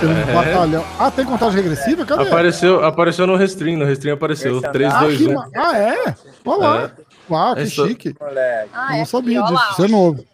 Tem um É. batalhão. Ah, tem contagem regressiva? Cadê? Apareceu, apareceu no Restream, no Restream apareceu. Esse 3, Ah, 2, que 1. ma- ah, é? Olha lá. Uau, que É chique. Moleque. Ah, Eu é não sabia disso. Isso é novo.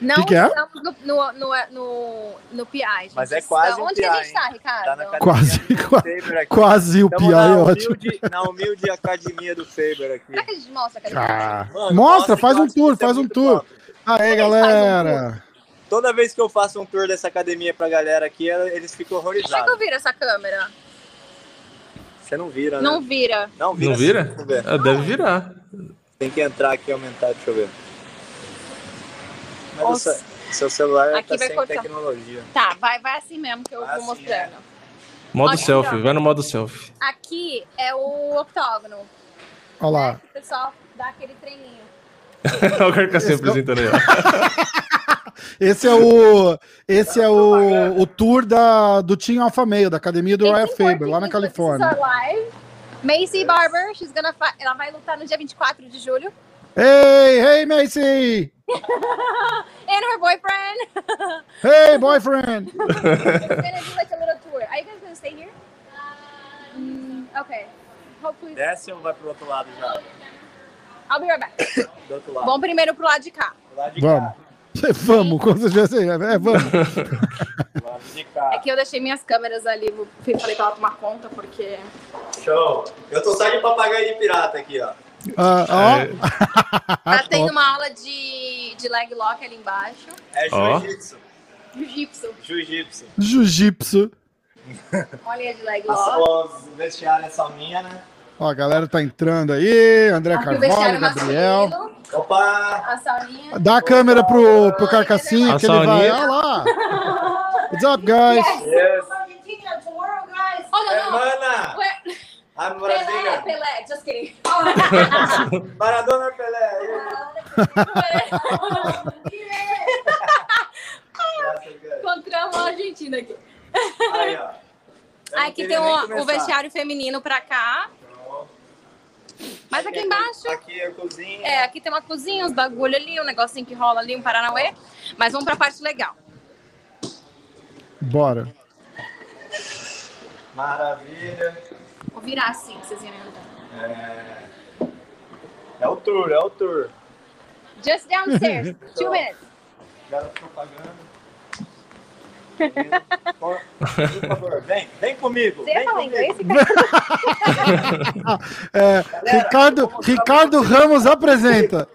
Não Que que é? estamos no, no, no, no, no PI, gente. Mas é quase um Onde a PI, gente tá, Ricardo? Tá na academia Quase, do quase, Faber aqui. quase o PI é na ótimo. humilde, na humilde academia do Faber aqui. Será que a gente mostra? Cadê? Ah, Mano, mostra, que faz um tour, é faz um tour. um galera. Toda vez que eu faço um tour dessa academia pra galera aqui, eles ficam Deixa que eu horrorizados. viro essa câmera. Você não vira, né? Não vira. Não vira. Não vira? Ah, deve virar. Tem que entrar aqui e aumentar, deixa eu ver. Mas o Nossa. seu, seu celular Aqui tá vai sem cortar. tecnologia. Tá, vai, vai assim mesmo que eu Vai vou assim, mostrando. Modo Aqui, selfie, ó. vai no modo selfie. Aqui é o octógono. Olha lá. né? O pessoal dá aquele treininho. Olha o Carcassinha Esse é o- apresentando aí, ó. Esse é o. Esse é o, o tour da, do Team Alpha Male, da academia do Ryan Faber, lá na Califórnia. Macy Barber, she's gonna ela vai lutar no dia 24 de julho. Hey, hey, Macy! And her boyfriend. Hey, boyfriend! We're gonna do like a little tour. Are you guys gonna stay here? Mm, okay. Hopefully. Desce ou vai pro outro lado já? I'll be right back. Do outro lado. Vamos primeiro pro lado de cá. Do lado de Vamos. Vamos, como você já sei. É, vamos. cá. Do lado de cá. É que eu deixei minhas câmeras ali. vou- Falei pra ela tomar conta, porque. Show. Eu tô só de papagaio de pirata aqui, ó. Ah, ó. Tá tendo uma aula de, de leg lock ali embaixo. É jiu-jitsu. Jiu-jitsu. Jiu-jitsu. Jiu-jitsu. Olha aí de leg lock. Os vestiários é salminha, né? Ó, a galera tá entrando aí. André Aqui o Carvalho, vestiário Gabriel. masculino. Opa! A sauninha. Dá a câmera pro, pro Carcassinha A que ele vai. Olha lá. What's up, guys? Yes. Oh, não, não. Hermana! Ué, I'm Pelé. Pelé, just kidding. Maradona Pelé. Encontramos a Argentina aqui. Aí, ó. Aqui tem o, vestiário feminino pra cá. Mas aqui embaixo. Aqui é a cozinha. É, aqui tem uma cozinha, uns bagulho ali, um negocinho que rola ali, um Paranauê. Mas vamos pra parte legal. Bora. Maravilha. Vou virar assim, pra vocês irem. É... é o tour, é o tour. Just downstairs, two minutes. Garoto propaganda. Por por favor, vem, vem comigo. Você vem falar comigo. inglês, Ricardo? É, Ricardo, Ricardo Ramos apresenta.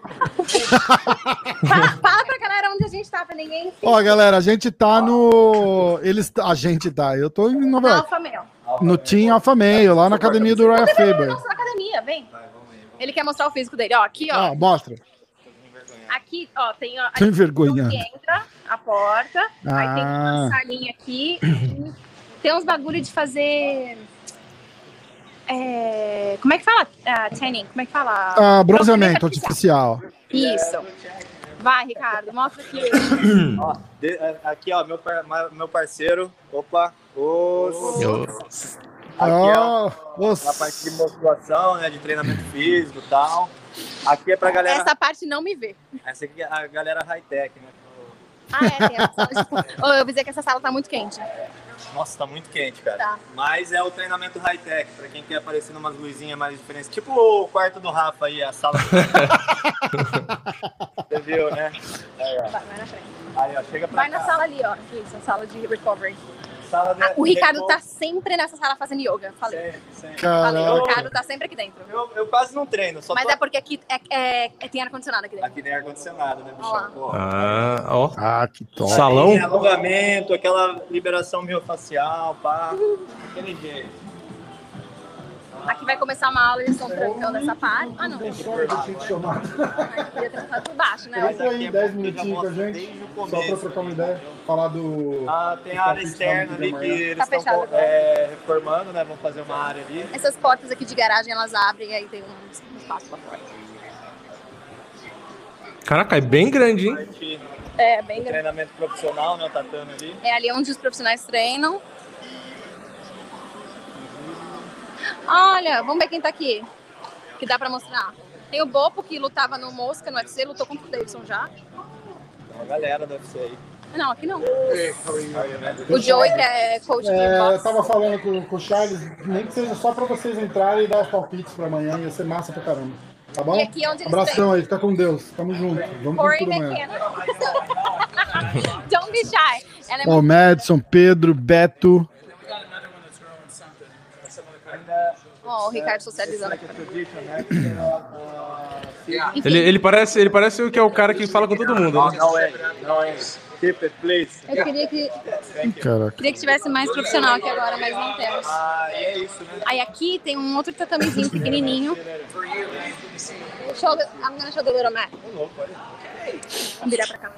Fala, fala pra galera onde a gente tá, pra ninguém Ó, galera, a gente tá no. Eles, a gente tá. Eu tô em Nova York. Alfa Mel. No Team Alpha Male, lá na academia do Ryan Faber. Nossa, academia, vem. Ele quer mostrar o físico dele. Ó, aqui, ó. Ah, mostra. Aqui, ó, tem ó, Sem aqui vergonha. que entra a porta. Aí tem uma Ah. salinha aqui. tem uns bagulho de fazer. é, como é que fala? Ah, tanning, como é que fala? Ah, bronzeamento artificial. Isso. Vai, Ricardo, mostra aqui. Ó, de- é, aqui, ó, meu, par- meu parceiro. Opa. Os... Eu- Aqui, ó. Os- Na parte de musculação, né? De treinamento físico e tal. Aqui é pra galera. Essa parte não me vê. Essa aqui é a galera high-tech, né? Ah, é, tem essa eu avisei que essa sala tá muito quente. Nossa, tá muito quente, cara. Tá. Mas é o treinamento high-tech, pra quem quer aparecer numas luzinhas mais diferentes. Tipo o quarto do Rafa aí, a sala. Você viu, né? Aí, ó. Vai, vai na frente. Aí, ó, chega pra Vai cá. na sala ali, ó. Isso, a sala de recovery. Sala de- Ah, o Ricardo de- tá sempre nessa sala fazendo yoga. Falei. Sempre, sempre. Falei, o. Ricardo tá sempre aqui dentro. Eu, eu quase não treino, só Mas tô... é porque aqui é, é- é- tem ar-condicionado aqui dentro. Aqui tem ar-condicionado, né? Pô. Ah, ó. Ah, que top. Salão? Tem alongamento, aquela liberação miofacial, pá. Aquele jeito. Aqui vai começar uma aula, eles estão trancando essa parte. Ah, não. Podia ter ficado por baixo, né? Aqui é 10 bom que já minutinhos com a gente, Só pra começo, trocar uma ideia, falar do. Ah, tem a área externa ali que eles Tá estão é, reformando, né? Vão fazer uma área ali. Essas portas aqui de garagem, elas abrem e aí tem um espaço lá fora. Caraca, é bem grande, hein? É, bem grande. treinamento profissional, né? O tatame ali. É ali onde os profissionais treinam. Olha, vamos ver quem tá aqui. que dá pra mostrar. Tem o Bopo, que lutava no Mosca, no UFC, lutou contra o Davidson já. Tem uma galera do UFC aí. Não, aqui não. O Joey, que é coach de É, eu tava falando com, com o Charles, nem que seja só pra vocês entrarem e dar os palpites pra amanhã, ia ser massa pra caramba. Tá bom? E aqui é onde eles Abração aí, fica com Deus. Tamo junto. Vamos com Corey. McKenna. Don't be shy. Ela é Madison, Pedro, Beto. Ó, o Ricardo socializando. Ele, ele, parece, ele parece o que é o cara que fala com todo mundo. né? É, é. Eu queria que, Caraca. queria que tivesse mais profissional aqui agora, mas não temos. Ah, é isso, né? Aí aqui tem um outro tatamezinho pequenininho. Show I'm gonna show the little mat. Vamos virar pra cá.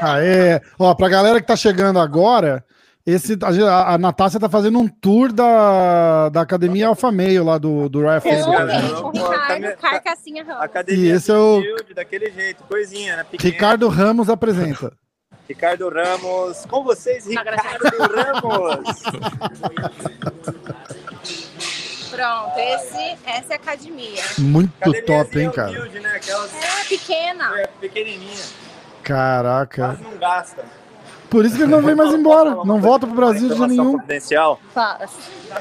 Aê. Ó, pra galera que tá chegando agora, esse, a, a Natácia tá fazendo um tour da, da Academia Alfa Meio lá do, do o Ricardo, Carcassinha Ramos. Academia E esse é o- humilde, daquele jeito, coisinha, né? Pequena. Ricardo Ramos apresenta. Ricardo Ramos. Com vocês, Não, Ricardo Ramos. Pronto, esse, essa é a academia. Muito Academiazinha top, hein, cara? humilde, né? Aquelas É pequena. é, pequenininha, Caraca. quase não gasta. Por isso que ele não vem mais embora. Não volta pro Brasil de nenhum. confidencial. Fala.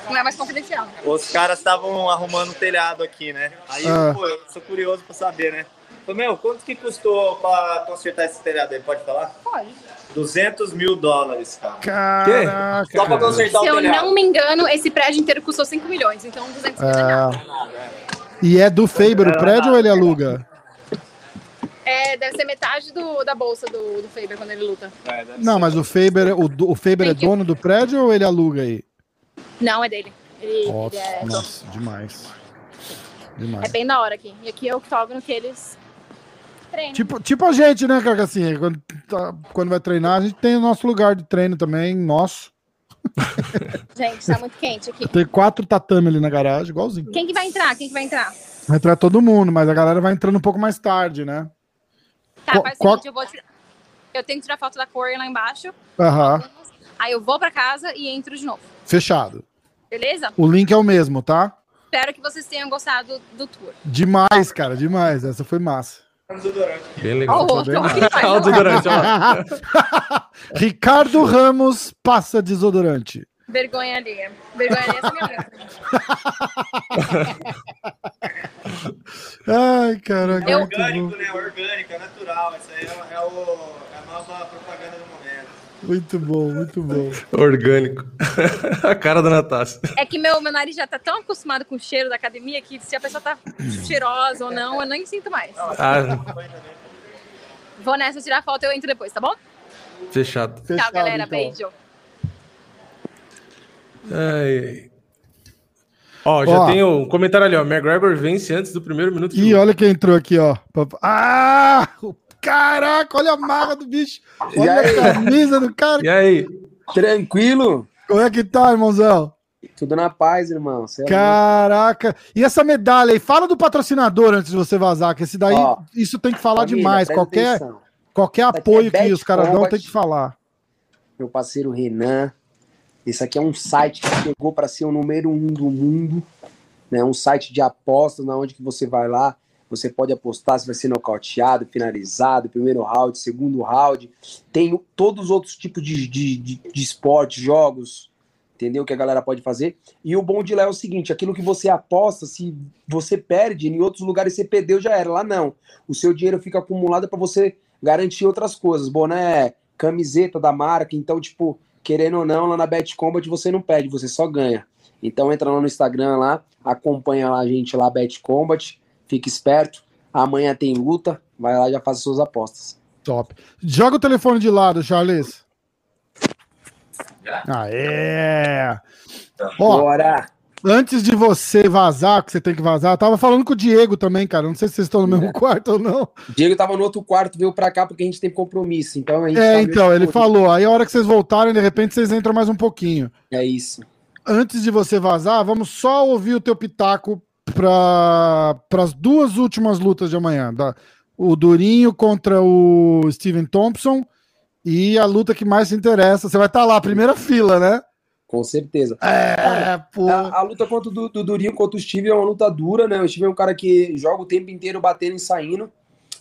Não é mais confidencial. Os caras estavam arrumando um telhado aqui, né? Aí, Ah. pô, eu sou curioso pra saber, né? Falei, meu, quanto que custou pra consertar esse telhado aí? Pode falar? Pode. 200 mil dólares, cara. Caraca. Só pra consertar Se o eu telhado. não me engano, esse prédio inteiro custou 5 milhões, então 200 milhões é nada. É. E é do Faber o prédio ou ele aluga? É, deve ser metade do, da bolsa do, do Faber quando ele luta. É, Não, ser. mas o Faber, o, o Faber é Thank you. dono do prédio ou ele aluga aí? Não, é dele. Ele, ele Nossa, é, nossa, demais. é Demais. bem da hora aqui. E aqui é o octógono que eles treinam. Tipo, tipo a gente, né, cara? Assim, quando, tá- quando vai treinar, a gente tem o nosso lugar de treino também, nosso. Gente, tá muito quente aqui. Tem quatro tatame ali na garagem, igualzinho. Quem que vai entrar? Quem que vai entrar? Vai entrar todo mundo, mas a galera vai entrando um pouco mais tarde, né? Tá, faz o seguinte, eu vou tirar... Eu tenho que tirar foto da Corey lá embaixo. Aham, Aí eu vou pra casa e entro de novo. fechado. Beleza? O link é o mesmo, tá? Espero que vocês tenham gostado do tour. Demais, cara, demais. Essa foi massa. Desodorante. Bem legal. o outro, ó, que faz, Olha o ó. desodorante. Ricardo Ramos passa desodorante. Vergonha alheia. Vergonha alheia essa é minha. Ai, caraca. Bom. Orgânico, né? Orgânico, é natural. Isso aí é, é o, é a nova propaganda do momento. Muito bom, muito bom. Orgânico. A cara da Natácia. É que meu, meu nariz já tá tão acostumado com o cheiro da academia que se a pessoa tá cheirosa ou não, eu nem sinto mais. Ah, Vou nessa tirar foto e eu entro depois, tá bom? fechado. Fechado, Tchau, galera. então. Beijo. Ai. Ó, já Ó. tem um comentário ali, ó. McGregor vence antes do primeiro minuto de Ih, luta. olha quem entrou aqui, ó. Ah! Caraca, olha a marra do bicho. Olha a camisa do cara. E aí? Tranquilo? Como é que tá, irmãozão? Tudo na paz, irmão. Cê é Caraca. E essa medalha aí? Fala do patrocinador antes de você vazar, que esse daí, Ó, isso tem que falar Família, demais. Qualquer, atenção. qualquer aqui é apoio que os caras dão tem que falar. Meu parceiro Renan. Esse aqui é um site que chegou para ser o número um do mundo. Né? Um site de apostas, na onde que você vai lá, você pode apostar se vai ser nocauteado, finalizado, primeiro round, segundo round. Tem todos os outros tipos de, de, de, de esporte, jogos, entendeu? Que a galera pode fazer. E o bom de lá é o seguinte: aquilo que você aposta, se você perde, em outros lugares você perdeu, já era. Lá não. O seu dinheiro fica acumulado para você garantir outras coisas. Boné, camiseta da marca. Então, tipo, querendo ou não, lá na Bet Combat você não perde, você só ganha. Então entra lá no Instagram lá, acompanha lá a gente lá, Bet Combat, fica esperto. Amanhã tem luta, vai lá e já faz as suas apostas. Top. Joga o telefone de lado, Charles. Aê! Ó, Bora! Antes de você vazar, que você tem que vazar, tava falando com o Diego também, cara. Não sei se vocês estão no É. mesmo quarto ou não. Diego tava no outro quarto, veio pra cá porque a gente tem compromisso. Então tá É, meio então, ele falou. Aí a hora que vocês voltarem, de repente vocês entram mais um pouquinho. É isso. Antes de você vazar, vamos só ouvir o teu pitaco para as duas últimas lutas de amanhã. Da, o Durinho contra o Steven Thompson e a luta que mais te interessa. Você vai estar lá, primeira fila, né? Com certeza. É, pô. A, a luta contra o do, do Durinho contra o Steve é uma luta dura, né? O Steve é um cara que joga o tempo inteiro batendo e saindo.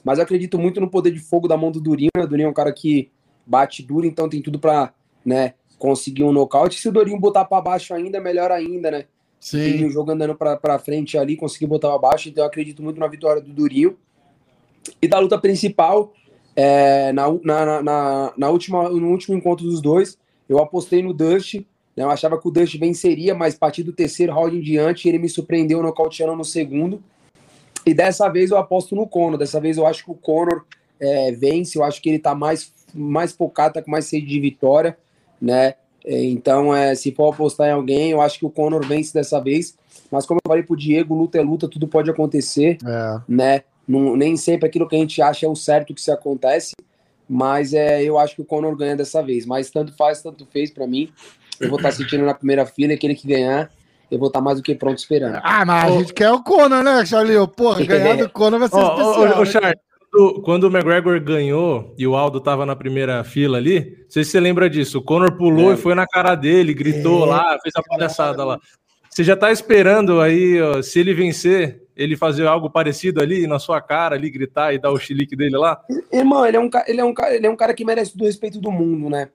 Mas eu acredito muito no poder de fogo da mão do Durinho. né? O Durinho é um cara que bate duro, então tem tudo pra né, conseguir um nocaute. Se o Durinho botar pra baixo ainda, melhor ainda, né? Tem Sim. o jogo andando pra, pra frente ali, conseguir botar pra baixo. Então eu acredito muito na vitória do Durinho. E da luta principal, é, na, na- na, na última, no último encontro dos dois, eu apostei no Dust. Né? Eu achava que o Dust venceria, mas a partir do terceiro round em diante, ele me surpreendeu nocauteando no segundo. E dessa vez eu aposto no Conor. Dessa vez eu acho que o Conor é, vence. Eu acho que ele tá mais, mais focado, tá com mais sede de vitória, né? É, Então, é, se for apostar em alguém, eu acho que o Conor vence dessa vez. Mas como eu falei pro Diego, luta é luta, tudo pode acontecer É. né? Não, nem sempre aquilo que a gente acha é o certo que se acontece, mas é, eu acho que o Conor ganha dessa vez. Mas tanto faz, tanto fez pra mim. Eu vou estar assistindo na primeira fila, aquele que ganhar, eu vou estar mais do que pronto esperando. Ah, mas a gente quer o Conor, né, Charlie? Porra, ganhar do Conor vai ser ó, especial. ó, né? Charles, quando, quando o McGregor ganhou e o Aldo tava na primeira fila ali, não sei se você lembra disso. O Conor pulou É. e foi na cara dele, gritou É. lá, fez a palhaçada lá. Você já tá esperando aí, ó, se ele vencer, ele fazer algo parecido ali na sua cara, ali, gritar e dar o chilique dele lá? Irmão, ele é, um, ele, é um, ele é um cara que merece todo o respeito do mundo, né?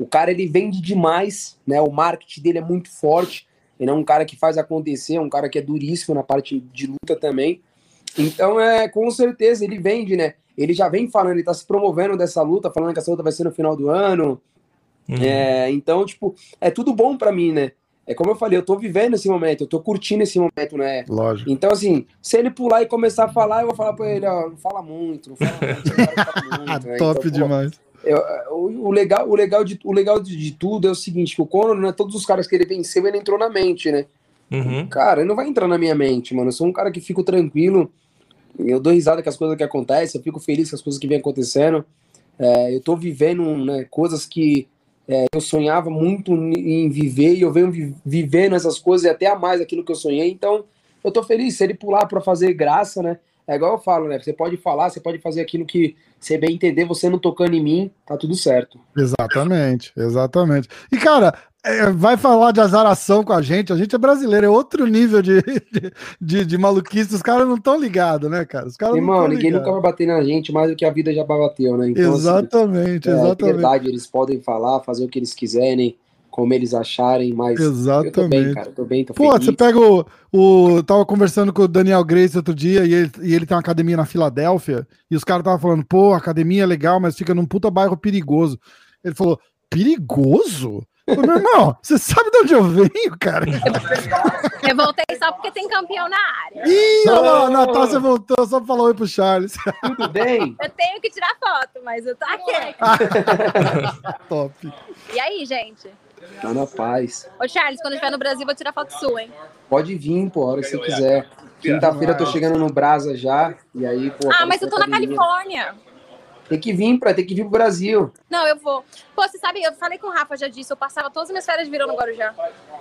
O cara, ele vende demais, né? O marketing dele é muito forte. Ele é um cara que faz acontecer, é um cara que é duríssimo na parte de luta também. Então, é, com certeza, ele vende, né? Ele já vem falando, ele tá se promovendo dessa luta, falando que essa luta vai ser no final do ano. É, então, tipo, é tudo bom pra mim, né? É como eu falei, eu tô vivendo esse momento, eu tô curtindo esse momento, né? Lógico. Então, assim, se ele pular e começar a falar, eu vou falar pra ele, ó, não fala muito, não fala muito, falar muito, né? top Então, pô, demais. Eu- o, o legal, o legal, de, o legal de, de tudo é o seguinte, que o Conor, né, todos os caras que ele venceu, ele entrou na mente, né? Uhum. Cara, ele não vai entrar na minha mente, mano. Eu sou um cara que fico tranquilo, eu dou risada com as coisas que acontecem, eu fico feliz com as coisas que vem acontecendo. É, eu tô vivendo né, coisas que é, eu sonhava muito em viver e eu venho vi- vivendo essas coisas e até a mais aquilo que eu sonhei. Então, eu tô feliz. Se ele pular pra fazer graça, né? É igual eu falo, né? Você pode falar, você pode fazer aquilo que você bem entender, você não tocando em mim, tá tudo certo. Exatamente, exatamente. E, cara, é, vai falar de azaração com a gente, a gente é brasileiro, é outro nível de, de, de, de maluquice, os caras não estão ligados, né, cara? Os caras não Irmão, tão ninguém ligados. nunca vai bater na gente mais do que a vida já bateu, né? Então, assim, Exatamente, É, exatamente. verdade, eles podem falar, fazer o que eles quiserem, como eles acharem, mas eu tô bem, Exatamente. cara, eu tô bem, tô Pô, feliz. você pega o, o. Tava conversando com o Daniel Grace outro dia e ele, e ele tem uma academia na Filadélfia. E os caras estavam falando, pô, a academia é legal, mas fica num puta bairro perigoso. Ele falou, perigoso? Eu falei, Meu irmão, você sabe de onde eu venho, cara? Eu voltei só porque tem campeão na área. Ih, olha lá, a Natácia voltou só pra falar oi pro Charles. Tudo bem? Eu tenho que tirar foto, mas eu tô aqui. Top. E aí, gente? Tá na paz. Ô, Charles, quando estiver no Brasil, vou tirar foto sua, hein? Pode vir, pô, a hora que você quiser. Quinta-feira eu tô chegando no Brasa já, e aí, pô... Ah, mas aparece eu tô na. Califórnia. Tem que vir, pra, tem que vir pro Brasil. Não, eu vou. Pô, você sabe, eu falei com o Rafa já disso, eu passava todas as minhas férias no Guarujá.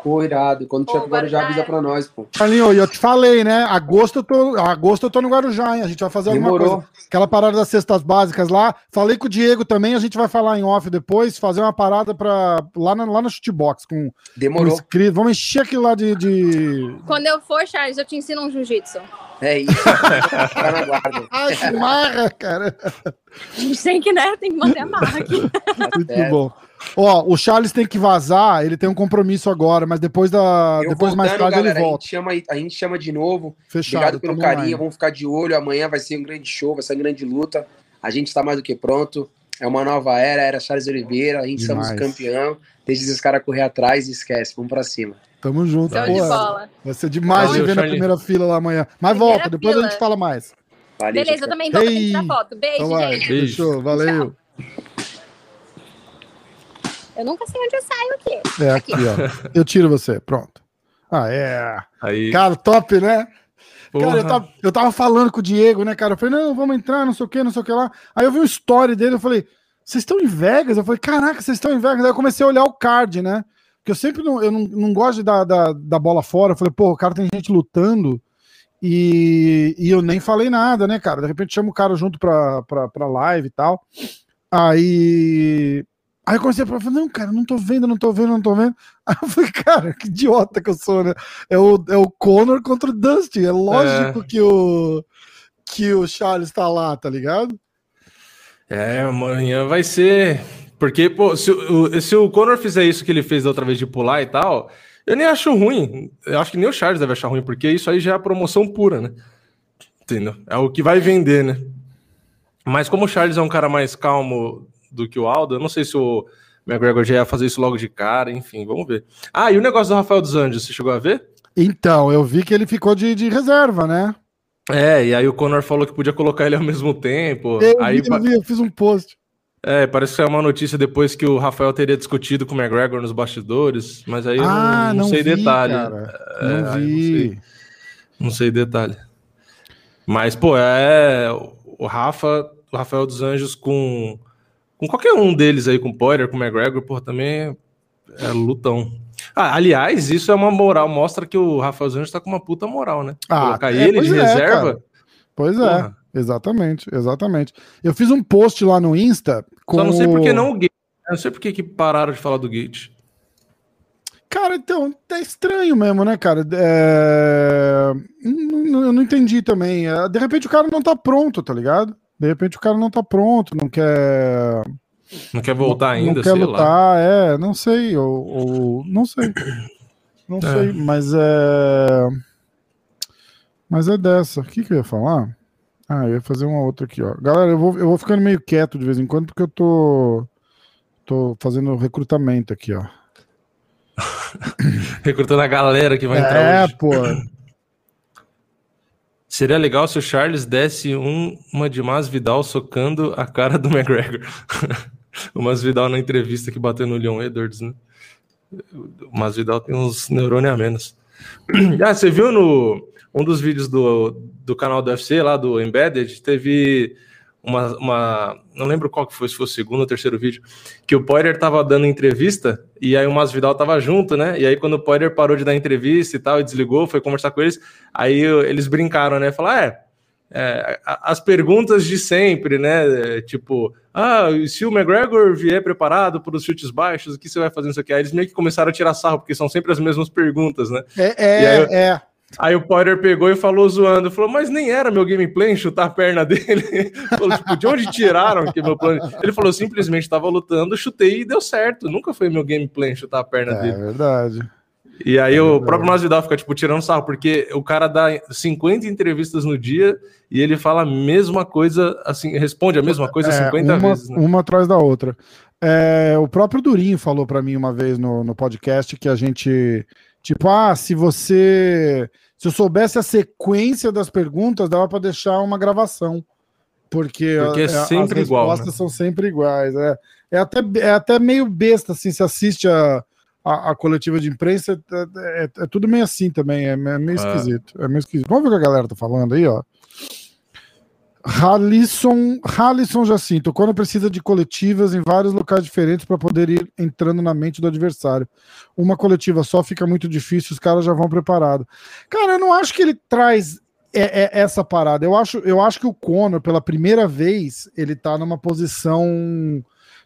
Pô, irado. Quando tiver Pô, pro Guarujá, Guarujá avisa pra nós, pô. Carlinho, eu te falei, né? Agosto eu tô, agosto eu tô no Guarujá, hein? A gente vai fazer alguma Demorou. coisa. Aquela parada das cestas básicas lá. Falei com o Diego também, a gente vai falar em off depois, fazer uma parada pra, lá, na, lá na chutebox com, com Demorou. inscrito. Vamos encher aquilo lá de. de... Quando eu for, Charles, eu te ensino um jiu-jitsu. É isso. Fica na guarda. Ai, que marra, cara. A gente tem que, né? Tem que manter a marca aqui. Muito certo. bom. Ó, o Charles tem que vazar, ele tem um compromisso agora, mas depois da. Eu depois mais tarde galera, ele a volta. gente, chama, a gente chama de novo. Fechado. Obrigado pelo carinho, online. vamos ficar de olho. Amanhã vai ser um grande show, vai ser uma grande luta. A gente está mais do que pronto. É uma nova era, era Charles Oliveira, a gente Demais. somos campeão. Deixa esses caras correr atrás e esquece, vamos pra cima. Tamo junto, Show pô. de bola. Vai ser demais Valeu, de ver na Charlie. primeira fila lá amanhã. Mas Primeira volta, depois a gente fala mais. Valeu, Beleza, eu também vou pra tirar foto. Beijo, Então gente. Beijo. Fechou, valeu. Eu nunca sei onde eu saio aqui. É aqui, ó. Eu tiro você, pronto. Ah, é. Aí, Cara, top, né? Cara, porra. eu tava, eu tava falando com o Diego, né, cara? Eu falei, não, vamos entrar, não sei o que, não sei o que lá. Aí eu vi um story dele, eu falei, vocês estão em Vegas? Eu falei, caraca, vocês estão em Vegas. Aí eu comecei a olhar o card, né? Porque eu sempre não, eu não, não gosto de dar da, da bola fora. Eu falei, pô, o cara tem gente lutando e, e eu nem falei nada, né, cara? De repente chama o cara junto pra, pra, pra live e tal. Aí. Aí eu comecei a falar, não, cara, não tô vendo, não tô vendo, não tô vendo. Aí eu falei, cara, que idiota que eu sou, né? É o, é o Conor contra o Dustin. É lógico É. que o que o Charles tá lá, tá ligado? É, amanhã vai ser. Porque, pô, se, o- se o Conor fizer isso que ele fez da outra vez de pular e tal, eu nem acho ruim. Eu acho que nem o Charles deve achar ruim, porque isso aí já é a promoção pura, né? Entendeu? É o que vai vender, né? Mas como o Charles é um cara mais calmo do que o Aldo, eu não sei se o McGregor já ia fazer isso logo de cara, enfim, vamos ver. Ah, e o negócio do Rafael dos Anjos, você chegou a ver? Então, eu vi que ele ficou de, de reserva, né? É, e aí o Conor falou que podia colocar ele ao mesmo tempo. Eu, aí, vi, eu, vi, eu fiz um post. É, parece que é uma notícia depois que o Rafael teria discutido com o McGregor nos bastidores, mas aí eu ah, não, não sei vi, detalhe. cara. É, não vi. Não sei detalhe. Mas, pô, é. O Rafa, o Rafael dos Anjos com. Com qualquer um deles aí, com o Poirier, com o McGregor, pô, também é, é lutão. Ah, aliás, isso é uma moral, mostra que o Rafael dos Anjos tá com uma puta moral, né? Ah, Colocar é, ele de é, reserva. cara. Pois é, porra. Exatamente, exatamente. Eu fiz um post lá no Insta com Só não sei por que não o Gate. Eu não sei por que que pararam de falar do Gate. Cara, então, é estranho mesmo, né, cara? É... Eu não entendi também. É, De repente o cara não tá pronto, tá ligado? De repente o cara não tá pronto, não quer. Não quer voltar ainda, não quer sei lá. lutar, é, não sei, ou, ou- não sei. Não É. sei, mas é. Mas é dessa. O que, que eu ia falar? Ah, eu ia fazer uma outra aqui, ó. Galera, eu vou, eu vou ficando meio quieto de vez em quando, porque eu tô. Tô fazendo recrutamento aqui, ó. Recrutando a galera que vai entrar É, hoje. pô. Seria legal se o Charles desse um, uma de Masvidal socando a cara do McGregor. o Masvidal na entrevista que bateu no Leon Edwards, né? O Masvidal tem uns neurônios a menos. ah, você viu no um dos vídeos do, do canal do UFC, lá do Embedded, teve uma, uma- Não lembro qual que foi, se foi o segundo ou terceiro vídeo, que o Poirier tava dando entrevista e aí o Masvidal tava junto, né? E aí quando o Poirier parou de dar entrevista e tal, e desligou, foi conversar com eles, aí eles brincaram, né? Falaram, é, é, a- as perguntas de sempre, né? É, Tipo, ah, se o McGregor vier preparado para os chutes baixos, o que você vai fazer isso aqui? Aí eles meio que começaram a tirar sarro, porque são sempre as mesmas perguntas, né? É, é, aí é. Aí o Poirier pegou e falou zoando, falou, mas nem era meu gameplay chutar a perna dele. falou, tipo, de onde tiraram que meu plano? Ele falou, simplesmente estava lutando, chutei e deu certo. Nunca foi meu gameplay chutar a perna É dele. verdade. E aí É o próprio Masvidal fica, tipo, tirando sarro, porque o cara dá 50 entrevistas no dia e ele fala a mesma coisa, assim, responde a mesma coisa É, 50 uma, vezes, né? uma atrás da outra. É, o próprio Durinho falou pra mim uma vez no, no podcast que a gente, tipo, ah, se você, se eu soubesse a sequência das perguntas, dava pra deixar uma gravação, porque, Porque é a- sempre as igual, respostas né? são sempre iguais. É, é, até, é até meio besta, assim, se assiste a, a, a coletiva de imprensa, é, é- é tudo meio assim também, é, é meio Ah. esquisito. É meio esquisito. Vamos ver o que a galera tá falando aí, ó. Halisson, Halisson Jacinto, quando precisa de coletivas em vários locais diferentes para poder ir entrando na mente do adversário. Uma coletiva só fica muito difícil, os caras já vão preparados. Cara, eu não acho que ele traz é- é essa parada. Eu acho, eu acho que o Conor, pela primeira vez, ele tá numa posição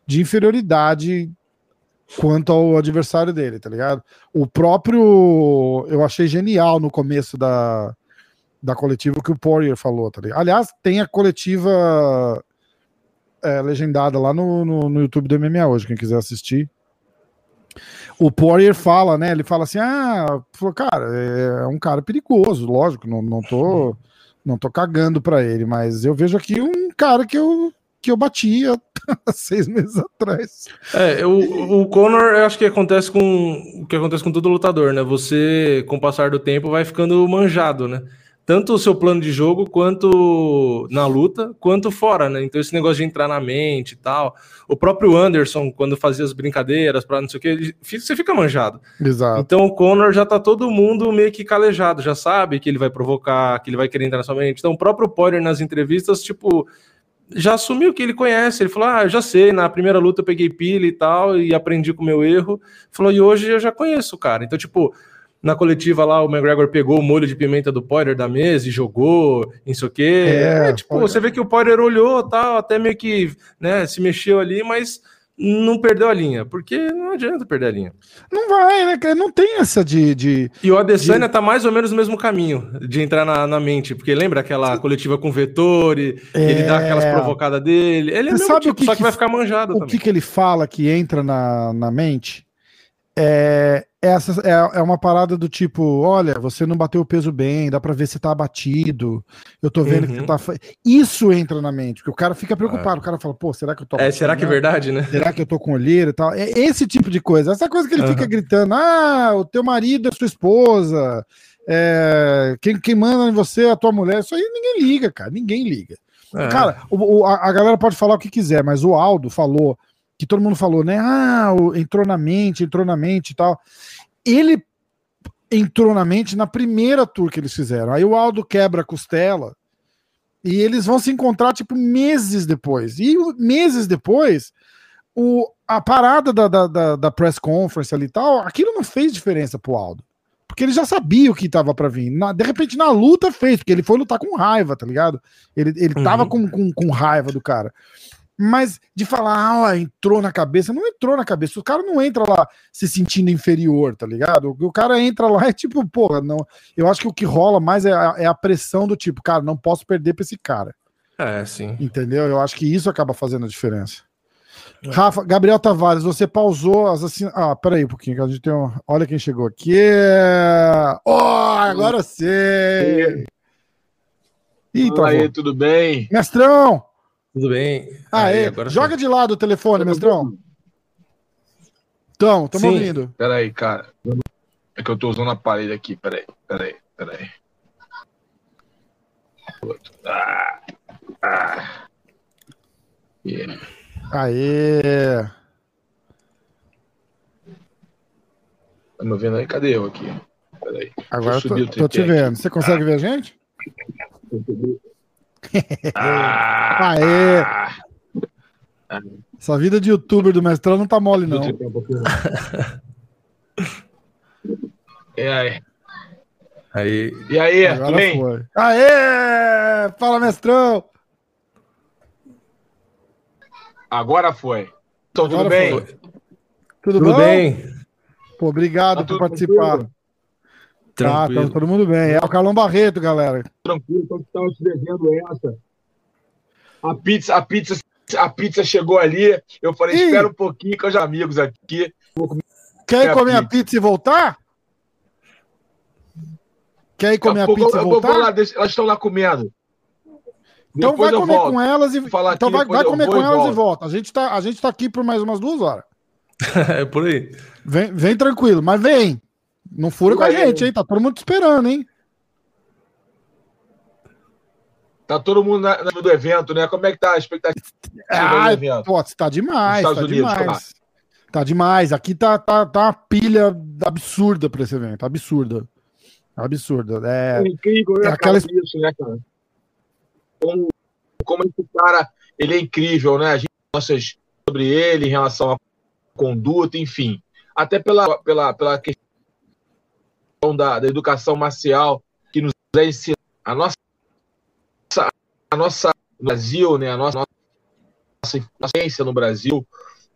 de inferioridade quanto ao adversário dele, tá ligado? O próprio. Eu achei genial no começo da, da coletiva que o Poirier falou, tá ligado? Aliás, tem a coletiva é, legendada lá no, no, no YouTube do MMA hoje, quem quiser assistir. O Poirier fala, né? Ele fala assim: ah, cara, é um cara perigoso, lógico, não, não tô. Não tô cagando pra ele, mas eu vejo aqui um cara que eu, que eu batia seis meses atrás. É, o, o Conor, eu acho que acontece com o que acontece com todo lutador, né? Você, com o passar do tempo, vai ficando manjado, né? Tanto o seu plano de jogo, quanto na luta, quanto fora, né? Então, esse negócio de entrar na mente e tal. O próprio Anderson, quando fazia as brincadeiras para não sei o que, ele- você fica manjado. Exato. Então, o Conor já tá todo mundo meio que calejado, já sabe que ele vai provocar, que ele vai querer entrar na sua mente. Então, o próprio Poirier nas entrevistas, tipo, já assumiu que ele conhece. Ele falou: Ah, eu já sei, na primeira luta eu peguei pilha e tal, e aprendi com o meu erro. Falou, e hoje eu já conheço o cara. Então, tipo, na coletiva lá, o McGregor pegou o molho de pimenta do Poirier da mesa e jogou, não sei o quê. É, É, tipo, olha. você vê que o Poirier olhou tal, até meio que né, se mexeu ali, mas não perdeu a linha, porque não adianta perder a linha. Não vai, né? cara? Não tem essa de. de... E o Adesanya tá mais ou menos no mesmo caminho de entrar na, na mente, porque lembra aquela coletiva com o Vettori, ele dá aquelas provocadas dele. Ele é Você mesmo sabe tipo, o que só que que vai ficar manjado o também. que, que ele fala que entra na, na mente é, essa, é, é uma parada do tipo: olha, você não bateu o peso bem, dá pra ver se tá abatido. Eu tô vendo que Uhum. tá. fa- Isso entra na mente, porque o cara fica preocupado. O cara fala: pô, será que eu tô. É, será que é né? verdade, né? Será que eu tô com olheira e tal? É esse tipo de coisa. Essa coisa que ele fica Aham. gritando: ah, o teu marido é sua esposa. é, quem, quem manda em você é a tua mulher. Isso aí ninguém liga, cara. Ninguém liga. É. Cara, o- o- a, a galera pode falar o que quiser, mas o Aldo falou, que todo mundo falou, né? Ah, entrou na mente, entrou na mente e tal. Ele entrou na mente na primeira tour que eles fizeram. Aí o Aldo quebra a costela e eles vão se encontrar, tipo, meses depois. E meses depois, o, a parada da, da, da, da press conference ali e tal, aquilo não fez diferença pro Aldo. Porque ele já sabia o que tava pra vir. Na- de repente, na luta fez, porque ele foi lutar com raiva, tá ligado? Ele, ele tava Uhum. com, com, com raiva do cara. Mas de falar, ah, ó, entrou na cabeça, não entrou na cabeça. O cara não entra lá se sentindo inferior, tá ligado? O, o cara entra lá e tipo, porra, não. Eu acho que o que rola mais é a, é a pressão do tipo, cara, não posso perder pra esse cara. É, sim. Entendeu? Eu acho que isso acaba fazendo a diferença. Rafa, Gabriel Tavares, você pausou as assim. Ah, peraí um pouquinho, que a gente tem um... Olha quem chegou aqui. Oh, agora sei. Ih, tá aí, tudo bem? Mestrão! Tudo bem. Aê, Aí, agora joga de lado o telefone, mestrão. Então, tamo Sim. ouvindo. Peraí, cara. É que eu tô usando a parede aqui. Peraí, peraí, peraí. Ah, ah. Yeah. Aê! Tá me ouvindo aí? Cadê eu aqui? Peraí. Agora eu tô, tô te tripé vendo. Você consegue ver a gente? Ah, Aê! ah. Essa vida de youtuber do mestrão não tá mole, não. E aí? Aí, E aí, tudo Agora bem? foi. Aê! Fala, mestrão! Agora foi. Então, tudo Agora bem? foi. Tudo, tudo bem? Pô, obrigado Tá por tudo participar. Tranquilo? Tá, Tranquilo. tá todo mundo bem. É o Carlão Barreto, galera. Tranquilo, então estava te devendo essa. A pizza, a pizza, a pizza chegou ali. Eu falei, Ih. espera um pouquinho eu já amigos aqui. Quer ir comer a pizza. pizza e voltar? Quer ir comer a Daqui pizza eu, e eu vou voltar? lá, deixa- elas estão lá comendo. Então Depois vai eu comer volto. com elas e falar então vai, vai eu comer com e elas e volto. volta. A gente tá a gente tá aqui por mais umas duas horas. é por aí. Vem, vem tranquilo, mas vem. Não fura com a gente, hein? Tá todo mundo te esperando, hein? Tá todo mundo na, na do evento, né? Como é que tá a expectativa Ah, do evento? pô, tá demais, tá Unidos, demais. Tá demais. Aqui tá, tá, tá uma pilha absurda pra esse evento. Absurda. Absurda. É, É incrível, né, é aquela- isso, né, cara? Como, como esse cara, ele é incrível, né? A gente nossas sobre ele em relação à conduta, enfim. Até pela, pela, pela questão da, da educação marcial que nos é ensinada. A nossa, a nossa no Brasil, né? A nossa, nossa, ciência no Brasil,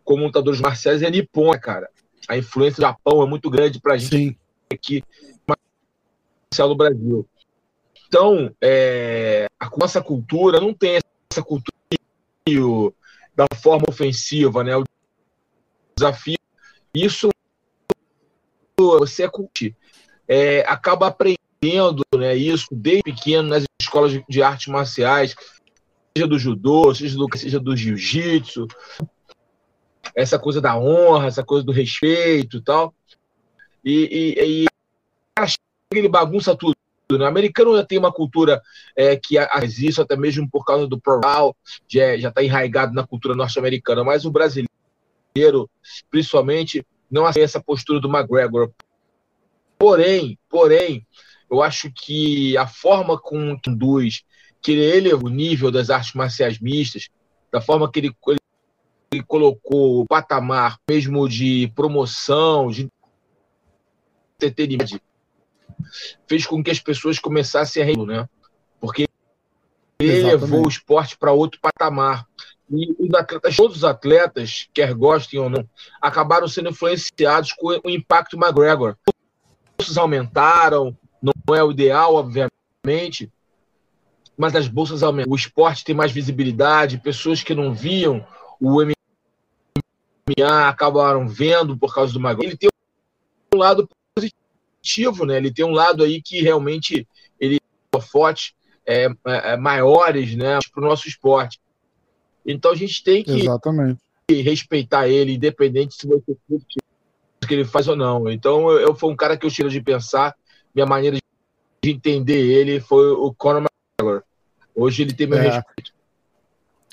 como lutadores marciais, é nipônica, cara. A influência do Japão é muito grande pra gente sim. aqui marcial no Brasil. Então, é, a nossa cultura não tem essa cultura da forma ofensiva, né? O desafio, isso você é, culti- é, acaba aprendendo, né? Isso desde pequeno nas escolas de, de artes marciais, seja do judô, seja do, seja do jiu-jitsu, essa coisa da honra, essa coisa do respeito, tal. E, e, e ele bagunça tudo. Né? O americano já tem uma cultura é, que faz isso, até mesmo por causa do plural, já está enraizado na cultura norte-americana, mas o brasileiro, principalmente, não aceita essa postura do McGregor. Porém, porém, eu acho que a forma com que conduz, que ele eleva o nível das artes marciais mistas, da forma que ele, ele, colocou o patamar mesmo de promoção, de entretenimento, fez com que as pessoas começassem a rir, né? Porque ele Exatamente. levou o esporte para outro patamar. E os atletas, todos os atletas, quer gostem ou não, acabaram sendo influenciados com o impacto McGregor. Aumentaram, não é o ideal, obviamente, mas as bolsas aumentam. O esporte tem mais visibilidade, pessoas que não viam o MMA acabaram vendo por causa do McGregor. Ele tem um lado positivo, né? Ele tem um lado aí que realmente ele é forte, é, é, é maiores, né, para o nosso esporte. Então a gente tem que Exatamente. respeitar ele, independente se você curte que ele faz ou não. Então eu, eu foi um cara que eu tiro de pensar, minha maneira de entender ele foi o Conor McGregor. Hoje ele tem meu É. respeito.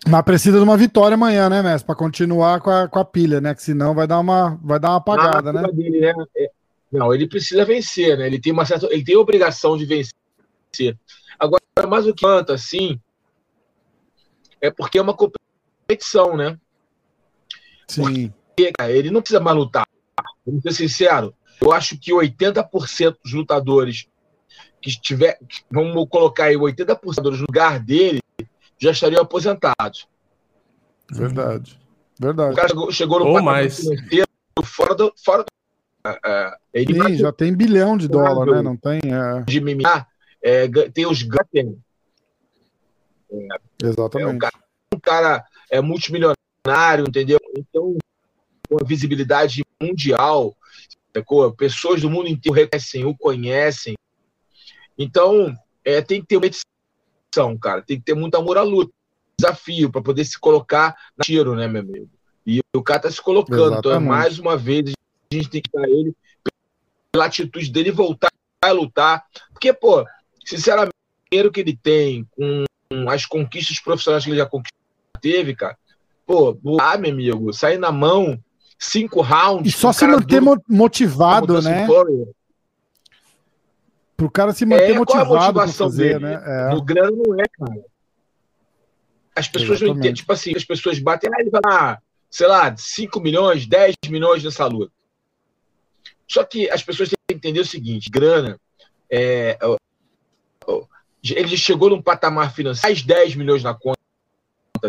Mas precisa de uma vitória amanhã, né, Messi? Pra continuar com a, com a pilha, né? Que senão vai dar uma, vai dar uma apagada, Na né? dele, né? É- Não, ele precisa vencer, né? Ele tem uma certa, ele tem obrigação de vencer. Agora, mais o que tanto assim, é porque é uma competição, né? Sim. Porque, cara, ele não precisa mais lutar. Vamos ser sincero. Eu acho que 80% dos lutadores que estiver, vamos colocar aí 80% no lugar dele, já estariam aposentados. Verdade. O Verdade. cara chegou, chegou no Ou mais. financeiro fora do, fora do, é, é, ele vai Sim, já tem bilhão de dólar, né? Não tem? É, de MMA, é, ga- tem os ganhos. É, um exatamente. cara, um cara é multimilionário, entendeu? Então, com a visibilidade mundial, sacou? pessoas do mundo inteiro reconhecem, o conhecem. Então, é, tem que ter uma edição, cara. Tem que ter muito amor à luta. Desafio para poder se colocar na tiro, né, meu amigo? E o cara tá se colocando. Então, é Exatamente. mais uma vez, a gente tem que dar ele pela atitude dele voltar a lutar. Porque, pô, sinceramente, o dinheiro que ele tem, com as conquistas profissionais que ele já conquistou, teve, cara, pô, ah, meu amigo, sair na mão, cinco rounds. E só se manter duro motivado, né? Poirier, Pro cara se manter É, qual é a motivado pra motivação fazer, dele? né? É. No grana não é, cara. As pessoas não Exatamente. entendem, tipo assim, as pessoas batem, ah, ele vai dar, sei lá, 5 milhões, 10 milhões nessa luta. Só que as pessoas têm que entender o seguinte: grana, é, ele chegou num patamar financeiro, mais 10 milhões na conta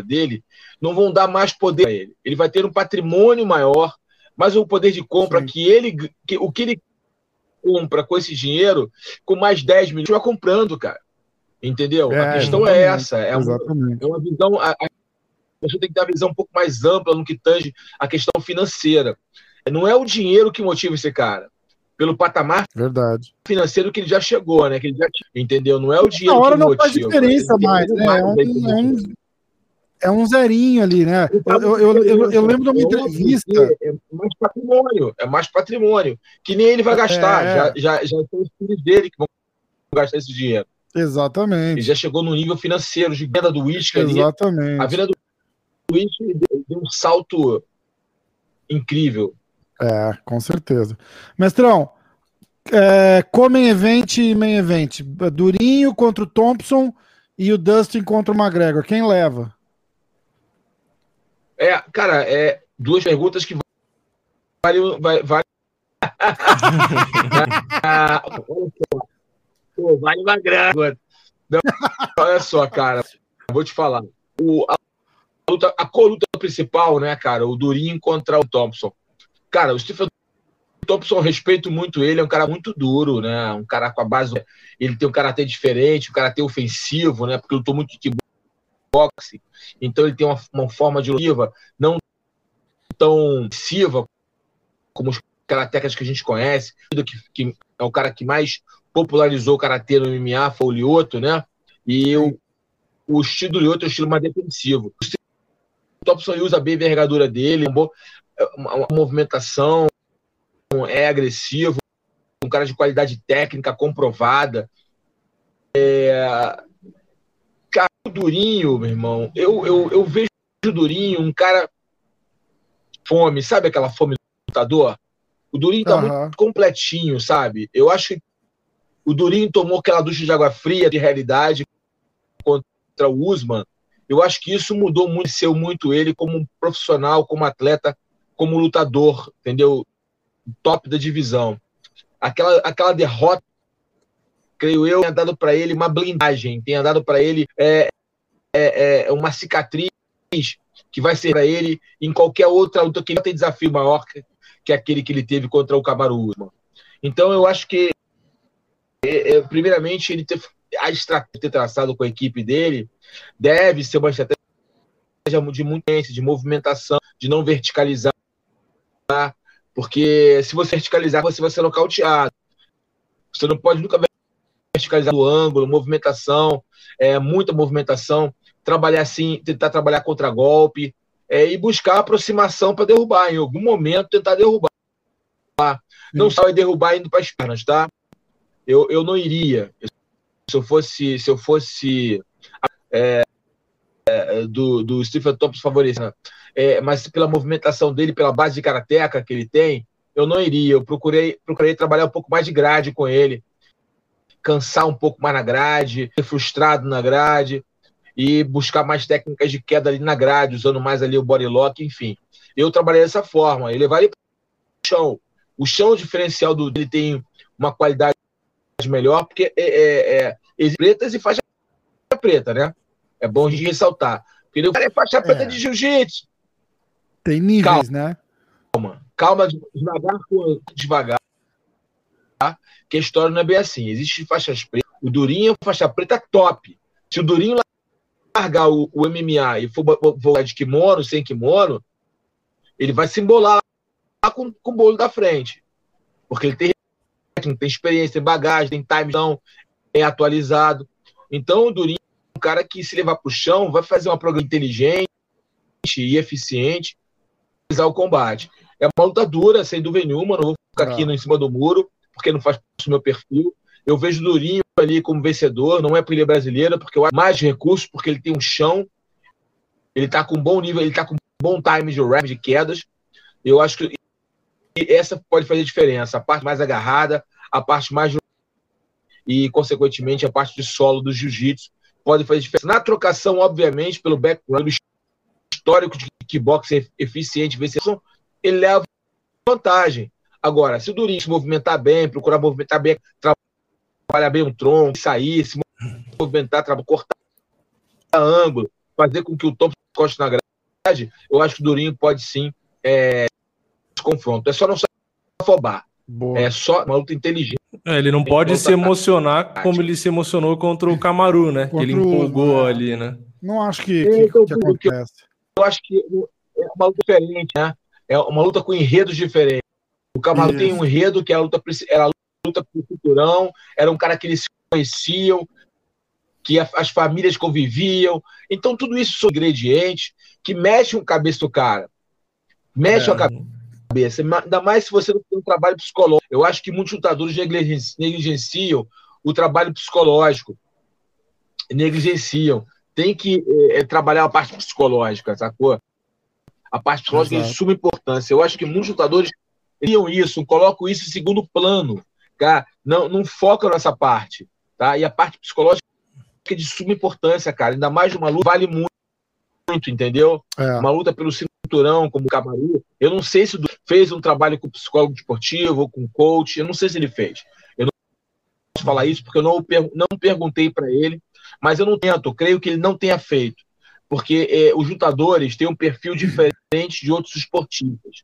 dele, não vão dar mais poder a ele. Ele vai ter um patrimônio maior, mas o poder de compra Sim. que ele, que, o que ele compra com esse dinheiro, com mais 10 milhões, vai comprando, cara. Entendeu? É, a questão é essa. É uma, é uma visão. A, a pessoa tem que ter uma visão um pouco mais ampla no que tange a questão financeira. Não é o dinheiro que motiva esse cara. Pelo patamar Verdade. financeiro que ele já chegou, né? Que ele já entendeu? Não é o Na dinheiro hora que não motiva. faz diferença mais, né? É um, é um, é zerinho ali, né? Eu, eu, eu, eu- eu lembro de uma É entrevista. É mais patrimônio, é mais patrimônio. Que nem ele vai gastar. É. Já, já, já são os filhos dele que vão gastar esse dinheiro. Ele Exatamente. já chegou no nível financeiro de venda do uísque ali. A Exatamente. venda do uísque deu, deu um salto incrível. É, com certeza. Mestrão, é, Comem Event e Main Event. Durinho contra o Thompson e o Dustin contra o McGregor. Quem leva? É, cara, é duas perguntas que vale. Vale, vale... Ah. Pô, vale uma grana. Não, olha só, cara. Vou te falar. O, a, luta, a coluta principal, né, cara? O Durinho contra o Thompson. Cara, o Stephen Thompson, respeito muito ele, é um cara muito duro, né? Um cara com a base. Ele tem um caráter diferente, um caráter ofensivo, né? Porque eu tô muito de kickboxing. Então ele tem uma, uma forma de luta não tão ofensiva como os karatecas que a gente conhece, que, que é o cara que mais popularizou o karatê no MMA, foi o Lioto, né? E o, o estilo do Lioto é um estilo mais defensivo. O Thompson usa bem a envergadura dele, um bom- uma, uma movimentação, é agressivo, um cara de qualidade técnica comprovada. É... Cara, o Durinho, meu irmão, eu, eu, eu vejo o Durinho um cara fome, sabe aquela fome do lutador? O Durinho tá muito Aham. completinho, sabe? Eu acho que o Durinho tomou aquela ducha de água fria de realidade contra o Usman. Eu acho que isso mudou muito, seu muito ele como um profissional, como atleta, como lutador, entendeu? Top da divisão. Aquela, aquela derrota, creio eu, tenha dado para ele uma blindagem, tenha dado para ele é, é, é, uma cicatriz que vai ser para ele em qualquer outra luta que ele tem desafio maior que, que aquele que ele teve contra o Kamaru Usman. Então eu acho que é, é, primeiramente ele ter, a estratégia ter traçado com a equipe dele deve ser uma estratégia de muita de movimentação, de não verticalizar, porque se você verticalizar você vai ser nocauteado. Você não pode nunca verticalizar o ângulo, movimentação, é, muita movimentação, trabalhar assim, tentar trabalhar contra golpe é, e buscar aproximação para derrubar. Em algum momento tentar derrubar. Não só derrubar indo para as pernas, tá? Eu, eu não iria. Se eu fosse, se eu fosse é, é, do, do Stephen Thompson favorecendo, é, mas pela movimentação dele, pela base de karateca que ele tem, eu não iria. Eu procurei, procurei trabalhar um pouco mais de grade com ele, cansar um pouco mais na grade, ser frustrado na grade e buscar mais técnicas de queda ali na grade, usando mais ali o body lock, enfim. Eu trabalhei dessa forma, ele para o chão. O chão o diferencial do ele tem uma qualidade melhor, porque é, é, é pretas e faixa preta, né? É bom a gente ressaltar. Porque o cara é faixa preta é. de jiu-jitsu. Tem níveis, calma, né? Calma, calma, devagar, devagar que a história não é bem assim. Existe faixas pretas. O Durinho é faixa preta top. Se o Durinho largar o, o MMA e for voar de kimono, sem kimono, ele vai se embolar lá com, com o bolo da frente. Porque ele tem, tem experiência, tem bagagem, tem time, então é atualizado. Então o Durinho é um cara que se levar para o chão vai fazer uma programa inteligente e eficiente o combate. É uma luta dura, sem dúvida nenhuma, não vou ficar aqui em cima do muro, porque não faz parte do meu perfil. Eu vejo Durinho ali como vencedor, não é por ele é brasileira, porque eu acho mais recursos, porque ele tem um chão, ele tá com bom nível, ele tá com bom time de rap, de quedas. Eu acho que essa pode fazer diferença. A parte mais agarrada, a parte mais. E, consequentemente, a parte de solo do jiu-jitsu pode fazer diferença. Na trocação, obviamente, pelo background histórico de kickboxing eficiente, ele leva vantagem. Agora, se o Durinho se movimentar bem, procurar movimentar bem, trabalhar bem o tronco, sair, se movimentar, cortar ângulo, fazer com que o topo encoste na grade, eu acho que o Durinho pode sim é, confronto. É só não se afobar. Boa. É só uma luta inteligente. É, ele não pode se emocionar como ele se emocionou contra o Camaru, né? Que ele empolgou ali, né? Não acho que, que, que acontece. Eu acho que é uma luta diferente, né? É uma luta com enredos diferentes. O Camaro tem um enredo que era a luta, era a luta pro cinturão, era um cara que eles se conheciam, que as famílias conviviam. Então, tudo isso são ingredientes que mexem o cabeça do cara. Mexe é. a cabeça. Ainda mais se você não tem um trabalho psicológico. Eu acho que muitos lutadores negligenciam o trabalho psicológico. Negligenciam. Tem que é, trabalhar a parte psicológica, sacou? A parte psicológica Exato. é de suma importância. Eu acho que muitos lutadores criam isso, colocam isso em segundo plano, cara. Não, não focam nessa parte, tá? E a parte psicológica é de suma importância, cara. Ainda mais uma luta vale muito, muito entendeu? É. Uma luta pelo cinturão, como o Camaru. Eu não sei se fez um trabalho com psicólogo esportivo, com coach. Eu não sei se ele fez. Eu não posso falar isso porque eu não, não perguntei para ele, mas eu não tento. Eu creio que ele não tenha feito, porque é, os lutadores têm um perfil diferente de outros esportistas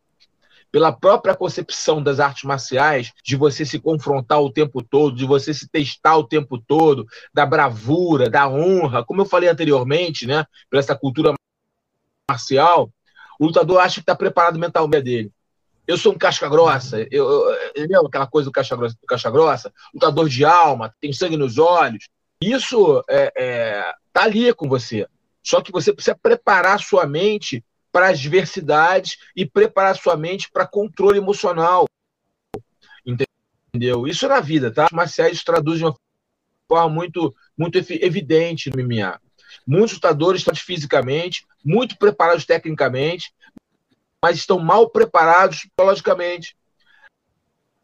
pela própria concepção das artes marciais, de você se confrontar o tempo todo, de você se testar o tempo todo, da bravura, da honra, como eu falei anteriormente, né, por essa cultura marcial, o lutador acha que está preparado mentalmente dele. Eu sou um casca grossa, eu, eu, aquela coisa do casca grossa, do casca grossa, lutador de alma, tem sangue nos olhos. Isso é, é, tá ali com você. Só que você precisa preparar sua mente para as diversidades e preparar sua mente para controle emocional. Entendeu? Isso é na vida, tá? Os marciais traduzem de uma forma muito, muito evidente no MMA. Muitos lutadores estão fisicamente, muito preparados tecnicamente, mas estão mal preparados psicologicamente.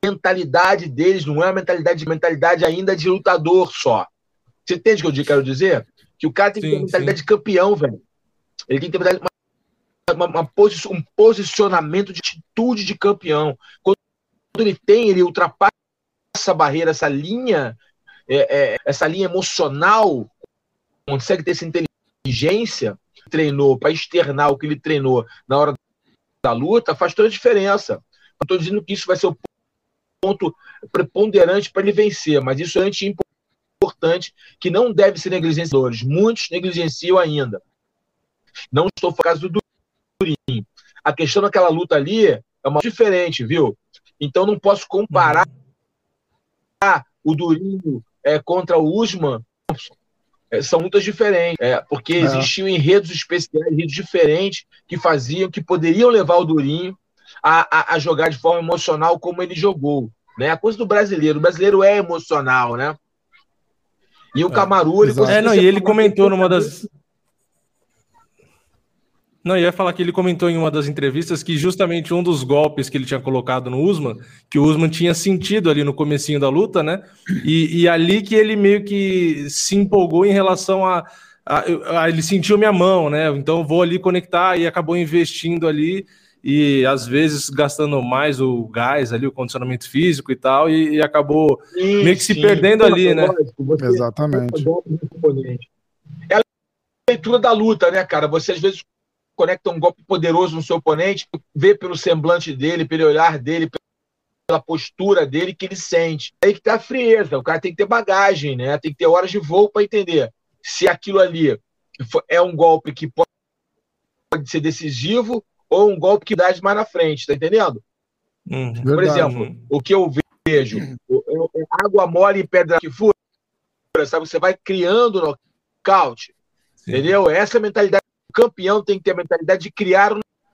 A mentalidade deles não é uma mentalidade, mentalidade ainda de lutador só. Você entende o que eu quero dizer? Que o cara tem que sim, ter mentalidade sim. de campeão, velho. Ele tem que ter uma uma, uma posi um posicionamento de atitude de campeão. Quando ele tem, ele ultrapassa essa barreira, essa linha, é, é, essa linha emocional, consegue ter essa inteligência, treinou, para externar o que ele treinou na hora da luta, faz toda a diferença. Não estou dizendo que isso vai ser o ponto preponderante para ele vencer, mas isso é importante que não deve ser negligenciado. Muitos negligenciam ainda. Não estou falando do Durinho. A questão daquela luta ali é uma diferente, viu? Então não posso comparar uhum. o Durinho é, contra o Usman. É, são lutas diferentes, é, porque é. existiam enredos especiais, enredos diferentes que faziam, que poderiam levar o Durinho a, a, a jogar de forma emocional como ele jogou. Né? A coisa do brasileiro. O brasileiro é emocional, né? E o Camaru, ele É, não, e ele comentou numa das. Não, eu ia falar que ele comentou em uma das entrevistas que justamente um dos golpes que ele tinha colocado no Usman, que o Usman tinha sentido ali no comecinho da luta, né? E, e ali que ele meio que se empolgou em relação a, a, a, ele sentiu minha mão, né? Então vou ali conectar e acabou investindo ali e às vezes gastando mais o gás ali, o condicionamento físico e tal, e, e acabou sim, meio que se sim. perdendo ali, né? Exatamente. É a leitura da luta, né, cara? Você às vezes conecta um golpe poderoso no seu oponente, vê pelo semblante dele, pelo olhar dele, pela postura dele que ele sente. Aí que tá a frieza, o cara tem que ter bagagem, né? Tem que ter horas de voo para entender se aquilo ali é um golpe que pode ser decisivo ou um golpe que dá mais na frente, tá entendendo? Hum, Por verdade. exemplo, o que eu vejo, água mole e pedra que fura, sabe? Você vai criando nocaute, entendeu? Essa é mentalidade o campeão tem que ter a mentalidade de criar.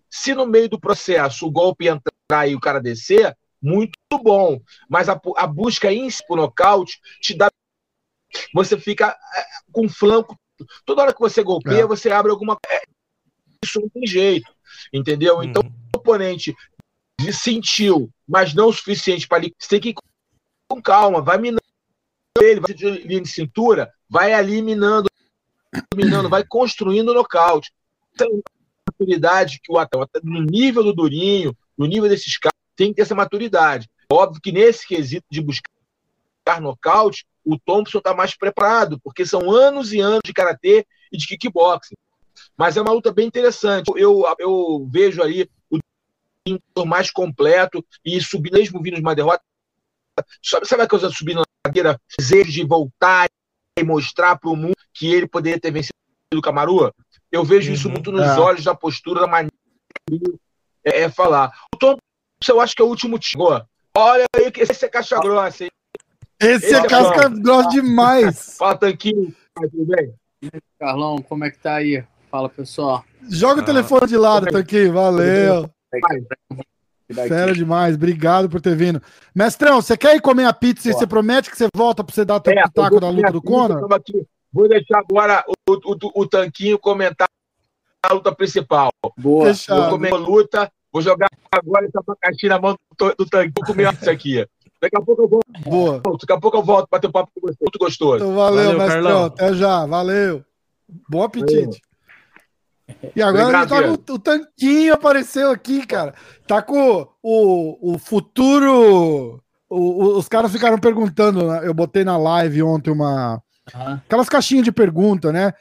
Se no meio do processo o golpe entrar e o cara descer, muito bom. Mas a, a busca em por nocaute te dá. Você fica é, com flanco. Toda hora que você golpeia, é. você abre alguma. É, isso não tem jeito. Entendeu? Hum. Então, o oponente sentiu, mas não o suficiente para ali. Você tem que ir com calma, vai minando ele, vai de linha de cintura, vai ali minando, minando, vai construindo o nocaute. Então, maturidade que o atleta, no nível do Durinho, no nível desses caras, tem que ter essa maturidade. Óbvio que nesse quesito de buscar nocaute, o Thompson está mais preparado, porque são anos e anos de karatê e de kickboxing. Mas é uma luta bem interessante. Eu, eu vejo aí o mais completo e subir, mesmo vindo de uma derrota. Sabe, sabe a coisa de subir na cadeira, desejo de voltar e mostrar para o mundo que ele poderia ter vencido o Camaru? Eu vejo uhum, isso muito nos é. olhos, da postura, da maneira é, é, falar. O Tom, eu acho que é o último time. Olha aí que esse é caixa grossa, hein? Esse, esse é, é casca grossa demais. Fala, Tanquinho. Tudo bem? Carlão, como é que tá aí? Fala, pessoal. Joga o telefone de lado, Tanquinho. Valeu. Fera demais, obrigado por ter vindo. Mestrão, você quer ir comer a pizza e você promete que você volta para você dar o teu é, pitaco da luta do Conor? Vou deixar agora o, o, o, Tanquinho comentar a luta principal. Boa. Fechado. Vou comer a luta, vou jogar agora essa abacaxi na mão do, do Tanquinho, vou comer isso aqui. Daqui a pouco eu volto. Boa. Daqui a pouco eu volto para ter um papo com você. Muito gostoso. Então, valeu, valeu Mestrão. Carlão. Até já. Valeu. Bom apetite. Valeu. E agora tá com, o Tanquinho apareceu aqui, cara. Tá com o, o futuro. O, os caras ficaram perguntando. Né? Eu botei na live ontem uma. Uhum. Aquelas caixinhas de pergunta, né?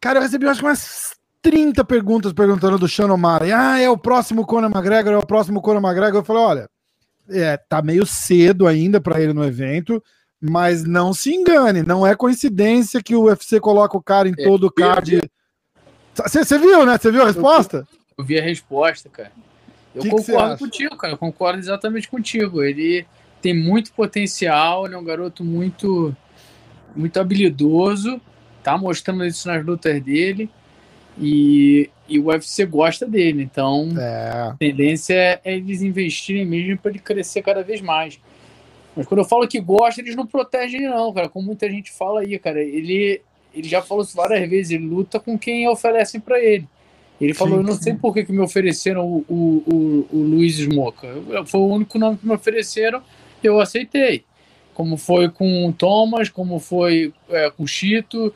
Cara, eu recebi acho que umas 30 perguntas perguntando do Sean O'Malley. Ah, é o próximo Conor McGregor, é o próximo Conor McGregor. Eu falei, olha, é, tá meio cedo ainda para ele no evento, mas não se engane, não é coincidência que o UFC coloca o cara em é, todo o card. Você viu, né? Você viu a resposta? Eu, eu, vi a resposta, cara. Eu que concordo que contigo, cara. Eu concordo exatamente contigo. Ele tem muito potencial, ele é um garoto muito, muito habilidoso, tá mostrando isso nas lutas dele. E, e o UFC gosta dele, então é. a tendência é, é eles investirem mesmo para ele crescer cada vez mais. Mas quando eu falo que gosta, eles não protegem ele, não, cara. Como muita gente fala aí, cara. Ele, ele já falou isso várias vezes, ele luta com quem oferecem para ele. Ele falou, sim, eu não sei por que, que me ofereceram o, o, o, o Luiz Smoca. Foi o único nome que me ofereceram, eu aceitei. Como foi com o Thomas, como foi é, com o Chito.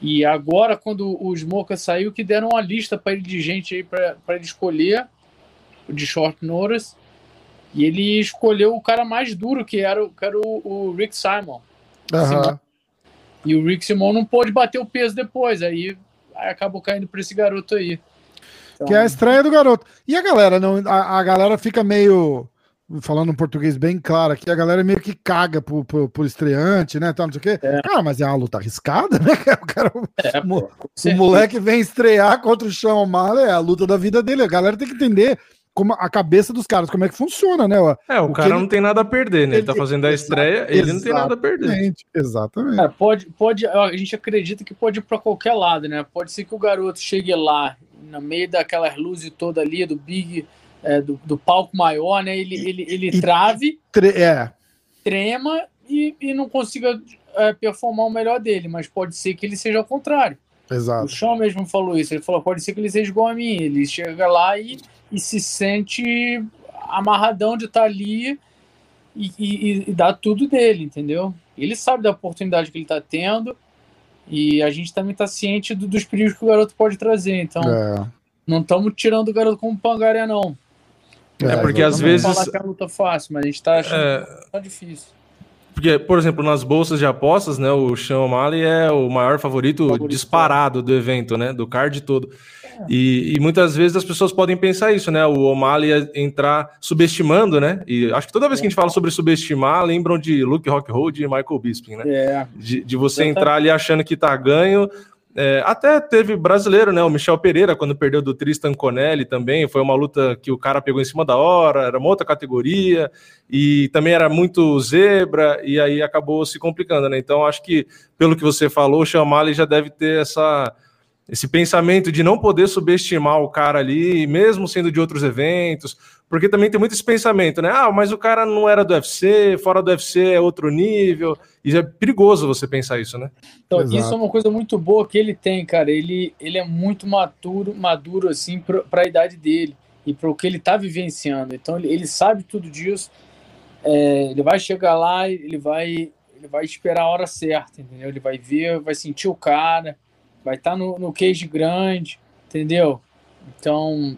E agora, quando o Smoka saiu, que deram uma lista para ele de gente aí para ele escolher, de short notice. E ele escolheu o cara mais duro, que era, que era o, o Rick Simon. Uhum. E o Rick Simon não pôde bater o peso depois. Aí, aí acabou caindo pra esse garoto aí. Então... Que é a estreia do garoto. E a galera, não, a, a galera fica meio falando um português bem claro aqui, a galera meio que caga pro, pro, pro estreante, né? Tal, não sei o quê. É. Ah, mas é uma luta arriscada, né? O, cara, é, o, o moleque vem estrear contra o Sean O'Malley, é a luta da vida dele. A galera tem que entender como a cabeça dos caras, como é que funciona, né? É, o, o cara ele, não tem nada a perder, né? Ele, ele tá fazendo a estreia, ele não tem nada a perder. Exatamente. É, pode, pode, a gente acredita que pode ir para qualquer lado, né? Pode ser que o garoto chegue lá, no meio daquelas luzes toda ali, do Big é, do, do, palco maior, né? Ele, ele, ele e, trave, tre é. trema e, e não consiga é, performar o melhor dele, mas pode ser que ele seja ao contrário. Exato. O Sean mesmo falou isso. Ele falou: pode ser que ele seja igual a mim. Ele chega lá e, e se sente amarradão de estar tá ali e, e, e dá tudo dele, entendeu? Ele sabe da oportunidade que ele está tendo e a gente também está ciente do, dos perigos que o garoto pode trazer. Então, é. não estamos tirando o garoto como pangaré, não. É, porque às vezes. Falar que é luta fácil, mas a gente tá achando é... que tá difícil. Porque, por exemplo, nas bolsas de apostas, né, o Sean O'Malley é o maior favorito, favorito disparado do evento, né, do card todo. É. E, e, muitas vezes as pessoas podem pensar isso, né, o O'Malley entrar subestimando, né, e acho que toda vez que a gente fala sobre subestimar, lembram de Luke Rockhold e Michael Bisping, né, é. de, de você entrar ali achando que tá ganho, é, até teve brasileiro, né? O Michel Pereira, quando perdeu do Tristan Conelli também. Foi uma luta que o cara pegou em cima da hora, era uma outra categoria, e também era muito zebra, e aí acabou se complicando, né? Então, acho que, pelo que você falou, o Chamali já deve ter essa, esse pensamento de não poder subestimar o cara ali, mesmo sendo de outros eventos, porque também tem muito esse pensamento, né? Ah, mas o cara não era do UFC, fora do UFC é outro nível. E é perigoso você pensar isso, né? Então, isso é uma coisa muito boa que ele tem, cara. Ele, ele é muito maduro, maduro assim, para a idade dele e para o que ele está vivenciando. Então, ele, ele sabe tudo disso. É, ele vai chegar lá, ele vai, ele vai esperar a hora certa, entendeu? Ele vai ver, vai sentir o cara, vai estar tá no, no cage grande, entendeu? Então,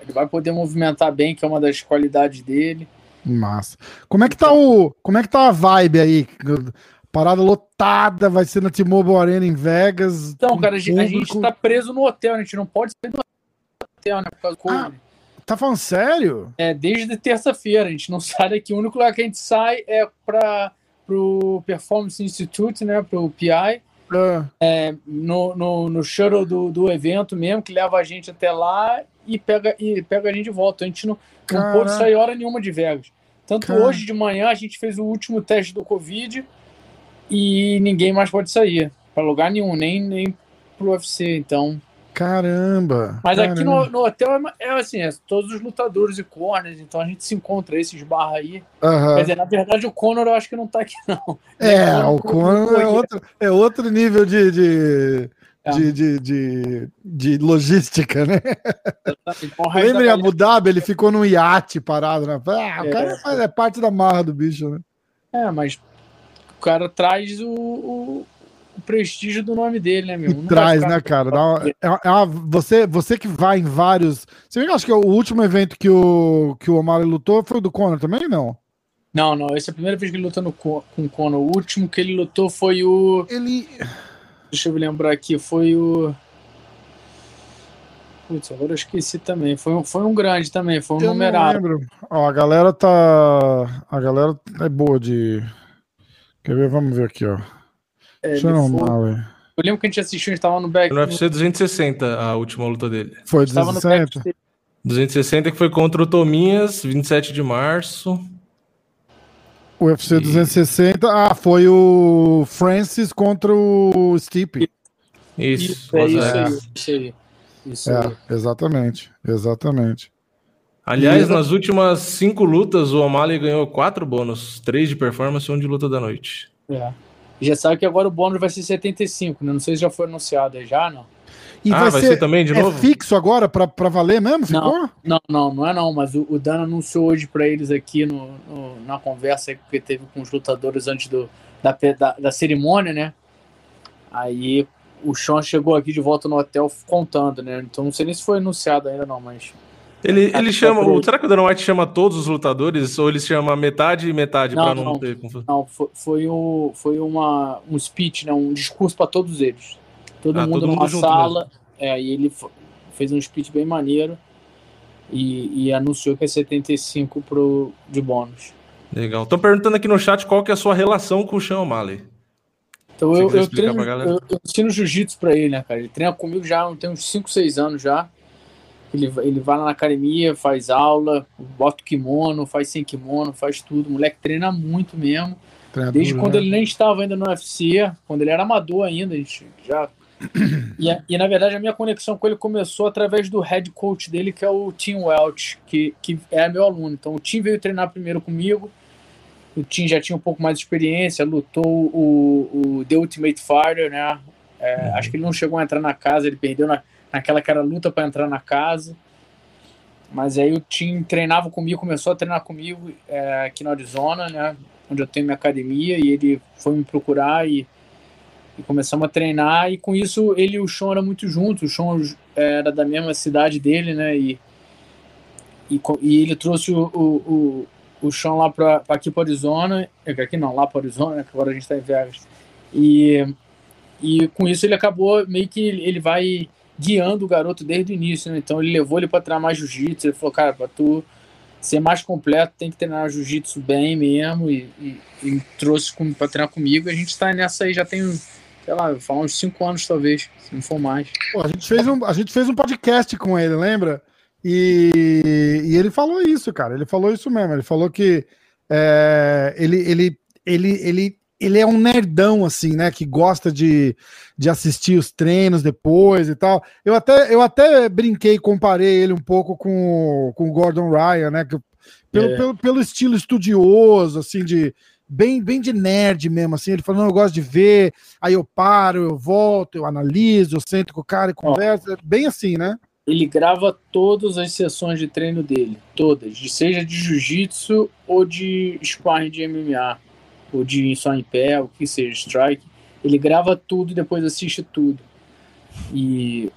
ele vai poder movimentar bem, que é uma das qualidades dele. Massa. Como é que tá o, como é que tá a vibe aí? Parada lotada, vai ser na T-Mobile Arena em Vegas. Então, cara, a gente, a gente tá preso no hotel, a gente não pode sair do hotel, né, por causa do ah, Tá falando sério? É, desde terça-feira, a gente não sai daqui. O único lugar que a gente sai é para pro Performance Institute, né, pro PI. Ah. É, no, no, no shuttle do, do evento mesmo, que leva a gente até lá e pega, e pega a gente de volta. A gente não, não pôde sair hora nenhuma de Vegas. Tanto hoje de manhã a gente fez o último teste do Covid e ninguém mais pode sair para lugar nenhum, nem, nem pro UFC. Então. Caramba! Mas caramba. aqui no, no, hotel é, é, assim, é todos os lutadores e corners, então a gente se encontra esses barra aí. Uhum. Quer dizer, na verdade o Conor eu acho que não tá aqui, não. É, o Conor é outro, é outro nível de, de, é. de, de, de, de, logística, né? Lembra em Abu Dhabi, ele ficou num iate parado, né? Ah, o é, cara é, é parte da marra do bicho, né? É, mas o cara traz o, o, o prestígio do nome dele, né, meu? traz, né, cara? Uma, é, é uma, você, você que vai em vários. Você acha que o último evento que o, que o O'Malley lutou foi o do Conor também, não? Não, não. Essa é a primeira vez que ele lutou no, com o Conor. O último que ele lutou foi o. Ele. Deixa eu lembrar aqui, foi o. Putz, agora eu esqueci também. Foi um, foi um grande também, foi um eu numerado. Não lembro. Ó, a galera tá. A galera é boa de. Quer ver? Vamos ver aqui, ó. É, Deixa eu mal, Eu lembro que a gente assistiu, a gente tava no back. No UFC 260, a última luta dele. Foi 260? 260 que foi contra o Tominhas, 27 de março. O UFC e... 260, ah, foi o Francis contra o Stipe. Isso, isso, é, isso, aí, isso aí. Isso é, exatamente, exatamente. Aliás, e... nas últimas cinco lutas, o O'Malley ganhou quatro bônus, três de performance e um de luta da noite. É. Já sabe que agora o bônus vai ser 75, né? Não sei se já foi anunciado aí já, não. E ah, vai, vai ser, ser, também de é novo? fixo agora para valer mesmo? Ficou? Não, não, não, não é não, mas o, o Dan anunciou hoje para eles aqui no, no, na conversa que teve com os lutadores antes do, da, da, da cerimônia, né? Aí o Sean chegou aqui de volta no hotel contando, né? Então não sei nem se foi anunciado ainda não, mas... Ele, ele chama. O, será que o Dana White chama todos os lutadores ou ele chama metade e metade para não, não, ter confusão? Não, foi, foi, o, foi uma, um speech, né, um discurso para todos eles. Todo Ah, mundo todo numa mundo sala. É, e ele fez um speech bem maneiro e, e anunciou que é 75 pro, de bônus. Legal. Estão perguntando aqui no chat qual que é a sua relação com o Sean O'Malley. Então eu, eu, treino, eu, eu ensino jiu-jitsu pra ele, né, cara? Ele treina comigo já tem uns 5, 6 anos já. Ele, ele vai lá na academia, faz aula, bota o kimono, faz sem kimono, faz tudo. O moleque treina muito mesmo. Desde quando né? ele nem estava ainda no UFC, quando ele era amador ainda, a gente já. E, e, na verdade a minha conexão com ele começou através do head coach dele, que é o Tim Welch, que, que é meu aluno. Então o Tim veio treinar primeiro comigo. O Tim já tinha um pouco mais de experiência, lutou o, o The Ultimate Fighter, né? É, Acho que ele não chegou a entrar na casa, ele perdeu na, naquela que era luta para entrar na casa. Mas aí o Tim treinava comigo, começou a treinar comigo é, aqui no Arizona, né? Onde eu tenho minha academia, e ele foi me procurar e, e começamos a treinar. E com isso ele e o Sean eram muito juntos. O Sean é, era da mesma cidade dele, né? E, e, e ele trouxe o, o, o, o Sean lá para aqui para Arizona. é, Aqui não, lá para Arizona, né, que agora a gente está em Vegas. E, e com isso ele acabou meio que ele vai guiando o garoto desde o início, né? Então ele levou ele para treinar jiu-jitsu. Ele falou, cara, para tu ser mais completo tem que treinar jiu-jitsu bem mesmo. E, e, e trouxe para treinar comigo. A gente está nessa aí já tem, sei lá, uns 5 anos talvez, se não for mais. Pô, a, gente fez um, a gente fez um podcast com ele, lembra? E, e ele falou isso, cara. Ele falou isso mesmo. Ele falou que é, ele, ele, ele, ele, ele é um nerdão, assim, né? Que gosta de, de assistir os treinos depois e tal. Eu até, eu até brinquei, comparei ele um pouco com, o- com o Gordon Ryan, né? que- pelo, É. pelo, pelo estilo estudioso, assim, de. Bem, bem de nerd mesmo, assim. Ele falou: não, eu gosto de ver, aí eu paro, eu volto, eu analiso, eu sento com o cara e converso. Bem assim, né? ele grava todas as sessões de treino dele, todas, seja de jiu-jitsu ou de sparring de MMA, ou de só em pé, o que seja, strike. Ele grava tudo e depois assiste tudo. E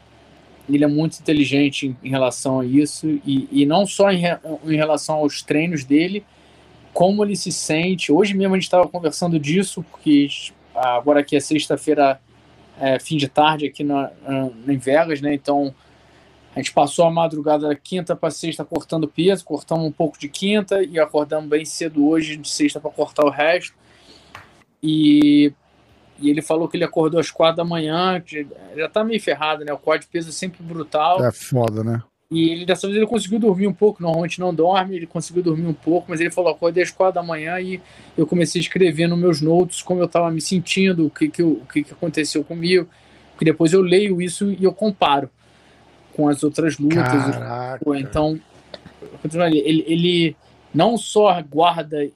ele é muito inteligente em, relação a isso, e, e não só em, re- em relação aos treinos dele, como ele se sente. Hoje mesmo a gente estava conversando disso, porque agora aqui é sexta-feira, é, fim de tarde aqui na, na, em Vegas, né? Então a gente passou a madrugada da quinta para sexta cortando peso, cortamos um pouco de quinta e acordamos bem cedo hoje de sexta para cortar o resto. E, e ele falou que ele acordou às quatro da manhã, já tá meio ferrado, né? O corte de peso é sempre brutal. É foda, né? E ele dessa vez ele conseguiu dormir um pouco, normalmente não dorme, ele conseguiu dormir um pouco, mas ele falou, acordei às quatro da manhã e eu comecei a escrever nos meus notes como eu estava me sentindo, o que que, eu- o que que aconteceu comigo, que depois eu leio isso e eu comparo com as outras lutas. Caraca. Então, ele, ele não só guarda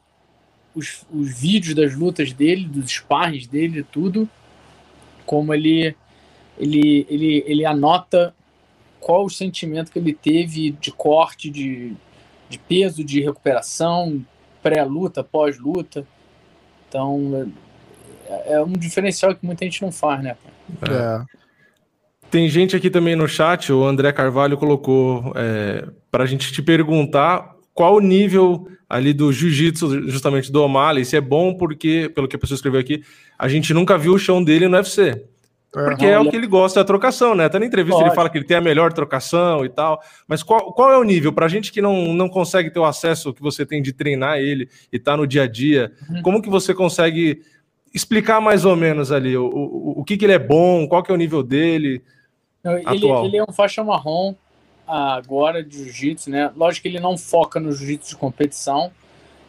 os, os vídeos das lutas dele, dos sparrings dele, tudo, como ele, ele, ele, ele anota qual o sentimento que ele teve de corte, de, de peso, de recuperação, pré-luta, pós-luta. Então, é, é um diferencial que muita gente não faz, né? cara? É. Tem gente aqui também no chat, o André Carvalho colocou é, para a gente te perguntar qual o nível ali do jiu-jitsu, justamente do O'Malley, se é bom porque, pelo que a pessoa escreveu aqui, a gente nunca viu o chão dele no UFC. Porque é o que ele gosta, é a trocação, né? Até na entrevista ele Lógico. fala que ele tem a melhor trocação e tal. Mas qual, qual é o nível? Pra gente que não, não consegue ter o acesso que você tem de treinar ele e tá no dia a dia, Uhum. como que você consegue explicar mais ou menos ali o, o, o que, que ele é bom, qual que é o nível dele? Ele, ele é um faixa marrom agora de jiu-jitsu, né? Lógico que ele não foca no jiu-jitsu de competição,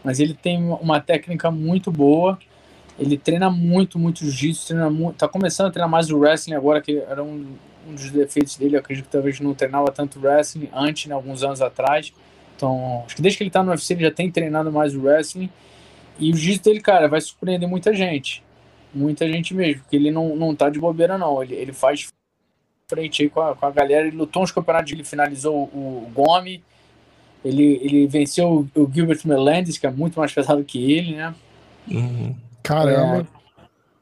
mas ele tem uma técnica muito boa. Ele treina muito, muito jiu-jitsu, treina muito, tá começando a treinar mais o wrestling agora, que era um, um dos defeitos dele. Eu acredito que talvez não treinava tanto wrestling antes, né, alguns anos atrás. Então, acho que desde que ele tá no UFC, ele já tem treinado mais o wrestling. E o jiu-jitsu dele, cara, vai surpreender muita gente. Muita gente mesmo, porque ele não, não tá de bobeira, não. Ele, ele faz frente aí com a, com a galera. Ele lutou uns campeonatos, ele finalizou o, o Gomes. Ele, ele venceu o, o Gilbert Melendez, que é muito mais pesado que ele, né? Uhum. Caramba.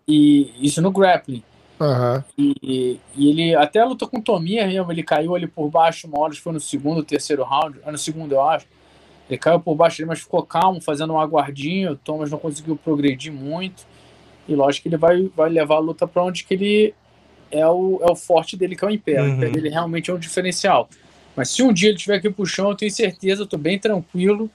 E isso no grappling. Aham. E, e ele até lutou com o Tominha mesmo, ele caiu ali por baixo uma hora, foi no segundo ou terceiro round, ah, no segundo eu acho. Ele caiu por baixo ali, mas ficou calmo, fazendo um aguardinho. O Thomas não conseguiu progredir muito. E lógico que ele vai, vai levar a luta para onde que ele é o, é o forte dele, que é o pé. Uhum. O pé dele realmente é um diferencial. Mas se um dia ele tiver que ir pro chão, eu tenho certeza, eu tô bem tranquilo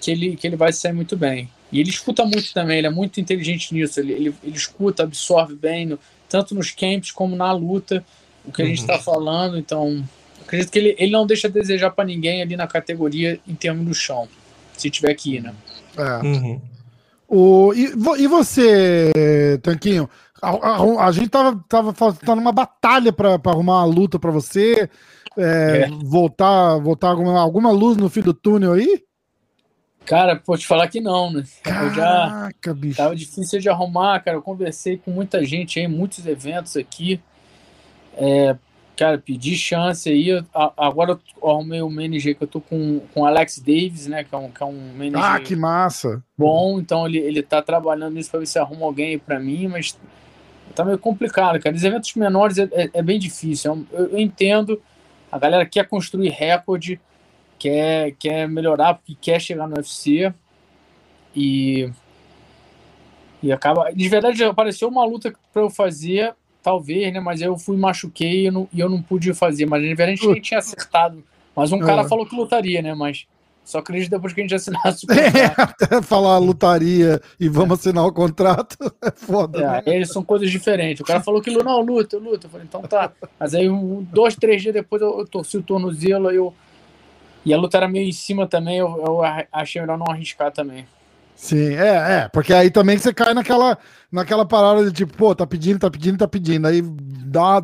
que ele, que ele vai sair muito bem. E ele escuta muito também, ele é muito inteligente nisso. Ele, ele, ele escuta, absorve bem, no, tanto nos camps como na luta, o que a gente está uhum. falando. Então, acredito que ele, ele não deixa a desejar para ninguém ali na categoria em termos do chão, se tiver que ir, né? É. Uhum. O, e, e você, Tanquinho? A, a, a, gente tava, tava, tava numa batalha para arrumar uma luta para você. É, é. Voltar, voltar alguma, alguma luz no fim do túnel aí? Cara, vou te falar que não, né? Caraca, eu já bicho. Tava difícil de arrumar, cara. Eu conversei com muita gente aí, muitos eventos aqui. É, cara, pedi chance aí. Agora eu arrumei o MNG que eu tô com, com Alex Davis, né? Que é um, que é um MNG ah, que massa! Bom, então ele, ele tá trabalhando nisso pra ver se arruma alguém aí pra mim, mas tá meio complicado, cara. Os eventos menores é, é, é bem difícil. Eu, eu entendo, a galera quer construir recorde quer, quer melhorar porque quer chegar no UFC e e acaba de verdade apareceu uma luta para eu fazer talvez né mas eu fui machuquei e eu não, eu não pude fazer mas de verdade a gente nem tinha acertado mas um cara é. falou que lutaria né mas só acredito depois que a gente assinasse o contrato. É, falar lutaria e vamos assinar o contrato é foda. É, né? Eles são coisas diferentes. O cara falou que não, luta, luta. Eu falei, então tá. Mas aí, um, dois, três dias depois, eu, eu torci o tornozelo, aí eu e a luta era meio em cima também, eu, eu achei melhor não arriscar também. Sim, é, é, porque aí também você cai naquela, naquela parada de tipo, pô, tá pedindo, tá pedindo, tá pedindo, aí dá,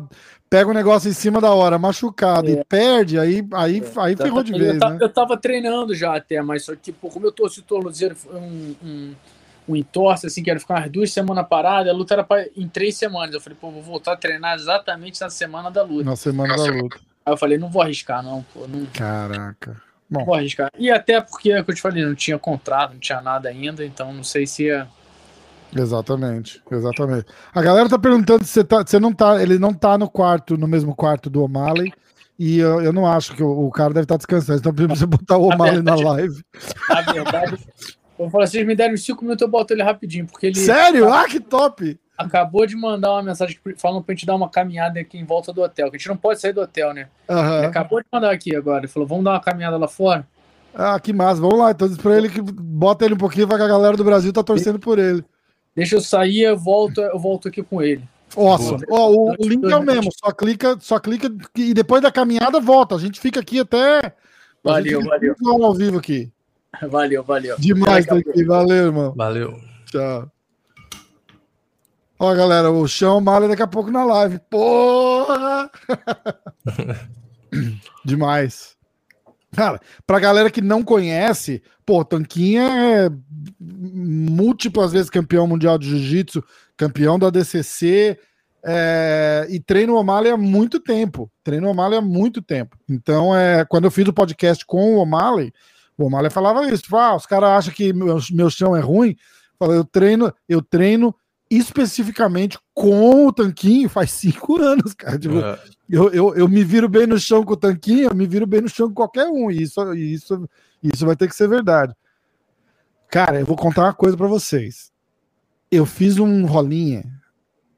pega o um negócio em cima da hora, machucado, é. e perde, aí, aí, é. aí ferrou de vez, eu, né? eu tava treinando já até, mas só que, tipo, como eu torci o tornozelo, foi um, um, um entorse, assim, que era ficar umas duas semanas parada, a luta era pra, em três semanas, eu falei, pô, vou voltar a treinar exatamente na semana da luta. Na semana da luta. Aí eu falei, não vou arriscar, não, pô. Não... Caraca. Bom. Não vou arriscar. E até porque, é o que eu te falei, não tinha contrato, não tinha nada ainda, então não sei se ia. Exatamente, exatamente. A galera tá perguntando se você, tá, você não tá, ele não tá no quarto, no mesmo quarto do O'Malley, e eu, eu não acho que o, o cara deve estar tá descansando, então precisa botar o O'Malley na live. Na verdade, eu falo assim, me deram 5 minutos, eu boto ele rapidinho, porque ele. Sério? Ah, que top! acabou de mandar uma mensagem falando pra gente dar uma caminhada aqui em volta do hotel, que a gente não pode sair do hotel, né? Uhum. Ele acabou de mandar aqui agora. Ele falou: vamos dar uma caminhada lá fora. Ah, que massa. Vamos lá. Então diz pra ele que bota ele um pouquinho, vai que a galera do Brasil tá torcendo por ele. Deixa eu sair, eu volto, eu volto aqui com ele. Nossa, ó, o, o, link é o mesmo, só clica, só clica e depois da caminhada volta. A gente fica aqui até. Valeu, valeu. Ao vivo aqui. Valeu, valeu. Demais daqui. Valeu, irmão. Valeu. Tchau. Ó, galera, o chão malha daqui a pouco na live. Porra! Demais. Cara, pra galera que não conhece, pô, Tanquinha é múltiplas vezes campeão mundial de jiu-jitsu, campeão da DCC, é, e treino o O'Malley há muito tempo. Treino o O'Malley há muito tempo. Então, é, quando eu fiz o podcast com o O'Malley, o O'Malley falava isso. Tipo, ah, os caras acham que meu, meu chão é ruim. Fala, eu treino, eu treino especificamente com o tanquinho faz cinco anos, cara. Tipo, é. eu, eu, eu me viro bem no chão com o tanquinho, eu me viro bem no chão com qualquer um. E isso, isso, isso vai ter que ser verdade. Cara, eu vou contar uma coisa para vocês. Eu fiz um rolinha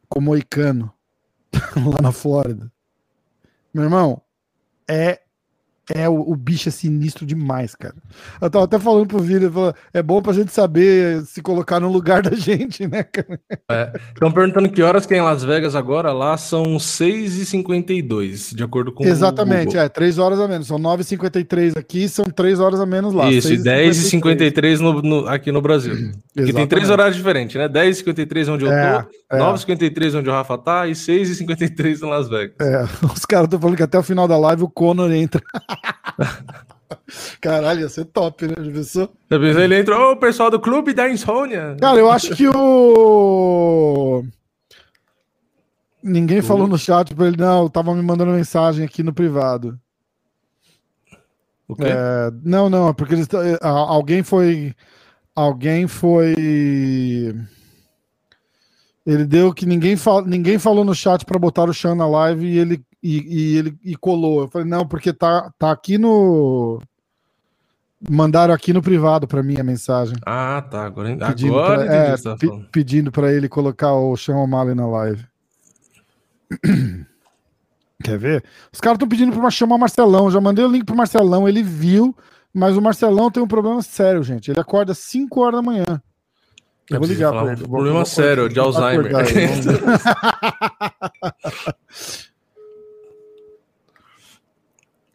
com moicano lá na Flórida. Meu irmão, é é, o, o, bicho é sinistro demais, cara. Eu tava até falando pro vídeo, é bom pra gente saber se colocar no lugar da gente, né, cara? Estão é, perguntando que horas que é em Las Vegas agora, lá são 6h52, de acordo com Exatamente, é, 3 horas a menos. São 9h53 aqui, são 3 horas a menos lá. Isso, e 10h53 no, no, aqui no Brasil. Porque tem três horários diferentes, né? 10h53 onde eu é, tô, é. 9h53 onde o Rafa tá e 6h53 em Las Vegas. É, os caras estão falando que até o final da live o Conor entra. Caralho, ia ser top, né? Pensou? Ele entrou, o pessoal do clube da insônia. Cara, eu acho que o. Ninguém falou no chat pra ele, não, tava me mandando mensagem aqui no privado. O quê? É, não, não, é porque eles, é, alguém foi. Alguém foi. Ele deu que ninguém, fal, ninguém falou no chat para botar o Chan na live e ele e, e, ele e colou. Eu falei, não, porque tá, tá aqui no. Mandaram aqui no privado para mim a mensagem. Ah, tá. Agora, pedindo agora pra, é, tá pedindo para ele colocar o Sean O'Malley na live. Quer ver? Os caras estão pedindo para chamar o Marcelão. Já mandei o link pro Marcelão, ele viu, mas o Marcelão tem um problema sério, gente. Ele acorda às 5 horas da manhã. Eu vou ligar um ele. Problema vou- sério, vou de Alzheimer.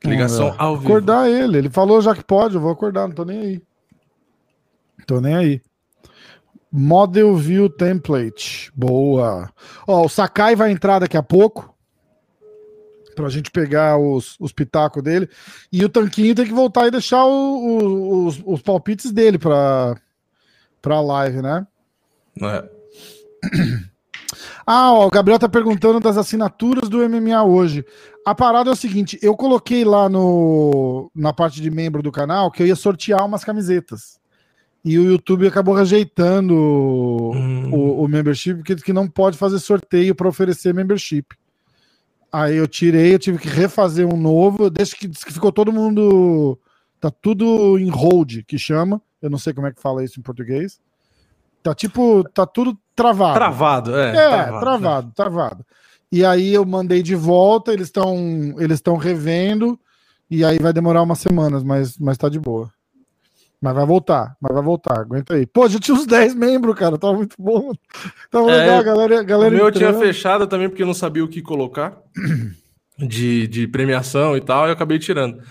Ligação ao vivo. Acordar ele. Ele falou já que pode, eu vou acordar, não tô nem aí. Tô nem aí. Model View Template. Boa. Ó, o Sakai vai entrar daqui a pouco. Pra gente pegar os, os pitacos dele. E o Tanquinho tem que voltar e deixar o- o- os, os palpites dele pra, pra live, né? É. Ah, ó, o Gabriel tá perguntando das assinaturas do MMA hoje. A parada é o seguinte, eu coloquei lá no, na parte de membro do canal que eu ia sortear umas camisetas. E o YouTube acabou rejeitando Hum. o, o membership, porque que não pode fazer sorteio para oferecer membership. Aí eu tirei, eu tive que refazer um novo, desde que, que ficou todo mundo. Tá tudo em hold, que chama. Eu não sei como é que fala isso em português. Tá tipo, tá tudo travado. Travado, é. É, travado, travado, E aí eu mandei de volta, eles estão eles estão revendo e aí vai demorar umas semanas, mas mas tá de boa. Mas vai voltar, mas vai voltar, aguenta aí. Pô, já tinha uns 10 membros, cara, tava muito bom. Tava É, legal, a galera, a O galera meu eu tinha entrando. fechado também porque eu não sabia o que colocar de, de premiação e tal, e eu acabei tirando.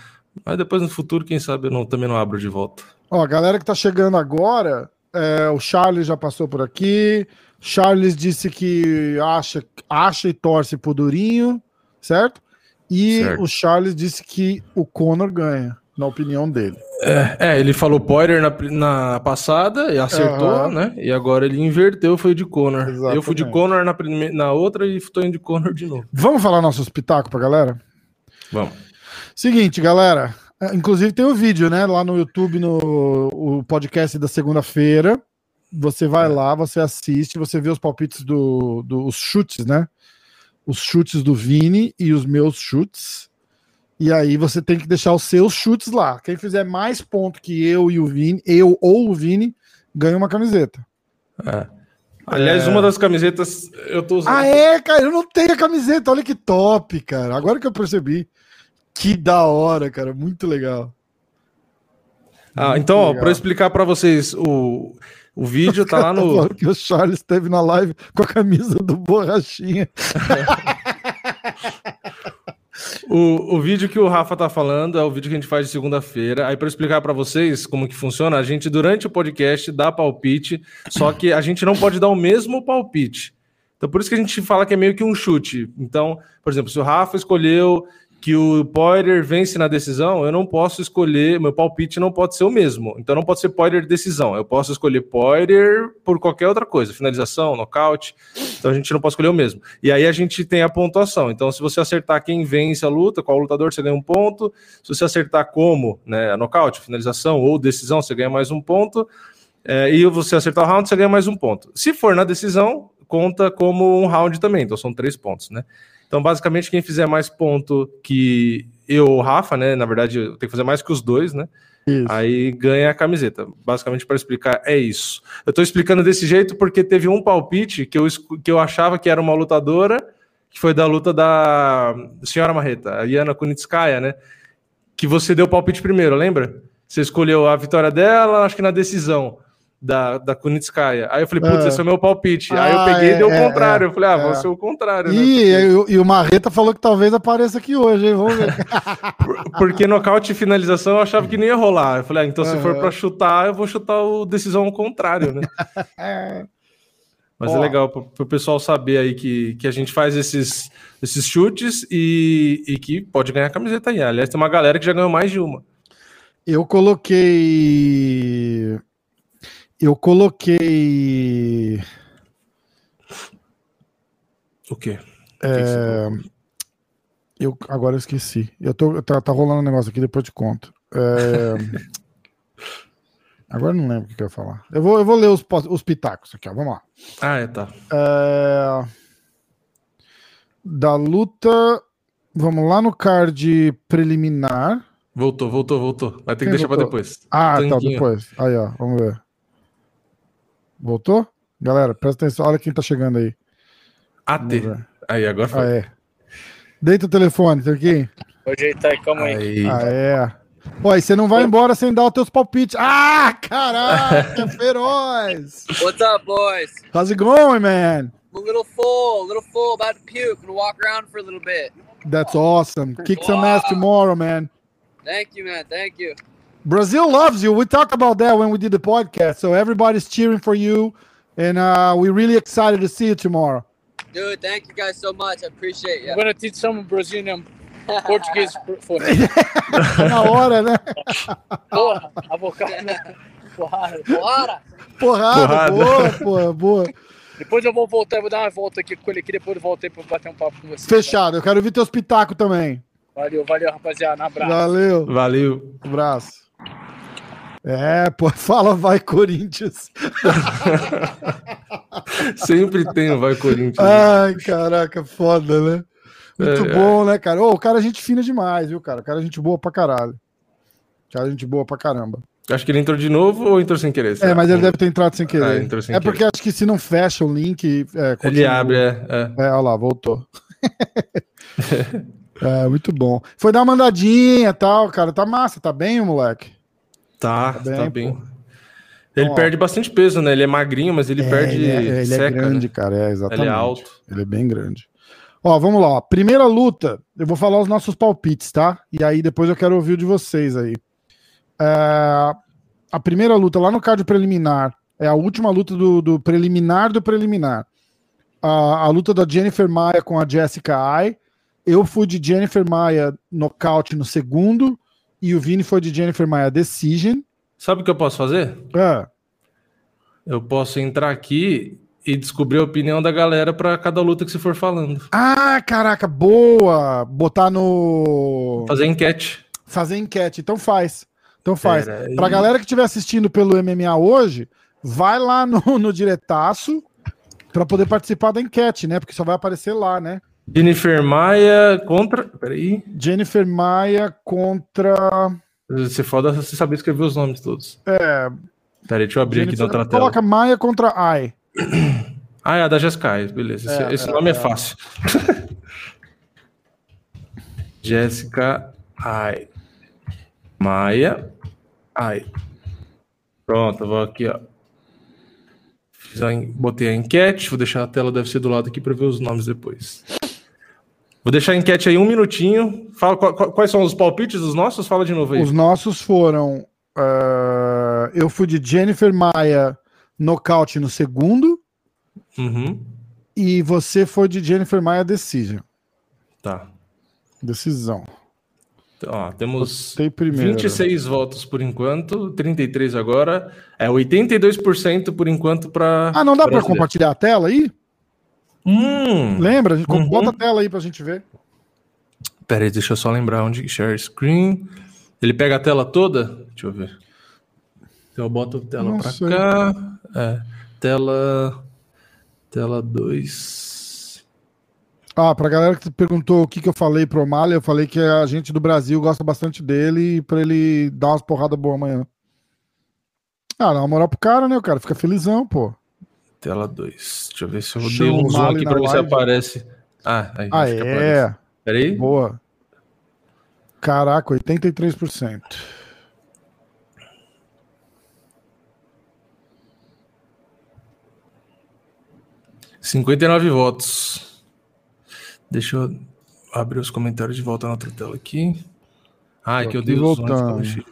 Mas depois no futuro, quem sabe eu não, também não abro de volta. Ó, a galera que tá chegando agora, é, o Charles já passou por aqui. Charles disse que acha, acha e torce pro Durinho, certo? E Certo. o Charles disse que o Conor ganha, na opinião dele. É, ele falou Poirier na, na passada e acertou, Aham. né? E agora ele inverteu, foi de Conor. Exatamente. Eu fui de Conor na, na outra e tô indo de Conor de novo. Vamos falar nossos pitacos pra galera? Vamos. Seguinte, galera. é, Inclusive tem o vídeo, né? Lá no YouTube, no o podcast da segunda-feira. Você vai lá, você assiste, você vê os palpites do, do- chutes, né? Os chutes do Vini e os meus chutes. E aí você tem que deixar os seus chutes lá. Quem fizer mais ponto que eu e o Vini, eu ou o Vini, ganha uma camiseta. Aliás, É. uma das camisetas eu tô usando. Ah, é, cara, eu não tenho a camiseta. Olha que top, cara. Agora que eu percebi. Que da hora, cara. Muito legal. Ah, então, ó, legal. para explicar para vocês, o, o vídeo tá lá no. Que o Charles esteve na live com a camisa do Borrachinha. O, o vídeo que o Rafa tá falando é o vídeo que a gente faz de segunda-feira. Aí, para explicar para vocês como que funciona, a gente, durante o podcast, dá palpite, só que a gente não pode dar o mesmo palpite. Então, por isso que a gente fala que é meio que um chute. Então, por exemplo, se o Rafa escolheu que o Poirier vence na decisão, eu não posso escolher, meu palpite não pode ser o mesmo. Então, não pode ser Poirier decisão. Eu posso escolher Poirier por qualquer outra coisa, finalização, nocaute. Então, a gente não pode escolher o mesmo. E aí a gente tem a pontuação. Então, se você acertar quem vence a luta, qual lutador, você ganha um ponto. Se você acertar como, né, nocaute, finalização ou decisão, você ganha mais um ponto. É, e você acertar o round, você ganha mais um ponto. Se for na decisão, conta como um round também. Então, são três pontos, né? Então, basicamente, quem fizer mais ponto que eu ou o Rafa, né? Na verdade, eu tenho que fazer mais que os dois, né? Isso. Aí ganha a camiseta. Basicamente, para explicar, é isso. Eu tô explicando desse jeito porque teve um palpite que eu, que eu achava que era uma lutadora, que foi da luta da Senhora Marreta, a Iana Kunitskaya, né? Que você deu palpite primeiro, lembra? Você escolheu a vitória dela, acho que na decisão da, da Kunitskaya. Aí eu falei, putz, É. esse é o meu palpite. Aí eu Ah, peguei e é, dei o é, contrário. é, eu falei, ah, é. vou ser o contrário, né? E, e, e o Marreta falou que talvez apareça aqui hoje, hein? Vamos ver. Por- Porque nocaute e finalização eu achava que não ia rolar. Eu falei, ah, então se for pra chutar, eu vou chutar o decisão ao contrário, né? Mas Ó. é legal pro, pro pessoal saber aí que, que a gente faz esses, esses chutes e, e que pode ganhar camiseta aí. Aliás, tem uma galera que já ganhou mais de uma. Eu coloquei. Eu coloquei. O quê? É, eu, agora eu esqueci. Eu tô, tá, tá rolando um negócio aqui, depois eu te conto. É, agora eu não lembro o que, que eu ia falar. Eu vou, eu vou ler os, os pitacos aqui, ó. Vamos lá. Ah, é, tá. É, da luta. Vamos lá no card preliminar. Voltou, voltou, voltou. Vai ter que Quem deixar pra voltou? depois. Ah, tá, Tanquinho. depois. Aí, ó, vamos ver. Voltou? Galera, presta atenção. Olha quem tá chegando aí. AT. Aí, agora foi. Ah, é. Deita o telefone, aqui? Vou ajeitar aí, calma aí. Aí. Ah, é. Pô, e você não vai embora sem dar os teus palpites. Ah, caraca, feroz! What's up, boys? How's it going, man? I'm a little full, a little full, about to puke. Gonna walk around for a little bit. That's awesome. Kick some ass tomorrow, man. Thank you, man. Thank you. Brazil loves you. We talked about that when we did the podcast. So everybody's cheering for you, and uh, we're really excited to see you tomorrow. Dude, thank you guys so much. I appreciate I'm you. gonna teach some Brazilian Portuguese for Tá na hora, né? Porra, avocado. Porrada. Bora! Porrada, Porrada. boa, boa, boa. Depois eu vou voltar, eu vou dar uma volta aqui com ele aqui, depois eu voltei pra bater um papo com você. Fechado. Eu quero ouvir teus pitacos também. Valeu, valeu, rapaziada. Um abraço. Valeu. Valeu. Abraço. É, pô, fala vai Corinthians. Sempre tem o Vai Corinthians. Ai, caraca, foda, né? Muito É, bom, né, cara? Ô, o cara é gente fina demais, viu, cara? O cara é gente boa pra caralho. O cara é gente boa pra caramba. Acho que ele entrou de novo ou entrou sem querer? É, mas ele deve ter entrado sem Ah, querer. entrou sem é porque acho que se não fecha o link. É, Ele abre, é. é. É, olha lá, voltou. é, muito bom. Foi dar uma andadinha e tal, cara. Tá massa, tá bem, o moleque? Tá, Tá tá bem, bem. pô. Ele Ó. perde bastante peso, né? Ele é magrinho, mas ele perde. ele é, ele é seca, grande, né? cara. É, exatamente. Ele é alto. Ele é bem grande. Ó, vamos lá. Primeira luta, eu vou falar os nossos palpites, tá? E aí depois eu quero ouvir o de vocês aí. É, a primeira luta lá no card preliminar é a última luta do, do preliminar do preliminar. A, a luta da Jennifer Maia com a Jessica Ai. Eu fui de Jennifer Maia nocaute no segundo e o Vini foi de Jennifer Maia decision. Sabe o que eu posso fazer? É. Eu posso entrar aqui e descobrir a opinião da galera pra cada luta que você for falando. Ah, caraca, boa! Botar no. Fazer enquete. fazer enquete. Então faz. Então faz. Aí. Pra galera que estiver assistindo pelo MMA hoje, vai lá no, no diretaço pra poder participar da enquete, né? Porque só vai aparecer lá, né? Jennifer Maia contra. Peraí. Jennifer Maia contra. Você foda você saber escrever os nomes todos. É, Peraí, deixa eu abrir aqui na Jennifer- outra tela. coloca Maia contra Ai. Ah, é a da Jessica. Ai, Beleza. Esse, É, esse é, nome é, é. fácil. Jéssica Ai. Maia Ai. Pronto, vou aqui, ó. Botei a enquete, vou deixar a tela, deve ser do lado aqui para ver os nomes depois. Vou deixar a enquete aí um minutinho. Fala qu- qu- quais são os palpites dos nossos? Fala de novo aí. Os nossos foram. ah, eu fui de Jennifer Maia nocaute no segundo. Uhum. E você foi de Jennifer Maia Decision. Tá. Decisão. Ó, temos Botei primeiro. 26 votos por enquanto, 33 agora. É 82% por enquanto para. Ah, não dá pra compartilhar a tela aí? Hum. Lembra? A Uhum. bota a tela aí pra gente ver. Pera aí, deixa eu só lembrar onde share screen. Ele pega a tela toda? Deixa eu ver. Então eu boto a tela sei. cá. É, tela tela 2. Ah, pra galera que perguntou o que, que eu falei pro O'Malley, eu falei que a gente do Brasil gosta bastante dele e pra ele dar umas porradas boas amanhã. Ah, dá uma moral pro cara, né? O cara fica felizão, pô. Tela 2. Deixa eu ver se eu Chama dei um o zoom Mali aqui pra ver se aparece. Ah, aí. Ah, é. aparece. Pera aí. Boa. Caraca, 83%. e 59 votos. Deixa eu abrir os comentários de volta na outra tela aqui. Ah, é que eu dei os antes.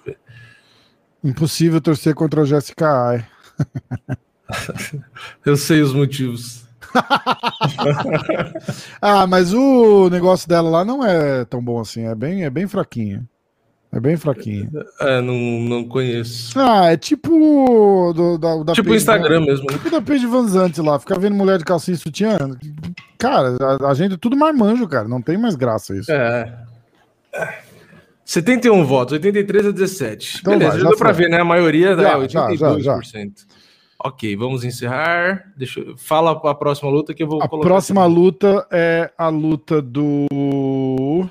Impossível torcer contra a Jessica Ai. Eu sei os motivos. Ah, mas o negócio dela lá não é tão bom assim. É bem, é bem fraquinho. É bem fraquinho. É, não, não conheço. Ah, é tipo do, da, da tipo o Instagram Van- mesmo. Tipo da Paige Van lá, ficar vendo mulher de calcinha e sutiã. Cara, a, a gente é tudo marmanjo, cara. Não tem mais graça isso. É. 71 votos, 83 a 17. Então Beleza, vai, já já deu pra ver, né? A maioria Já, é já, 82%. já, Ok, vamos encerrar. Deixa eu... Fala a próxima luta que eu vou A colocar. próxima aqui. luta é a luta do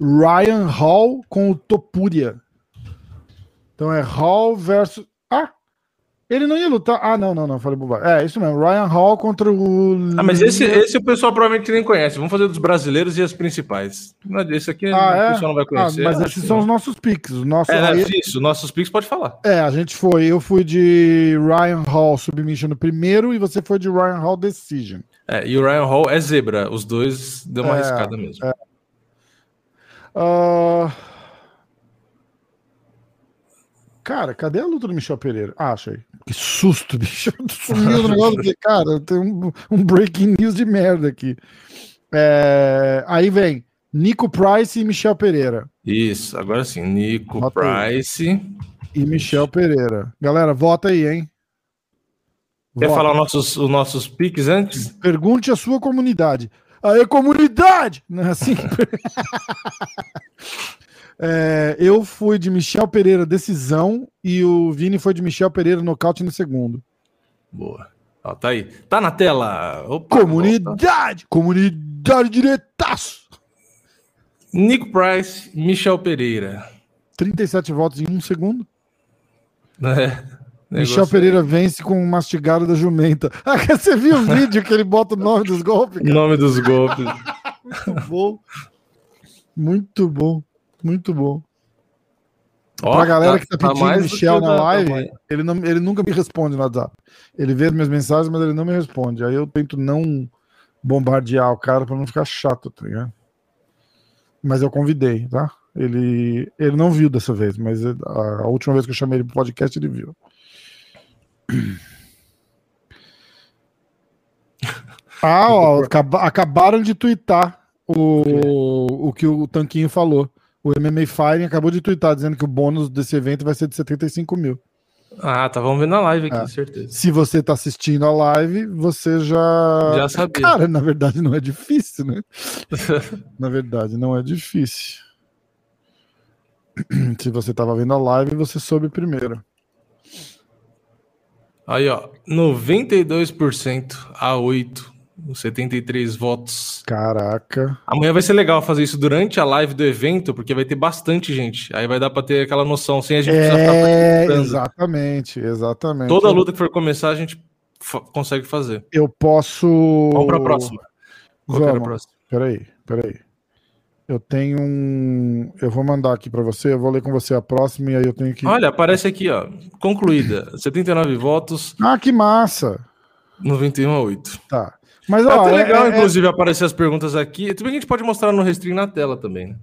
Ryan Hall com o Topuria. Então é Hall versus. Ah! Ele não ia lutar. Ah, não, não, não, falei bobagem. É, isso mesmo. Ryan Hall contra o. Ah, mas esse, esse o pessoal provavelmente nem conhece. Vamos fazer dos brasileiros e as principais. Esse aqui ah, o é? pessoal não vai conhecer. Ah, mas esses são os nossos picks. Os nossos, é, aí... isso, nossos picks pode falar. É, a gente foi. Eu fui de Ryan Hall Submission no primeiro e você foi de Ryan Hall Decision. É, e o Ryan Hall é zebra. Os dois deu uma é, arriscada mesmo. É. Uh... Cara, cadê a luta do Michel Pereira? Ah, achei. Que susto, bicho. Sumiu o negócio aqui. Cara, tem um, um, breaking news de merda aqui. É... Aí vem Nico Price e Michel Pereira. Isso, agora sim. Nico vota Price aí. e Michel Pereira. Galera, vota aí, hein? Quer vota. falar os nossos, os nossos piques antes? Pergunte a sua comunidade. Aê, comunidade! Não é assim? É, eu fui de Michel Pereira decisão e o Vini foi de Michel Pereira nocaute no segundo. Boa. Ó, tá aí. Tá na tela. Opa, comunidade! Volta. Comunidade diretaço! Nico Price, Michel Pereira. 37 votos em um segundo. É. Michel Pereira vence com um mastigado da jumenta. Ah, você viu o vídeo que ele bota o nome dos golpes? Cara? Nome dos golpes. Muito bom. Muito bom. Muito bom. Ó, pra galera tá, que tá, tá pedindo tá Michel na live, ele, não, ele nunca me responde no WhatsApp. Ele vê as minhas mensagens, mas ele não me responde. Aí eu tento não bombardear o cara para não ficar chato, tá ligado? Mas eu convidei, tá? Ele, ele não viu dessa vez, mas a, a última vez que eu chamei ele pro podcast, ele viu. Ah, ó, acabaram de twittar o, o que o Tanquinho falou. O MMA Firing acabou de twittar dizendo que o bônus desse evento vai ser de 75 mil. Ah, tá, vamos ver na live aqui, é. certeza. Se você tá assistindo a live, você já. Já sabia. Cara, na verdade não é difícil, né? na verdade não é difícil. Se você tava vendo a live, você soube primeiro. Aí, ó, 92% a 8 73 votos. Caraca. Amanhã vai ser legal fazer isso durante a live do evento, porque vai ter bastante gente. Aí vai dar para ter aquela noção, sem a gente é, precisar Exatamente, exatamente. Toda luta que for começar, a gente consegue fazer. Eu posso. Vamos para a próxima. Qual Vamos. próxima? Peraí, peraí. Eu tenho um. Eu vou mandar aqui para você, eu vou ler com você a próxima e aí eu tenho que. Olha, aparece aqui, ó. Concluída. 79 votos. Ah, que massa! 91 a 8. Tá. Mas, ó, é até legal, é, é, inclusive, é... aparecer as perguntas aqui. Tudo bem que a gente pode mostrar no Restring na tela também, né?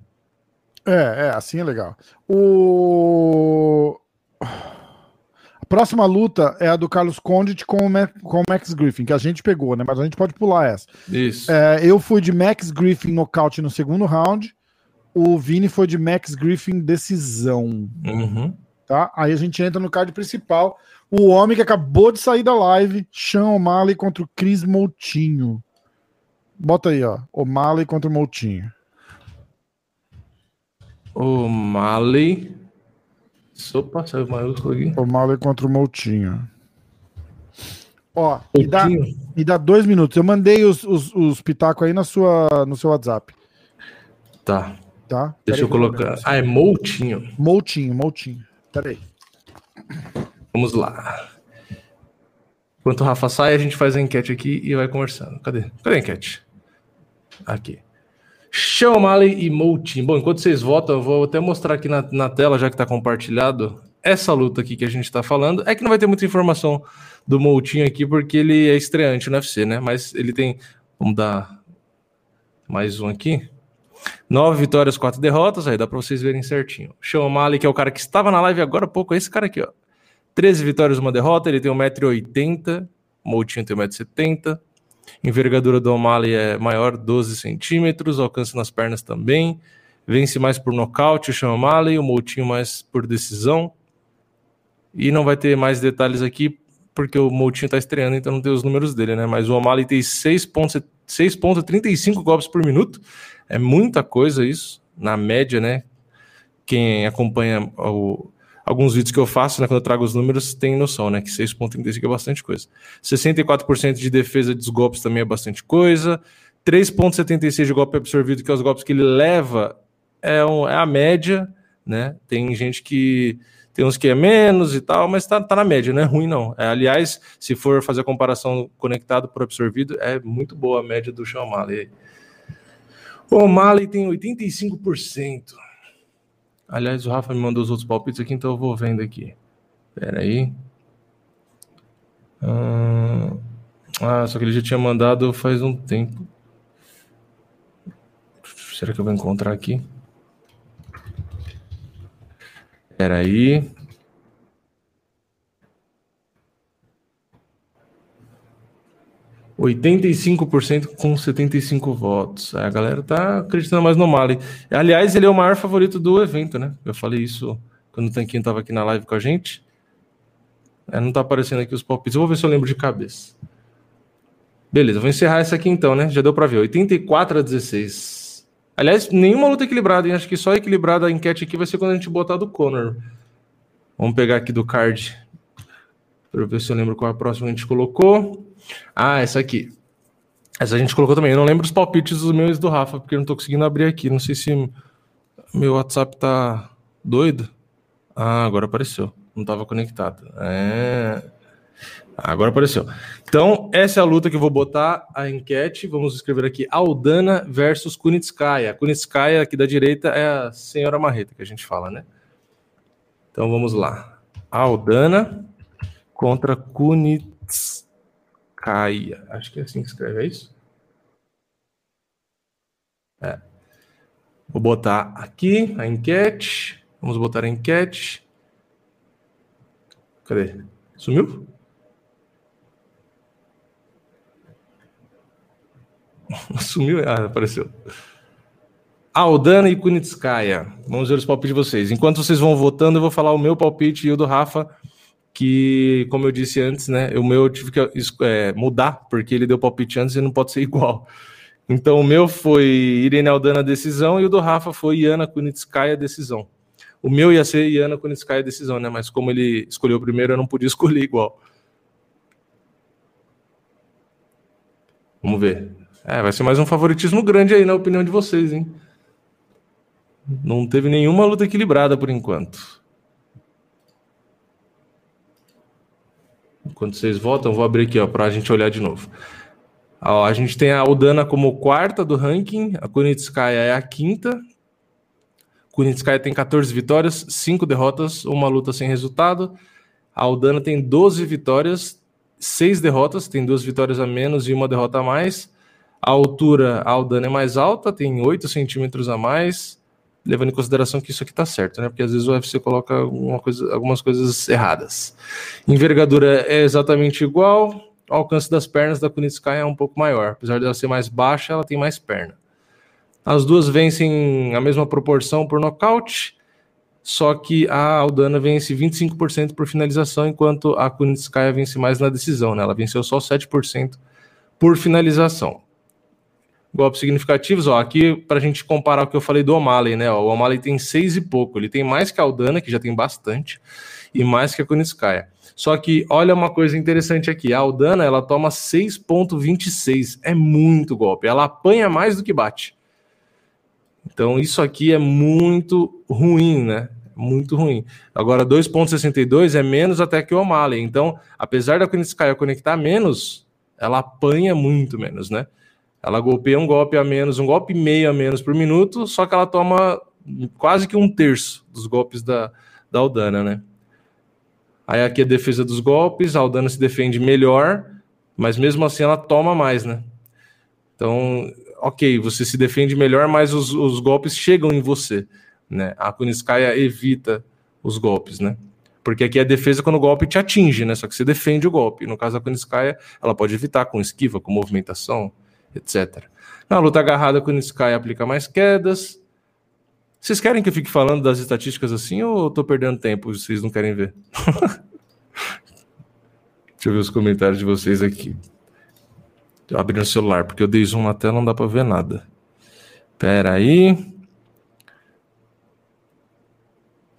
É, é, assim é legal. O... Próxima luta é a do Carlos Condit com o, Mac, com o Max Griffin, que a gente pegou, né? Mas a gente pode pular essa. Isso. É, eu fui de Max Griffin nocaute no segundo round. O Vini foi de Max Griffin decisão. Uhum. Tá? Aí a gente entra no card principal. O homem que acabou de sair da live, Sean O'Malley contra o Chris Moutinho. Bota aí, ó. O'Malley contra o Moutinho. O'Malley. Sopa, saiu maiúsculo aqui. O'Malley contra o Moutinho. Ó, me dá, me dá dois minutos. Eu mandei os, os, os pitacos aí na sua, no seu WhatsApp. Tá. Tá? Deixa eu colocar. Ah, é Moutinho. Moutinho, Moutinho. Peraí. Vamos lá. Enquanto o Rafa sai, a gente faz a enquete aqui e vai conversando. Cadê? Cadê a enquete? Aqui. Sean O'Malley e Moutinho. Bom, enquanto vocês votam, eu vou até mostrar aqui na, na tela, já que está compartilhado, essa luta aqui que a gente está falando. É que não vai ter muita informação do Moutinho aqui, porque ele é estreante no UFC, né? Mas ele tem. Vamos dar mais um aqui. Nove vitórias, quatro derrotas. Aí dá para vocês verem certinho. Sean O'Malley, que é o cara que estava na live agora há pouco, é esse cara aqui, ó. 13 vitórias, uma derrota. Ele tem 1,80m. Moutinho tem 1,70m. Envergadura do O'Malley é maior, 12 centímetros. Alcance nas pernas também. Vence mais por nocaute o Sean O'Malley. O Moutinho mais por decisão. E não vai ter mais detalhes aqui, porque o Moutinho está estreando, então não tem os números dele, né? Mas o O'Malley tem 6,35 golpes por minuto. É muita coisa isso, na média, né? Quem acompanha o, alguns vídeos que eu faço, né, quando eu trago os números, tem noção, né, que 6.35 é bastante coisa. 64% de defesa dos golpes também é bastante coisa. 3.76 de golpe absorvido, que é os golpes que ele leva, é, um, é a média, né? Tem gente que Tem uns que é menos e tal, mas tá, tá na média, não é ruim não. É, aliás, se for fazer a comparação conectado por absorvido, é muito boa a média do Sean O'Malley. O O'Malley tem 85%. Aliás, o Rafa me mandou os outros palpites aqui, então eu vou vendo aqui. Pera aí. Ah, só que ele já tinha mandado faz um tempo. Será que eu vou encontrar aqui? Espera aí. Oitenta e cinco por cento com 75 votos. A galera tá acreditando mais no Mali. Aliás, ele é o maior favorito do evento, né? Eu falei isso quando o Tanquinho estava aqui na live com a gente. É, não tá aparecendo aqui os palpites. Eu vou ver se eu lembro de cabeça. Beleza, vou encerrar essa aqui então, né? Já deu para ver. 84 a 16. Aliás, nenhuma luta equilibrada, hein? Acho que só equilibrada a enquete aqui vai ser quando a gente botar do Conor. Vamos pegar aqui do card. Para ver se eu lembro qual a próxima que a gente colocou. Ah, essa aqui. Essa a gente colocou também. Eu não lembro os palpites dos meus do Rafa, porque eu não tô conseguindo abrir aqui. Não sei se meu WhatsApp tá doido. Ah, agora apareceu. Não estava conectado. É. Agora apareceu. Então, essa é a luta que eu vou botar a enquete. Vamos escrever aqui Aldana versus Kunitskaya. Kunitskaya, aqui da direita, é a senhora Marreta que a gente fala, né? Então vamos lá. Aldana contra Kunitskaya. Acho que é assim que escreve, é isso? É. Vou botar aqui a enquete. Vamos botar a enquete. Cadê? Sumiu? Sumiu? Ah, apareceu. Aldana e Kunitskaya. Vamos ver os palpites de vocês. Enquanto vocês vão votando, eu vou falar o meu palpite e o do Rafa, que, como eu disse antes, né? O meu eu tive que é, mudar, porque ele deu palpite antes e não pode ser igual. Então, o meu foi Irene Aldana decisão e o do Rafa foi Iana Kunitskaya decisão. O meu ia ser Iana Kunitskaya decisão, né? Mas como ele escolheu primeiro, eu não podia escolher igual. Vamos ver. É, vai ser mais um favoritismo grande aí, na opinião de vocês, hein? Não teve nenhuma luta equilibrada por enquanto. Enquanto vocês votam, vou abrir aqui para a gente olhar de novo. Ó, a gente tem a Aldana como quarta do ranking, a Kunitskaya é a quinta. Kunitskaya tem 14 vitórias, 5 derrotas, uma luta sem resultado. A Aldana tem 12 vitórias, 6 derrotas, tem duas vitórias a menos e uma derrota a mais. A altura, a Aldana é mais alta, tem 8 centímetros a mais, levando em consideração que isso aqui está certo, né? Porque às vezes o UFC coloca coisa, algumas coisas erradas. Envergadura é exatamente igual, o alcance das pernas da Kunitskaya é um pouco maior. Apesar dela ser mais baixa, ela tem mais perna. As duas vencem a mesma proporção por nocaute, só que a Aldana vence 25% por finalização, enquanto a Kunitskaya vence mais na decisão, né? Ela venceu só 7% por finalização golpes significativos, ó, aqui para a gente comparar o que eu falei do O'Malley, né? Ó, o O'Malley tem seis e pouco, ele tem mais que a Aldana, que já tem bastante, e mais que a Kuniskaya. Só que olha uma coisa interessante aqui, a Aldana ela toma 6.26, é muito golpe, ela apanha mais do que bate. Então isso aqui é muito ruim, né? Muito ruim. Agora 2.62 é menos até que o O'Malley. Então, apesar da Kuniskaya conectar menos, ela apanha muito menos, né? Ela golpeia um golpe a menos, um golpe e meio a menos por minuto, só que ela toma quase que um terço dos golpes da, da Aldana, né? Aí aqui a defesa dos golpes, a Aldana se defende melhor, mas mesmo assim ela toma mais, né? Então, ok, você se defende melhor, mas os, os golpes chegam em você, né? A Kuniskaya evita os golpes, né? Porque aqui é a defesa quando o golpe te atinge, né? Só que você defende o golpe. No caso da Kuniskaya, ela pode evitar com esquiva, com movimentação, etc. Na luta agarrada, quando Sky aplica mais quedas. Vocês querem que eu fique falando das estatísticas assim ou eu tô perdendo tempo? Vocês não querem ver? Deixa eu ver os comentários de vocês aqui. Tô abrindo o celular, porque eu dei zoom na tela, não dá para ver nada. Pera aí.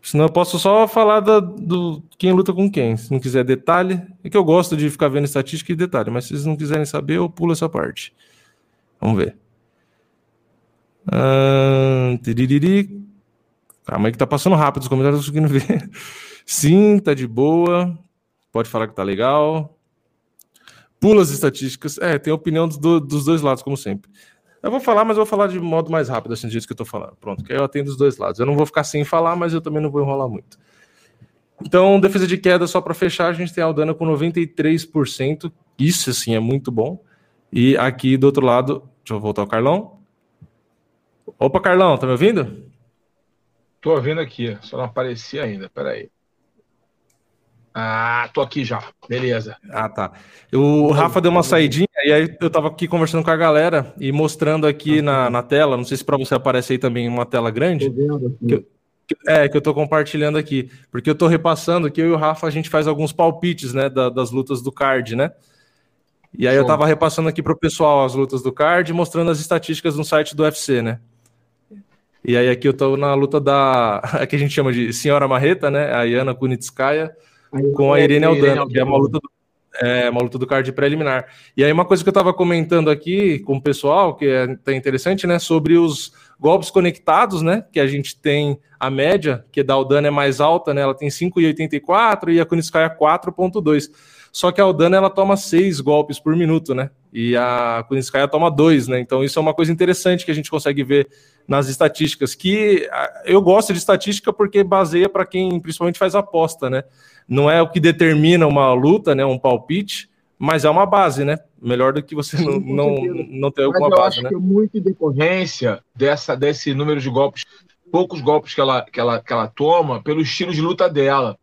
Senão eu posso só falar da, do quem luta com quem. Se não quiser detalhe, é que eu gosto de ficar vendo estatística e detalhe, mas se vocês não quiserem saber, eu pulo essa parte. Vamos ver. Ah, Calma aí que tá passando rápido os comentários, não conseguindo ver. Sim, tá de boa. Pode falar que tá legal. Pula as estatísticas. É, tem a opinião dos, dos dois lados, como sempre. Eu vou falar, mas eu vou falar de modo mais rápido, assim, do jeito que eu tô falando. Pronto, que eu atendo os dois lados. Eu não vou ficar sem falar, mas eu também não vou enrolar muito. Então, defesa de queda, só para fechar, a gente tem a Aldana com 93%. Isso, assim, é muito bom. E aqui do outro lado, deixa eu voltar o Carlão. Opa, Carlão, tá me ouvindo? Tô ouvindo aqui, só não apareci ainda, peraí. Ah, tô aqui já, beleza. Ah, tá. O Rafa deu uma saidinha e aí eu tava aqui conversando com a galera e mostrando aqui na, na tela, não sei se para você aparece aí também uma tela grande. Que eu, que, é, que eu tô compartilhando aqui, porque eu tô repassando que eu e o Rafa a gente faz alguns palpites, né, da, das lutas do card, né? E aí Show. eu tava repassando aqui pro pessoal as lutas do card, mostrando as estatísticas no site do UFC, né? E aí aqui eu tô na luta da, que a gente chama de Senhora Marreta, né? A Iana Kunitskaya com a Irene Aldana, que é uma luta do, é, uma luta do card preliminar. E aí uma coisa que eu estava comentando aqui com o pessoal, que é tá interessante, né, sobre os golpes conectados, né, que a gente tem a média, que da Aldana é mais alta, né, ela tem 5,84 e a Kunitskaya 4,2. Só que a Aldana ela toma seis golpes por minuto, né? E a Kunitskaya toma dois, né? Então isso é uma coisa interessante que a gente consegue ver nas estatísticas. Que eu gosto de estatística porque baseia para quem principalmente faz aposta, né? Não é o que determina uma luta, né? Um palpite, mas é uma base, né? Melhor do que você não, não, não ter alguma mas eu base, acho né? Que é muito em decorrência dessa, desse número de golpes, poucos golpes que ela, que ela, que ela toma, pelo estilo de luta dela.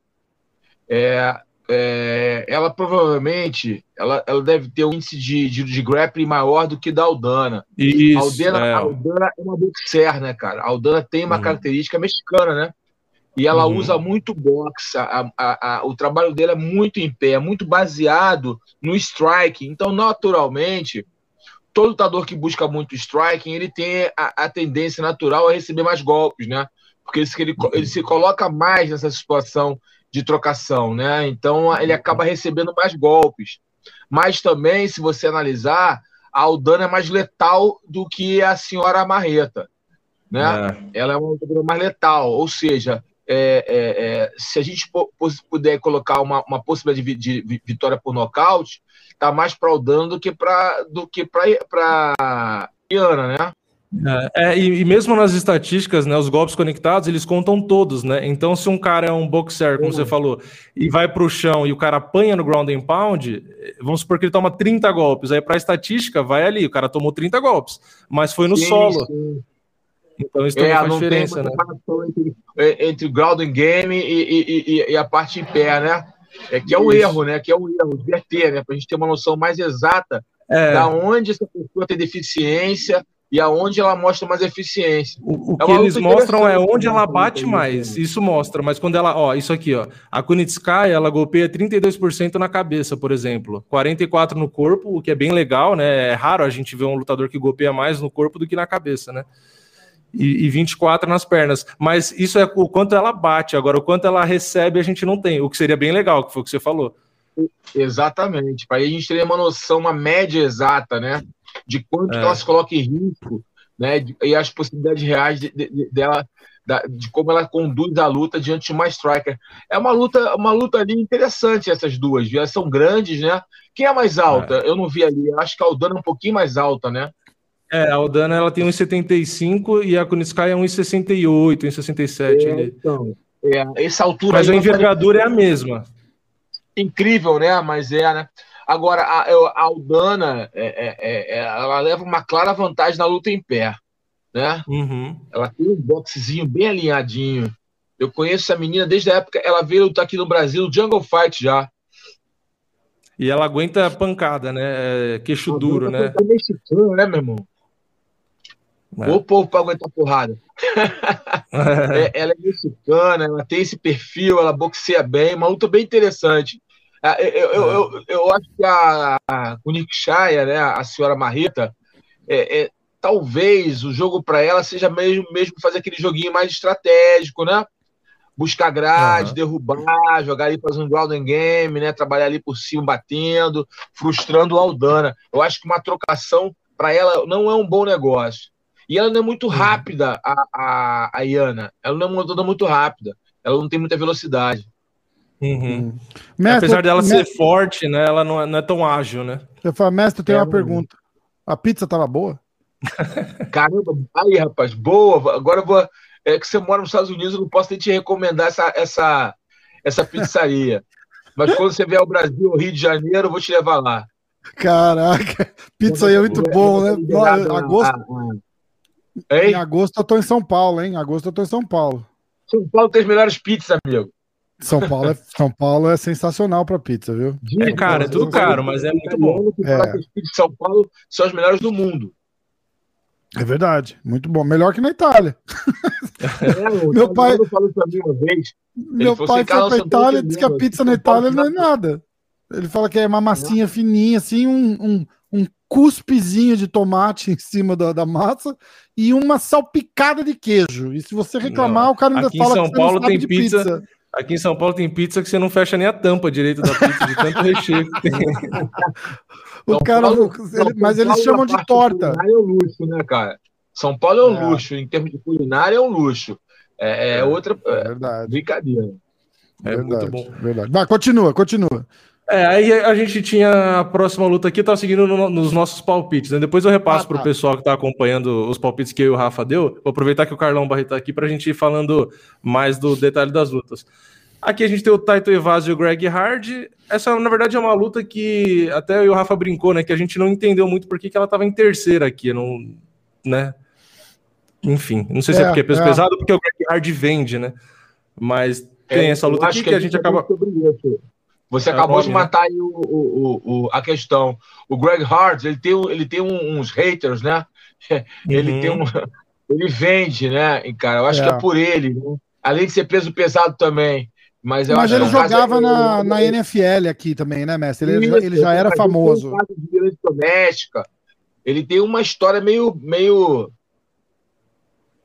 É, é, ela provavelmente ela, ela deve ter um índice de, de, de grappling maior do que da Aldana. Isso, a Aldana, é. a Aldana é uma boxer, né, cara? A Aldana tem uma uhum. característica mexicana, né? E ela uhum. usa muito boxe. A, a, a, o trabalho dela é muito em pé, é muito baseado no striking. Então, naturalmente, todo lutador que busca muito striking, ele tem a, tendência natural a receber mais golpes, né? Porque ele, ele se coloca mais nessa situação de trocação, né? Então ele acaba recebendo mais golpes. Mas também, se você analisar, a Aldana é mais letal do que a senhora Marreta, né? É. Ela é uma lutadora mais letal, ou seja, é, é, é se a gente puder colocar uma, uma possibilidade de, de, vitória por nocaute, tá mais para Aldana do que para do que para Iana, né? É, e, e, mesmo nas estatísticas, né, os golpes conectados, eles contam todos, né? Então, se um cara é um boxer, como uhum. você falou, e vai para o chão e o cara apanha no ground and pound, vamos supor que ele toma 30 golpes. Aí, para a estatística, vai ali, o cara tomou 30 golpes, mas foi no sim, solo. Sim. Então, isso é, faz diferença, né? Entre, é, entre o ground and game e, e, e, a parte em pé, né? É que é o erro, né? Que é o erro, inverter, né? Para a gente ter uma noção mais exata é. da onde essa pessoa tem deficiência e aonde ela mostra mais eficiência. O, o é que eles mostram é onde ela bate mais. Isso mostra, mas quando ela, ó, isso aqui, ó, a Kunitskaya, ela golpeia 32% na cabeça, por exemplo, 44 no corpo, o que é bem legal, né? É raro a gente ver um lutador que golpeia mais no corpo do que na cabeça, né? E, e 24 nas pernas. Mas isso é o quanto ela bate. Agora, o quanto ela recebe, a gente não tem. O que seria bem legal, que foi o que você falou. Exatamente. Para a gente ter uma noção, uma média exata, né? De quanto é. ela se coloca em risco, né? E as possibilidades reais de, de, dela, de como ela conduz a luta diante de uma striker. É uma luta, uma luta ali interessante essas duas. Elas são grandes, né? Quem é mais alta? É. Eu não vi ali. Acho que a Aldana é um pouquinho mais alta, né? É, a Aldana ela tem 1,75 e a Kunitskaya é 1,68, 1,67. É, então, é, essa altura. Mas a envergadura é a mesma. Incrível, né? Mas é, né? Agora, a, a Aldana, é, é, é, é, ela leva uma clara vantagem na luta em pé. Né? Uhum. Ela tem um boxezinho bem alinhadinho. Eu conheço essa menina desde a época, ela veio lutar aqui no Brasil, Jungle Fight já. E ela aguenta pancada, né? É, queixo duro, né? É mexicano, né, meu irmão? É. O povo para aguentar porrada. é, ela é mexicana, ela tem esse perfil, ela boxeia bem, uma luta bem interessante. Ah, eu, eu, eu, eu, acho que a, a Shaya, né, a senhora Marreta, é, é, talvez o jogo para ela seja mesmo, mesmo fazer aquele joguinho mais estratégico, né? Buscar grade, uhum. derrubar, jogar ali para um ground and game, né? Trabalhar ali por cima, batendo, frustrando o Aldana. Eu acho que uma trocação para ela não é um bom negócio. E ela não é muito rápida, a, a, a Iana. Ela não é uma toda muito rápida. Ela não tem muita velocidade. Uhum. Mestre, Apesar dela mestre... ser forte, né? Ela não é, não é tão ágil, né? Eu falo, mestre, tem é, uma pergunta. A pizza tava boa? Caramba, aí, rapaz, boa. Agora eu vou. É que você mora nos Estados Unidos, eu não posso nem te recomendar essa, essa, essa pizzaria. Mas quando você vier ao Brasil, ao Rio de Janeiro, eu vou te levar lá. Caraca, pizza aí é muito bom, né? agosto. Em agosto eu tô em São Paulo, hein? Em agosto eu tô em São Paulo. São Paulo tem as melhores pizzas, amigo. São Paulo é, São Paulo é sensacional para pizza, viu? É caro, é tudo caro, mas é muito bom. É. São Paulo são as melhores do mundo. É verdade, muito bom. Melhor que na Itália. É, meu pai falou pra mim uma vez. Meu pai assim, foi pra Itália e disse que a pizza na Itália não é nada. Ele fala que é uma massinha fininha, assim, um, um, um cuspezinho de tomate em cima da, da, massa e uma salpicada de queijo. E se você reclamar, não. o cara ainda Aqui fala em São Paulo tem pizza, pizza. Aqui em São Paulo tem pizza que você não fecha nem a tampa direito da pizza, de tanto recheio que tem. o cara, Paulo, ele, mas eles chamam de torta. É um luxo, né, cara? São Paulo é um é. luxo, em termos de culinária é um luxo. É, é, é outra é, verdade. brincadeira. É verdade, muito bom. Verdade. Vai, continua, continua. É, aí a gente tinha a próxima luta aqui, tava seguindo no, nos nossos palpites, né? Depois eu repasso ah, tá. pro pessoal que tá acompanhando os palpites que eu e o Rafa deu. Vou aproveitar que o Carlão Barreto tá aqui pra gente ir falando mais do detalhe das lutas. Aqui a gente tem o Taito Evaz e o Greg Hard. Essa, na verdade, é uma luta que até eu e o Rafa brincou, né? Que a gente não entendeu muito porque que ela tava em terceira aqui, não, né? Enfim, não sei se é, é porque é peso é. pesado ou porque o Greg Hard vende, né? Mas tem é, essa luta aqui que, que a gente acaba. Você é acabou de né? matar aí o, o, o, a questão. O Greg Hart, ele tem, ele tem uns haters, né? Ele uhum. tem um. Ele vende, né, cara? Eu acho é. que é por ele, né? Além de ser peso pesado também. Mas, eu Mas ele jogava na, na NFL aqui também, né, mestre? Ele, Isso, ele já era famoso. Ele tem doméstica. Ele tem uma história meio, meio,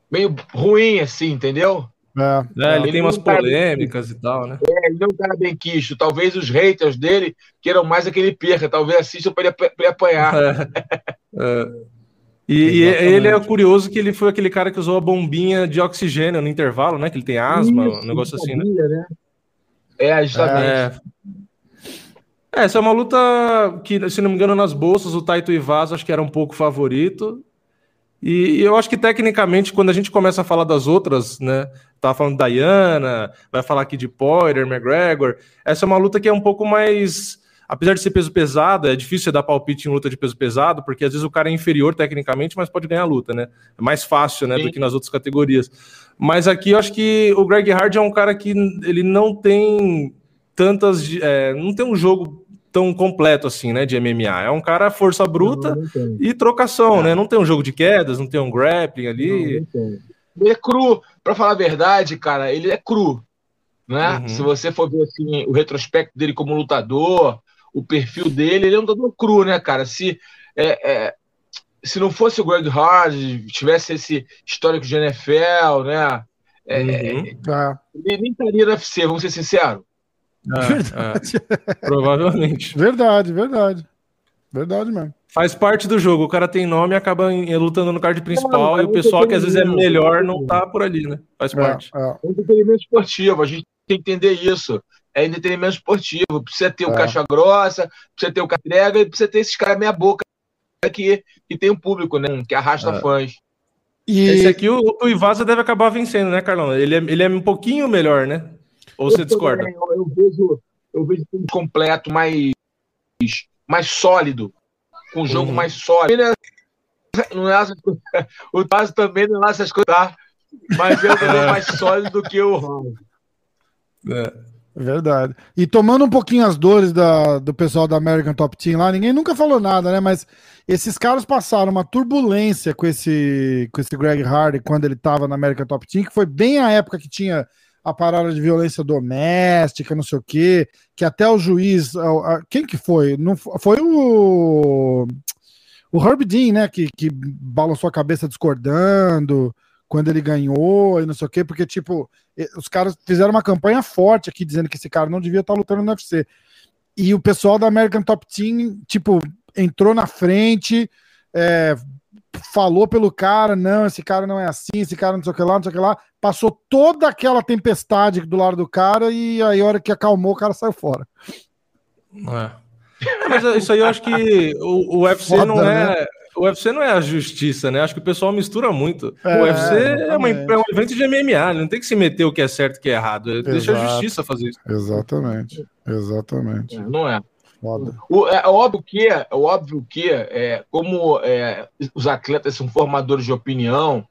meio ruim, assim, entendeu? É, é, ele, ele tem umas polêmicas e tal, né? É, ele não é um cara bem quisto. Talvez os haters dele queiram mais é que ele perca. Talvez assistam para ele, ele, apanhar. É. é. E, e, ele é curioso que ele foi aquele cara que usou a bombinha de oxigênio no intervalo, né? Que ele tem asma, Isso, um negócio assim, né? né? É, justamente. É. Essa é uma luta que, se não me engano, nas bolsas, o Taito Ivasa acho que era um pouco favorito. E, eu acho que tecnicamente, quando a gente começa a falar das outras, né? Tava falando da Diana, vai falar aqui de Poirier, McGregor. Essa é uma luta que é um pouco mais. Apesar de ser peso pesado, é difícil dar palpite em luta de peso pesado, porque às vezes o cara é inferior tecnicamente, mas pode ganhar a luta, né? É mais fácil, né, Sim. do que nas outras categorias. Mas aqui eu acho que o Greg Hard é um cara que ele não tem tantas. É, não tem um jogo tão completo assim, né, de MMA. É um cara força bruta não, não e trocação, é. né? Não tem um jogo de quedas, não tem um grappling ali. Não, ele é cru, para falar a verdade, cara, ele é cru, né? Uhum. Se você for ver assim, o retrospecto dele como lutador, o perfil dele, ele é um lutador cru, né, cara? Se é, é, se não fosse o Greg Hard, tivesse esse histórico de NFL, né? É, uhum. É, ele nem estaria no UFC, vamos ser sinceros. É, é. Provavelmente. Verdade, verdade. Verdade mesmo. Faz parte do jogo. O cara tem nome e acaba lutando no card principal. Não, e o pessoal que às vezes é melhor não tá por ali, né? Faz é, parte. É, é. entretenimento esportivo. A gente tem que entender isso. É entretenimento esportivo. Precisa ter o é. caixa grossa, precisa ter o entrega e precisa ter esses caras meia boca que, que tem um público, né? Que arrasta é. fãs. E esse aqui, o, o Ivasa deve acabar vencendo, né, Carlão? Ele é, ele é um pouquinho melhor, né? Ou você discorda? Eu, vejo, eu vejo um completo mais, mais sólido, com um jogo uhum. mais sólido. Não é, o Taz também não é essas coisas, tá? mas eu também é mais sólido do que o Ron. É. Verdade. E tomando um pouquinho as dores da, do pessoal da American Top Team lá, ninguém nunca falou nada, né? Mas esses caras passaram uma turbulência com esse, com esse Greg Hardy quando ele estava na American Top Team, que foi bem a época que tinha a parada de violência doméstica, não sei o quê, que até o juiz. Quem que foi? Não, foi o. O Herb Dean, né? Que, que balançou a cabeça discordando quando ele ganhou e não sei o quê, porque, tipo, os caras fizeram uma campanha forte aqui dizendo que esse cara não devia estar lutando no UFC. E o pessoal da American Top Team, tipo, entrou na frente, é, falou pelo cara, não, esse cara não é assim, esse cara não sei o que lá, não sei o que lá. Passou toda aquela tempestade do lado do cara e aí a hora que acalmou, o cara saiu fora. É. Mas isso aí eu acho que o, o UFC Foda, não é. Né? O UFC não é a justiça, né? Acho que o pessoal mistura muito. É, o UFC é, uma, é, um evento de MMA, não tem que se meter o que é certo e o que é errado. Exato. Deixa a justiça fazer isso. Exatamente. Exatamente. Não é. O, é, óbvio que, é óbvio que é, como é, os atletas são formadores de opinião,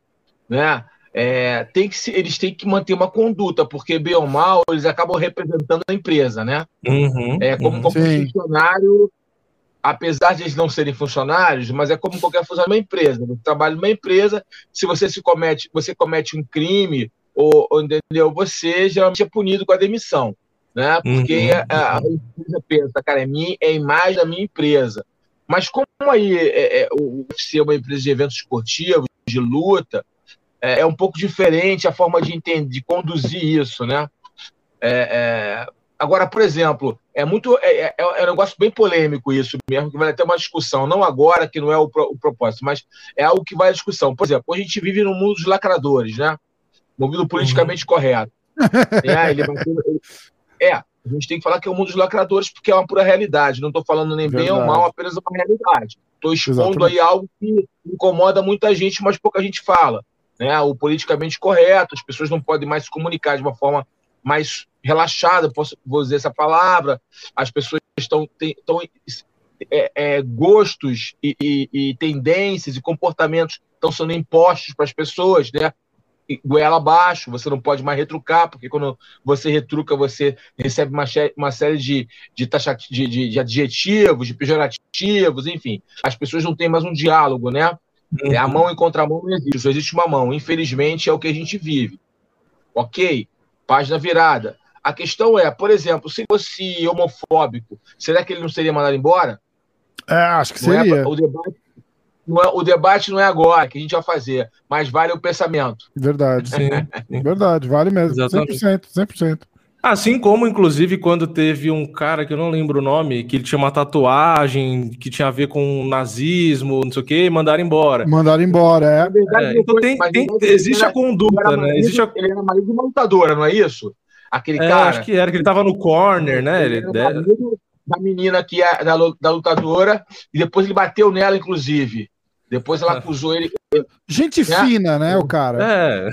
né? É, tem que se, eles têm que manter uma conduta, porque bem ou mal eles acabam representando a empresa, né? Uhum, é como, uhum, como funcionário, apesar de eles não serem funcionários, mas é como qualquer funcionário de uma empresa. Você trabalha numa empresa, se você se comete, você comete um crime ou, ou entendeu, você geralmente é punido com a demissão né? Porque uhum. a, a, empresa pensa, cara, é, minha, é a imagem da minha empresa. Mas como aí é, é, o UFC é uma empresa de eventos esportivos, de luta, é, é um pouco diferente a forma de entender, de conduzir isso, né? É, é agora, por exemplo, é muito é, é, um negócio bem polêmico isso mesmo, que vai ter uma discussão, não agora, que não é o, o propósito, mas é algo que vai à discussão. Por exemplo, a gente vive no mundo dos lacradores, né? Movido politicamente uhum. correto. É, ele, ele, é, a gente tem que falar que é o mundo dos lacradores porque é uma pura realidade. Não estou falando nem Verdade. bem ou mal, apenas uma realidade. Estou expondo Exatamente. aí algo que incomoda muita gente, mas pouca gente fala. Né? O politicamente correto, as pessoas não podem mais se comunicar de uma forma mais relaxada, posso, vou dizer essa palavra. As pessoas estão. estão é, é, gostos e, e, e, tendências e comportamentos estão sendo impostos para as pessoas, né? Goela abaixo, você não pode mais retrucar, porque quando você retruca, você recebe uma, uma série de, de, taxa, de, de, de, adjetivos, de pejorativos, enfim. As pessoas não têm mais um diálogo, né? Uhum. A mão em contramão não existe, só existe uma mão. Infelizmente, é o que a gente vive. Ok? Página virada. A questão é, por exemplo, se fosse homofóbico, será que ele não seria mandado embora? É, acho que não é seria. É, o debate é, o debate não é agora que a gente vai fazer, mas vale o pensamento. Verdade, sim. Verdade, vale mesmo. Exatamente. 100%, 100%. Assim como, inclusive, quando teve um cara que eu não lembro o nome, que ele tinha uma tatuagem que tinha a ver com nazismo, não sei o que, mandaram embora. Mandaram embora, é. Verdade, é então tem, tem, existe a conduta, né? existe a... Ele era marido de uma lutadora, não é isso? Aquele é, cara. Acho que era, que ele tava no corner, né? Ele, ele da menina que é da, da lutadora, e depois ele bateu nela, inclusive. Depois ela acusou ele. Gente né? fina, né, o cara? É.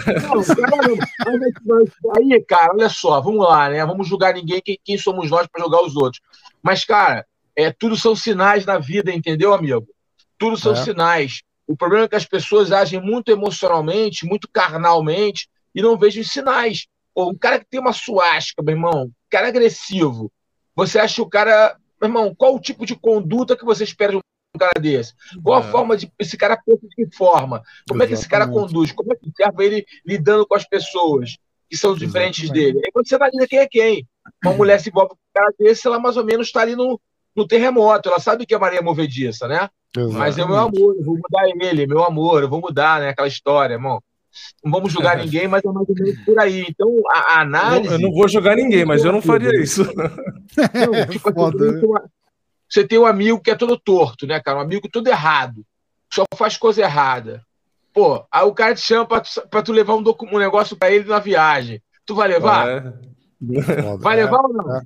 Não, aí, cara, olha só, vamos lá, né? Vamos julgar ninguém, quem, quem somos nós para julgar os outros. Mas, cara, é, tudo são sinais na vida, entendeu, amigo? Tudo são é. sinais. O problema é que as pessoas agem muito emocionalmente, muito carnalmente, e não vejo os sinais. Pô, um cara que tem uma suástica, meu irmão, um cara agressivo. Você acha que o cara. Meu irmão, qual o tipo de conduta que você espera de um um cara desse? Qual a é. forma de esse cara pensa de que forma? Como Exatamente. é que esse cara conduz? Como é que serve ele lidando com as pessoas que são diferentes Exatamente. dele? Aí você analisa quem é quem. Uma mulher se envolve com um cara desse, ela mais ou menos está ali no, no terremoto. Ela sabe que é Maria movediça, né? Exatamente. Mas é meu amor, eu vou mudar ele, meu amor, eu vou mudar, né? Aquela história, irmão. Não vamos julgar é. ninguém, mas é mais ou menos por aí. Então, a, a análise. Eu não vou julgar ninguém, mas eu não faria isso. Não, tipo, é foda, assim, você tem um amigo que é todo torto, né, cara? Um amigo todo errado. Só faz coisa errada. Pô, aí o cara te chama pra tu, pra tu levar um, um negócio pra ele na viagem. Tu vai levar? É. Vai levar ou não? É.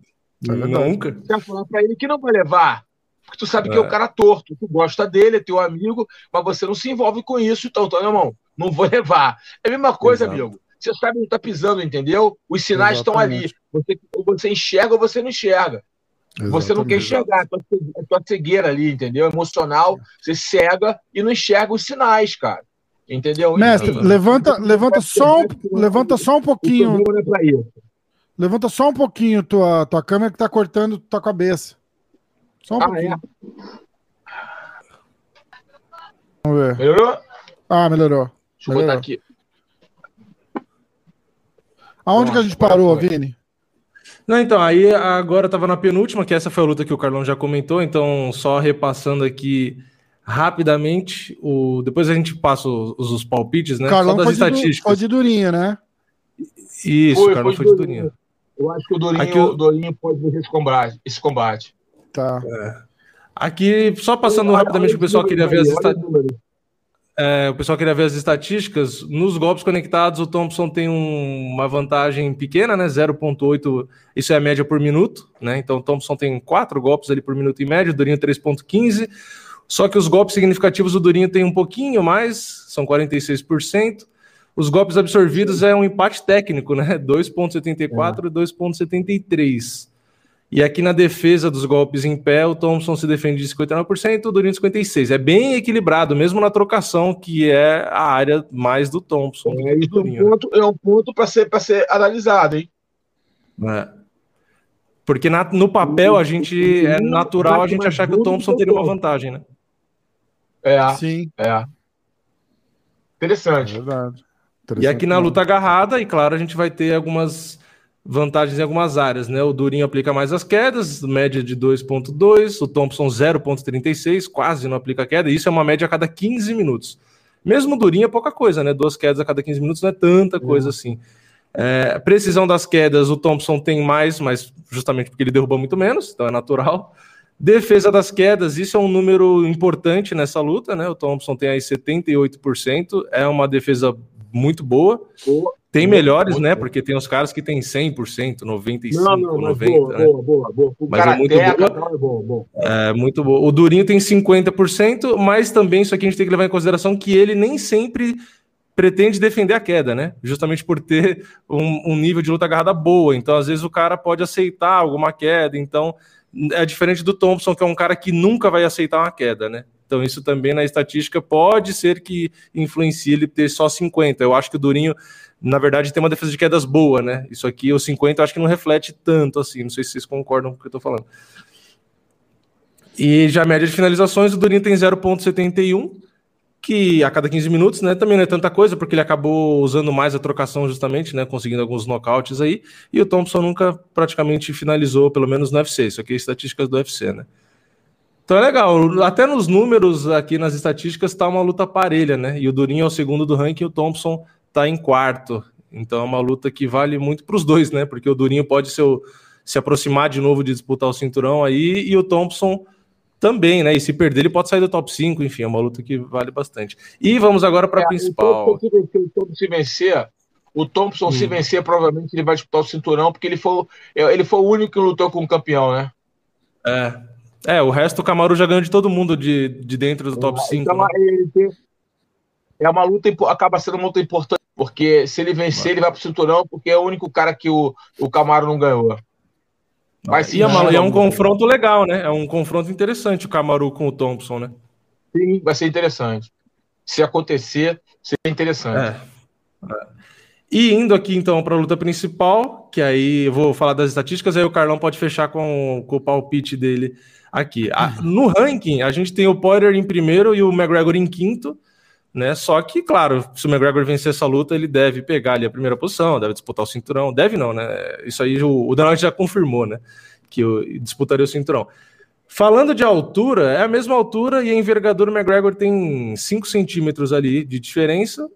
É Nunca. Você vai falar pra ele que não vai levar. Porque tu sabe que é o é. cara torto. Tu gosta dele, é teu amigo, mas você não se envolve com isso. Então, então irmão, não vou levar. É a mesma coisa, Exato. amigo. Você sabe onde tá pisando, entendeu? Os sinais estão ali. Você, você enxerga ou você não enxerga. Exatamente. Você não quer enxergar, a tua, a tua cegueira ali, entendeu? Emocional, você cega e não enxerga os sinais, cara. Entendeu? Mestre, então, levanta, levanta só um, levanta só um pouquinho. É levanta só um pouquinho tua, tua câmera que tá cortando tua cabeça. Só um ah, pouquinho. É? Vamos ver. Melhorou? Ah, melhorou. Deixa eu melhorou. botar aqui. Aonde que a gente parou, Vini? Não, então, aí agora eu tava na penúltima, que essa foi a luta que o Carlão já comentou, então só repassando aqui rapidamente, o... depois a gente passa os, os palpites, né? Carlão só das estatísticas. foi de durinha, né? Isso, foi, Carlão foi, foi de durinha. Eu acho que o Durinho, aqui, o... Durinho pode ver esse combate. Esse combate. Tá. É. Aqui, só passando rapidamente, o pessoal queria ver as estatísticas. É, o pessoal queria ver as estatísticas. Nos golpes conectados, o Thompson tem um, uma vantagem pequena, né? 0,8. Isso é a média por minuto, né? Então o Thompson tem quatro golpes ali por minuto em média, o Durinho 3,15. Só que os golpes significativos, o Durinho tem um pouquinho mais, são 46%. Os golpes absorvidos é um empate técnico, né? 2,74 e 2,73. E aqui na defesa dos golpes em pé, o Thompson se defende de 59%, o Durinho de 56%. É bem equilibrado, mesmo na trocação, que é a área mais do Thompson. É, do é um ponto, é um ponto para ser, ser analisado, hein? É. Porque na, no papel a gente é natural a gente achar que o Thompson teria uma vantagem, né? É. Sim. É. Interessante. É verdade. E aqui na luta agarrada, e claro, a gente vai ter algumas vantagens em algumas áreas, né? O Durinho aplica mais as quedas, média de 2.2, o Thompson 0.36, quase não aplica queda, isso é uma média a cada 15 minutos. Mesmo o Durinho é pouca coisa, né? Duas quedas a cada 15 minutos não é tanta coisa é. assim. É, precisão das quedas, o Thompson tem mais, mas justamente porque ele derruba muito menos, então é natural. Defesa das quedas, isso é um número importante nessa luta, né? O Thompson tem aí 78%, é uma defesa muito boa. boa. Tem melhores, né? Porque tem os caras que tem 100%, 95%, não, não, 90%. Boa, né? boa, boa, boa. O mas é muito boa. É, bom, bom. é muito boa. O Durinho tem 50%, mas também isso aqui a gente tem que levar em consideração que ele nem sempre pretende defender a queda, né? Justamente por ter um, um nível de luta agarrada boa. Então, às vezes, o cara pode aceitar alguma queda. Então, é diferente do Thompson, que é um cara que nunca vai aceitar uma queda, né? Então, isso também na estatística pode ser que influencie ele ter só 50. Eu acho que o Durinho, na verdade, tem uma defesa de quedas boa, né? Isso aqui, o 50, eu acho que não reflete tanto assim. Não sei se vocês concordam com o que eu tô falando. E já a média de finalizações, o Durinho tem 0,71, que a cada 15 minutos, né? Também não é tanta coisa, porque ele acabou usando mais a trocação justamente, né? Conseguindo alguns nocautes aí. E o Thompson nunca praticamente finalizou, pelo menos no UFC. Isso aqui é estatísticas do UFC, né? Então é legal. Até nos números aqui nas estatísticas está uma luta parelha, né? E o Durinho é o segundo do ranking o Thompson está em quarto. Então é uma luta que vale muito para os dois, né? Porque o Durinho pode ser o, se aproximar de novo de disputar o cinturão aí e o Thompson também, né? E se perder, ele pode sair do top 5, enfim, é uma luta que vale bastante. E vamos agora para a é, principal. O Thompson se vencer, o Thompson hum. se vencer, provavelmente ele vai disputar o cinturão, porque ele foi, ele foi o único que lutou com o campeão, né? É, é, o resto o Camaro já ganhou de todo mundo de, de dentro do top 5. Então, né? é uma luta, acaba sendo uma luta importante, porque se ele vencer, ele vai pro cinturão, porque é o único cara que o, o Camaro não ganhou. Mas, sim, e, é, e é um confronto legal, né? É um confronto interessante o Camaro com o Thompson, né? Sim, vai ser interessante. Se acontecer, seria interessante. É. é. E indo aqui então para a luta principal, que aí eu vou falar das estatísticas, aí o Carlão pode fechar com, com o palpite dele aqui. A, no ranking, a gente tem o Poirier em primeiro e o McGregor em quinto, né? Só que, claro, se o McGregor vencer essa luta, ele deve pegar ali a primeira posição, deve disputar o cinturão. Deve não, né? Isso aí o, o Donald já confirmou, né? Que eu, disputaria o cinturão. Falando de altura, é a mesma altura e a envergadura o McGregor tem 5 centímetros ali de diferença,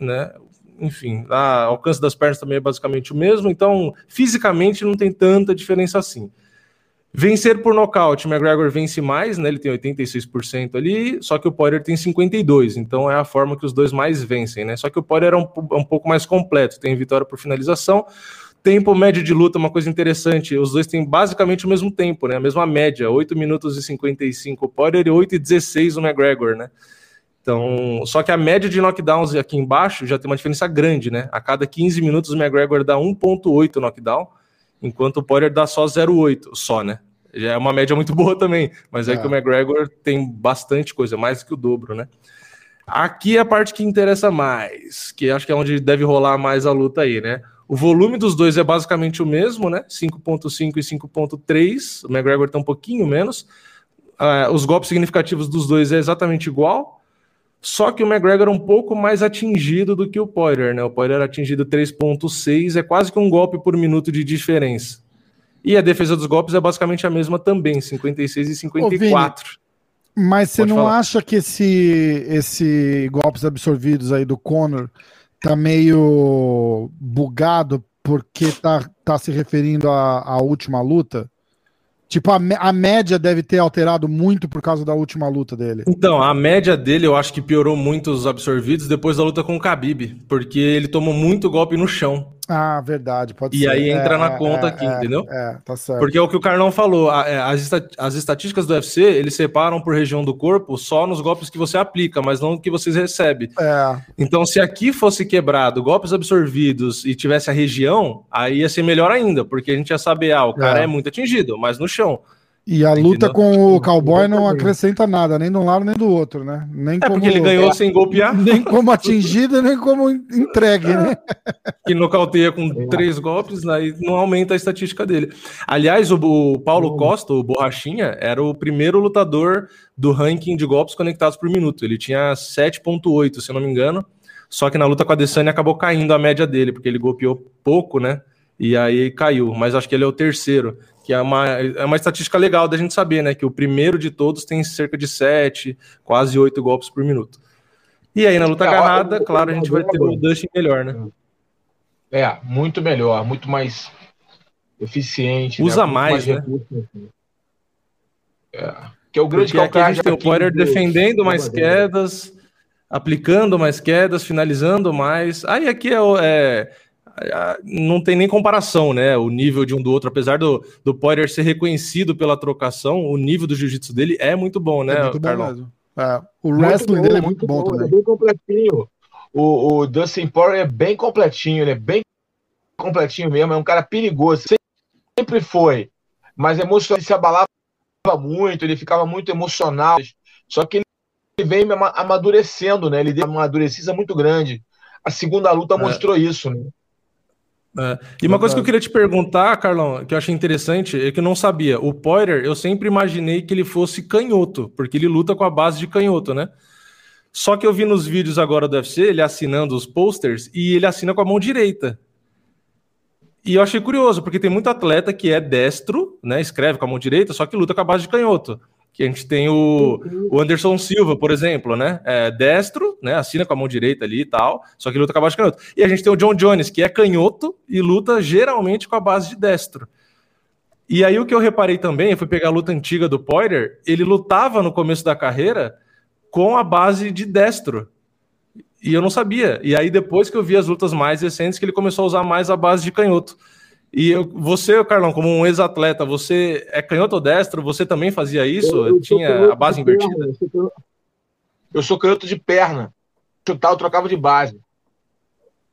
né? Enfim, o alcance das pernas também é basicamente o mesmo, então fisicamente não tem tanta diferença assim. Vencer por nocaute, McGregor vence mais, né? Ele tem 86% ali, só que o Poirier tem 52%, então é a forma que os dois mais vencem, né? Só que o Poirier é um, um pouco mais completo, tem vitória por finalização. Tempo médio de luta, uma coisa interessante, os dois têm basicamente o mesmo tempo, né? A mesma média, 8 minutos e 55 o Poirier e 8 e 16 o McGregor, né? Então, só que a média de knockdowns aqui embaixo já tem uma diferença grande, né? A cada 15 minutos o McGregor dá 1.8 knockdown, enquanto o Poirier dá só 0.8, só, né? Já é uma média muito boa também, mas é, é que o McGregor tem bastante coisa, mais que o dobro, né? Aqui é a parte que interessa mais, que acho que é onde deve rolar mais a luta aí, né? O volume dos dois é basicamente o mesmo, né? 5.5 e 5.3. O McGregor tem um pouquinho menos. Uh, os golpes significativos dos dois é exatamente igual. Só que o McGregor é um pouco mais atingido do que o Poirier, né? O Poirier é atingido 3.6, é quase que um golpe por minuto de diferença. E a defesa dos golpes é basicamente a mesma também, 56 e 54. Ô, Vini, mas você Pode não falar. acha que esse, esse golpes absorvidos aí do Conor tá meio bugado porque tá, tá se referindo à, à última luta? Tipo, a, a, média deve ter alterado muito por causa da última luta dele. Então, a média dele eu acho que piorou muito os absorvidos depois da luta com o Khabib, porque ele tomou muito golpe no chão. Ah, verdade, pode e ser. E aí entra é, na conta é, aqui, é, entendeu? É, tá certo. Porque é o que o Carlão falou, é, as, as estatísticas do UFC, eles separam por região do corpo só nos golpes que você aplica, mas não que vocês recebem. É. Então, se aqui fosse quebrado golpes absorvidos e tivesse a região, aí ia ser melhor ainda, porque a gente ia saber, ah, o cara é, é muito atingido, mas no chão. E a luta com o cowboy não acrescenta nada, nem de um lado nem do outro, né? Nem é como... porque ele ganhou sem golpear. Nem como atingida, nem como entregue, né? Que nocauteia com três golpes, aí não aumenta a estatística dele. Aliás, o, o Paulo Costa, o Borrachinha, era o primeiro lutador do ranking de golpes conectados por minuto. Ele tinha 7,8, se eu não me engano. Só que na luta com a Adesanya acabou caindo a média dele, porque ele golpeou pouco, né? E aí caiu. Mas acho que ele é o terceiro que é uma, é uma estatística legal da gente saber, né? Que o primeiro de todos tem cerca de 7, quase 8 golpes por minuto. E aí, na luta agarrada, claro, a gente vai ter o Dustin melhor, né? É, muito melhor, muito mais eficiente. Né? Usa né? mais, mais, né? É. Que é o grande Porque aqui a gente tem o Poirier defendendo mais quedas, aplicando mais quedas, finalizando mais. Aí aqui é, é não tem nem comparação, né? O nível de um do outro, apesar do, do Poirier ser reconhecido pela trocação, o nível do jiu-jitsu dele é muito bom, né, é muito Carlão? É, o wrestling dele é muito, bom, bom também. É bem completinho. O, o Dustin Poirier é bem completinho, ele é bem completinho mesmo, é um cara perigoso. Sempre foi, mas emocionalmente se abalava muito, ele ficava muito emocional. Só que ele vem amadurecendo, né? Ele deu uma amadurecida muito grande. A segunda luta é. mostrou isso, né? É. E uma coisa que eu queria te perguntar, Carlão, que eu achei interessante, é que eu não sabia. O Poirier, eu sempre imaginei que ele fosse canhoto, porque ele luta com a base de canhoto, né? Só que eu vi nos vídeos agora do UFC, ele assinando os posters, e ele assina com a mão direita. E eu achei curioso, porque tem muito atleta que é destro, né? Escreve com a mão direita, só que luta com a base de canhoto que a gente tem o, o Anderson Silva, por exemplo, né? É destro, né? Assina com a mão direita ali e tal, só que luta com a base de canhoto. E a gente tem o John Jones, que é canhoto e luta geralmente com a base de destro. E aí o que eu reparei também, eu fui pegar a luta antiga do Poirier, ele lutava no começo da carreira com a base de destro. E eu não sabia. E aí depois que eu vi as lutas mais recentes, que ele começou a usar mais a base de canhoto. E eu, você, Carlão, como um ex-atleta, você é canhoto ou destro? Você também fazia isso? Eu, eu Tinha a base invertida? Perna, eu, sou, eu sou canhoto de perna. Chutar, eu trocava de base.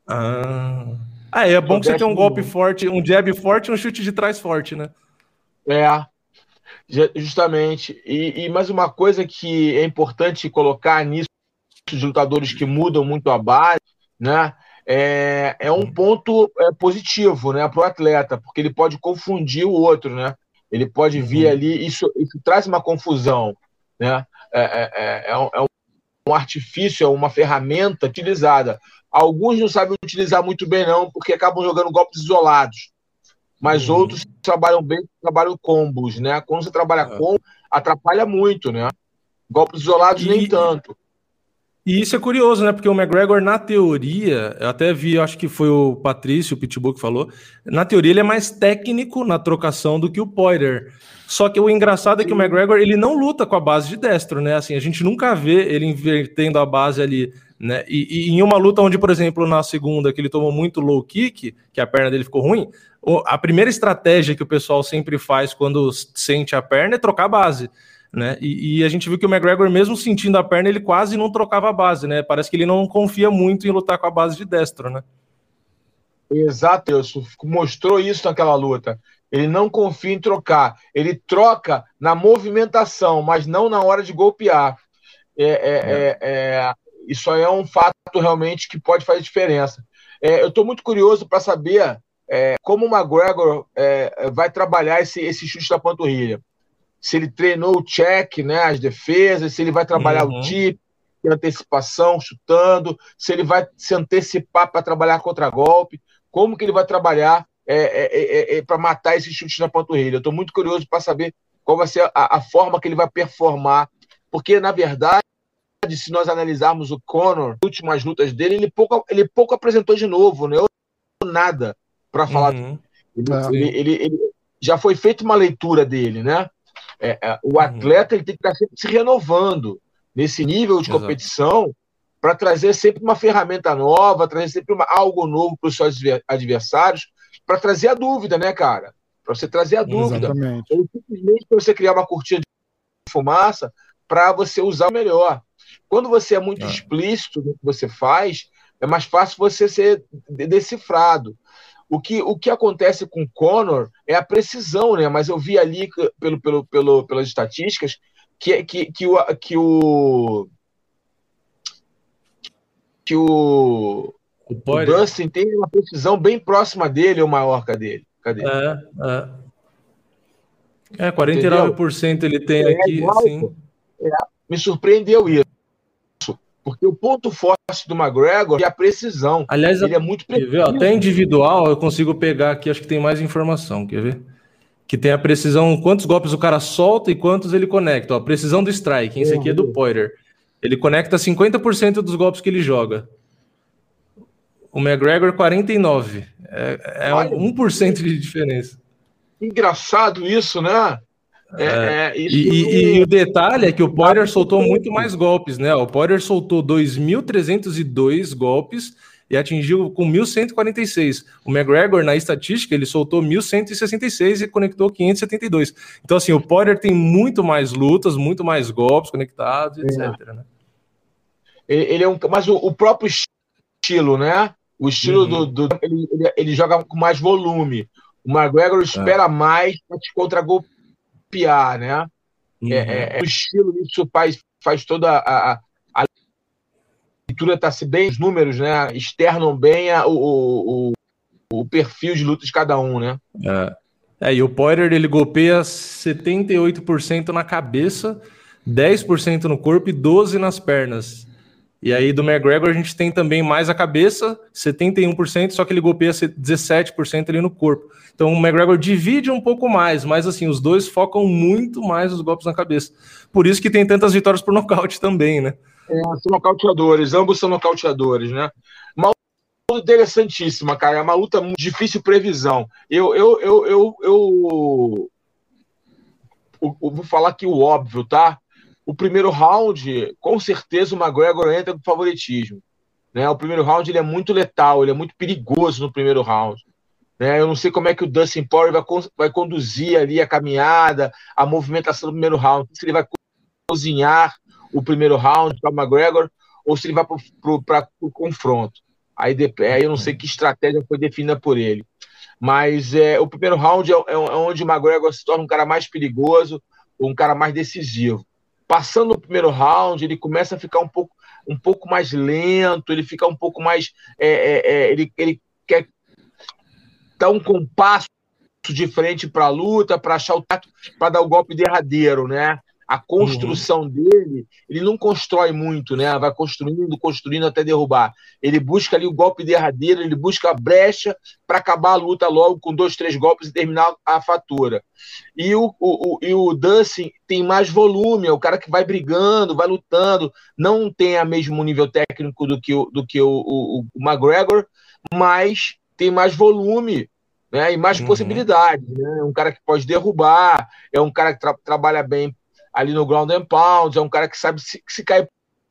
Ah, ah é bom que você tem um golpe forte, um jab forte e um chute de trás forte, né? É, justamente. E, e mais uma coisa que é importante colocar nisso, os lutadores que mudam muito a base, né? É, é um ponto é, positivo né, para o atleta, porque ele pode confundir o outro, né? Ele pode vir uhum. ali, isso, isso traz uma confusão, né? É, é, é, é, um, é um artifício, é uma ferramenta utilizada. Alguns não sabem utilizar muito bem, não, porque acabam jogando golpes isolados. Mas uhum. outros trabalham bem, trabalham combos, né? Quando você trabalha com, atrapalha muito, né? Golpes isolados e... nem tanto. E isso é curioso, né? Porque o McGregor, na teoria, eu até vi, acho que foi o Patrício, o Pitbull, que falou, na teoria ele é mais técnico na trocação do que o Poirier. Só que o engraçado é que o McGregor, ele não luta com a base de destro, né? Assim, a gente nunca vê ele invertendo a base ali, né? E, e em uma luta onde, por exemplo, na segunda, que ele tomou muito low kick, que a perna dele ficou ruim, a primeira estratégia que o pessoal sempre faz quando sente a perna é trocar a base. Né? E, e, a gente viu que o McGregor, mesmo sentindo a perna, ele quase não trocava a base, né? Parece que ele não confia muito em lutar com a base de destro, né? Exato, isso mostrou isso naquela luta. Ele não confia em trocar. Ele troca na movimentação, mas não na hora de golpear. É, é, é. é, é isso aí é um fato realmente que pode fazer diferença. É, eu estou muito curioso para saber como o McGregor vai trabalhar esse, esse chute da panturrilha se ele treinou o check, né, as defesas, se ele vai trabalhar uhum. o tip, antecipação, chutando, se ele vai se antecipar para trabalhar contra golpe, como que ele vai trabalhar é, é, é, é, é para matar esse chute na panturrilha. Eu estou muito curioso para saber qual vai ser a, a, forma que ele vai performar, porque na verdade, se nós analisarmos o Conor, as últimas lutas dele, ele pouco, ele pouco apresentou de novo, né? Nada para falar. Uhum. Ele, ele, ele, já foi feita uma leitura dele, né? É, é, o uhum. atleta ele tem que estar sempre se renovando nesse nível de competição para trazer sempre uma ferramenta nova, trazer sempre uma, algo novo para os seus adversários, para trazer a dúvida, né, cara? Para você trazer a dúvida. Exatamente. Ou simplesmente para você criar uma cortina de fumaça para você usar melhor. Quando você é muito é. explícito no que você faz, é mais fácil você ser decifrado. O que, o que acontece com o Conor é a precisão, né? Mas eu vi ali, pelo, pelo, pelo, pelas estatísticas, que, que, que, o, que o. Que o. O, o tem uma precisão bem próxima dele, ou maior que a dele. Cadê? É, é. É, 49% Entendeu? ele tem é, aqui, igual, sim. É, me surpreendeu isso. Porque o ponto forte do McGregor é a precisão. Aliás, ele é muito preciso. Até individual eu consigo pegar aqui, acho que tem mais informação, quer ver? Que tem a precisão, quantos golpes o cara solta e quantos ele conecta. Ó, a precisão do strike, esse aqui é do Poirier. Ele conecta 50% dos golpes que ele joga. O McGregor, 49. É, é 1% de diferença. Engraçado isso, né? É, é, é e, e, e, o detalhe é que o Poirier soltou muito mais golpes, né? O Poirier soltou 2.302 golpes e atingiu com 1.146. O McGregor, na estatística, ele soltou 1.166 e conectou 572. Então, assim, o Poirier tem muito mais lutas, muito mais golpes conectados, etc. É. Né? Ele, é um, mas o, o, próprio estilo, né? O estilo uhum. do, do ele, ele, joga com mais volume. O McGregor espera é. mais para te contra-golpear copiar, né? Uhum. É, é, é, o estilo isso faz, faz toda a, a, a leitura está se bem, os números, né? Externam bem a, o, o, o perfil de luta de cada um, né? É. é e o Poirier ele golpeia 78% na cabeça, 10% no corpo e 12% nas pernas. E aí do McGregor a gente tem também mais a cabeça, 71%, só que ele golpeia 17% ali no corpo. Então o McGregor divide um pouco mais, mas assim, os dois focam muito mais os golpes na cabeça. Por isso que tem tantas vitórias por nocaute também, né? É, são nocauteadores, ambos são nocauteadores, né? Uma luta interessantíssima, cara. É uma luta muito difícil previsão. Eu, eu, eu, eu, eu, eu, vou falar aqui o óbvio, tá? O primeiro round, com certeza o McGregor entra com favoritismo. Né? O primeiro round ele é muito letal, ele é muito perigoso no primeiro round. Né? Eu não sei como é que o Dustin Poirier vai, vai conduzir ali a caminhada, a movimentação do primeiro round. Se ele vai cozinhar o primeiro round para o McGregor ou se ele vai para o confronto. Aí, aí eu não sei que estratégia foi definida por ele. Mas é, o primeiro round é, é onde o McGregor se torna um cara mais perigoso, um cara mais decisivo passando o primeiro round, ele começa a ficar um pouco, um pouco mais lento, ele fica um pouco mais. É, é, é, ele, ele quer dar um compasso de frente para a luta, para achar o tato, para dar o golpe derradeiro, né? A construção uhum. dele, ele não constrói muito, né? Vai construindo, construindo até derrubar. Ele busca ali o golpe derradeiro, ele busca a brecha para acabar a luta logo com dois, três golpes e terminar a fatura. E o, o, o, e o Dustin tem mais volume, é o cara que vai brigando, vai lutando, não tem o mesmo nível técnico do que o, do que o, o, o McGregor, mas tem mais volume. Né, e mais uhum. possibilidades. Né? Um cara que pode derrubar, é um cara que tra trabalha bem ali no ground and pound, é um cara que sabe se, se cair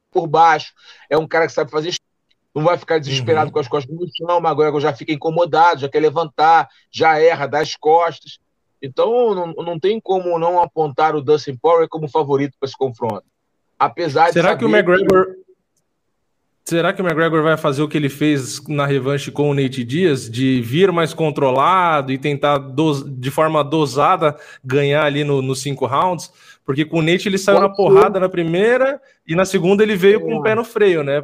por baixo, é um cara que sabe fazer não vai ficar desesperado uhum. com as costas no chão, o McGregor já fica incomodado, já quer levantar, já erra, dá as costas. Então não, não tem como não apontar o Dustin Poirier como favorito para esse confronto. Apesar Será que o McGregor Será que o McGregor vai fazer o que ele fez na revanche com o Nate Diaz, de vir mais controlado e tentar de forma dosada ganhar ali nos no cinco rounds? Porque com o Nate ele saiu Pode na porrada ser. na primeira e na segunda ele veio é. com o pé no freio, né?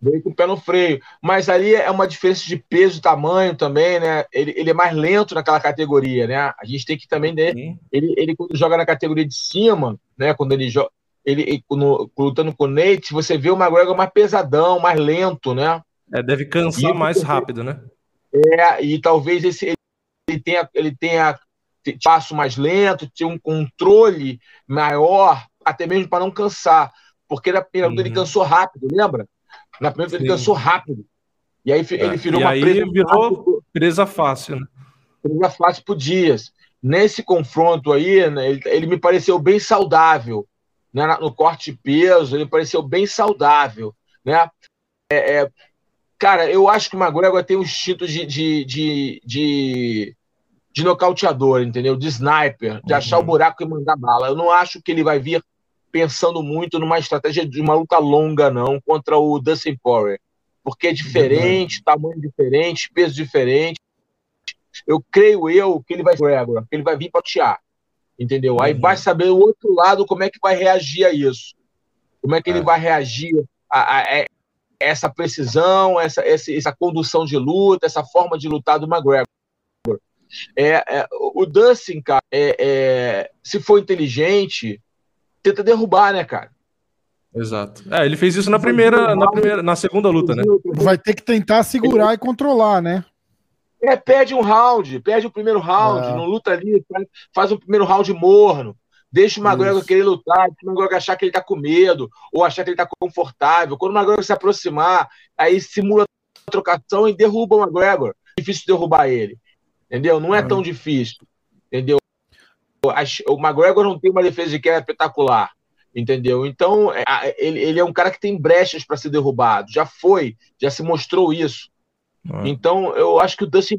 Veio com o pé no freio. Mas ali é uma diferença de peso, tamanho também, né? Ele, ele é mais lento naquela categoria, né? A gente tem que também. Né? Ele, ele, quando joga na categoria de cima, né? Quando ele joga. Ele, no, lutando com o Nate, você vê o McGregor mais pesadão, mais lento, né? É, deve cansar e, mais rápido, né? É, e talvez esse, ele tenha, ele tenha passo mais lento, ter um controle maior, até mesmo para não cansar. Porque na primeira luta uhum. ele cansou rápido, lembra? Na primeira luta ele cansou rápido. E aí ele é. virou e uma aí presa. Virou presa fácil, né? Presa fácil por dias. nesse confronto aí, né, ele, ele, me pareceu bem saudável, né, no corte de peso, ele me pareceu bem saudável, né? É, é, cara, eu acho que o McGregor tem um instinto de, de, de, de, de nocauteador, entendeu? De sniper, de uhum. achar o buraco e mandar bala. Eu não acho que ele vai vir pensando muito numa estratégia de uma luta longa, não, contra o Dustin Poirier. Porque é diferente, uhum. tamanho diferente, peso diferente eu creio eu que ele vai Gregor, que ele vai vir para tirar. Entendeu? Aí uhum. vai saber o outro lado como é que vai reagir a isso. Como é que é. ele vai reagir a, a, a, essa precisão, essa, essa, essa condução de luta, essa forma de lutar do McGregor. É, é, o Dustin, cara, é, é, se for inteligente, tenta derrubar, né, cara? Exato. É, ele fez isso na primeira, na primeira, na segunda luta, né? Vai ter que tentar segurar e controlar, né? É, perde um round, perde o primeiro round, é. não luta ali, faz o primeiro round morno. Deixa o McGregor Isso. querer lutar, deixa o McGregor achar que ele tá com medo, ou achar que ele tá confortável. Quando o McGregor se aproximar, aí simula a trocação e derruba o McGregor. Difícil derrubar ele. Entendeu? Não é tão difícil. Entendeu? O McGregor não tem uma defesa de queda espetacular. Entendeu? Então, é, ele, ele é um cara que tem brechas para ser derrubado. Já foi, já se mostrou isso. Ah. Então, eu acho que o Dustin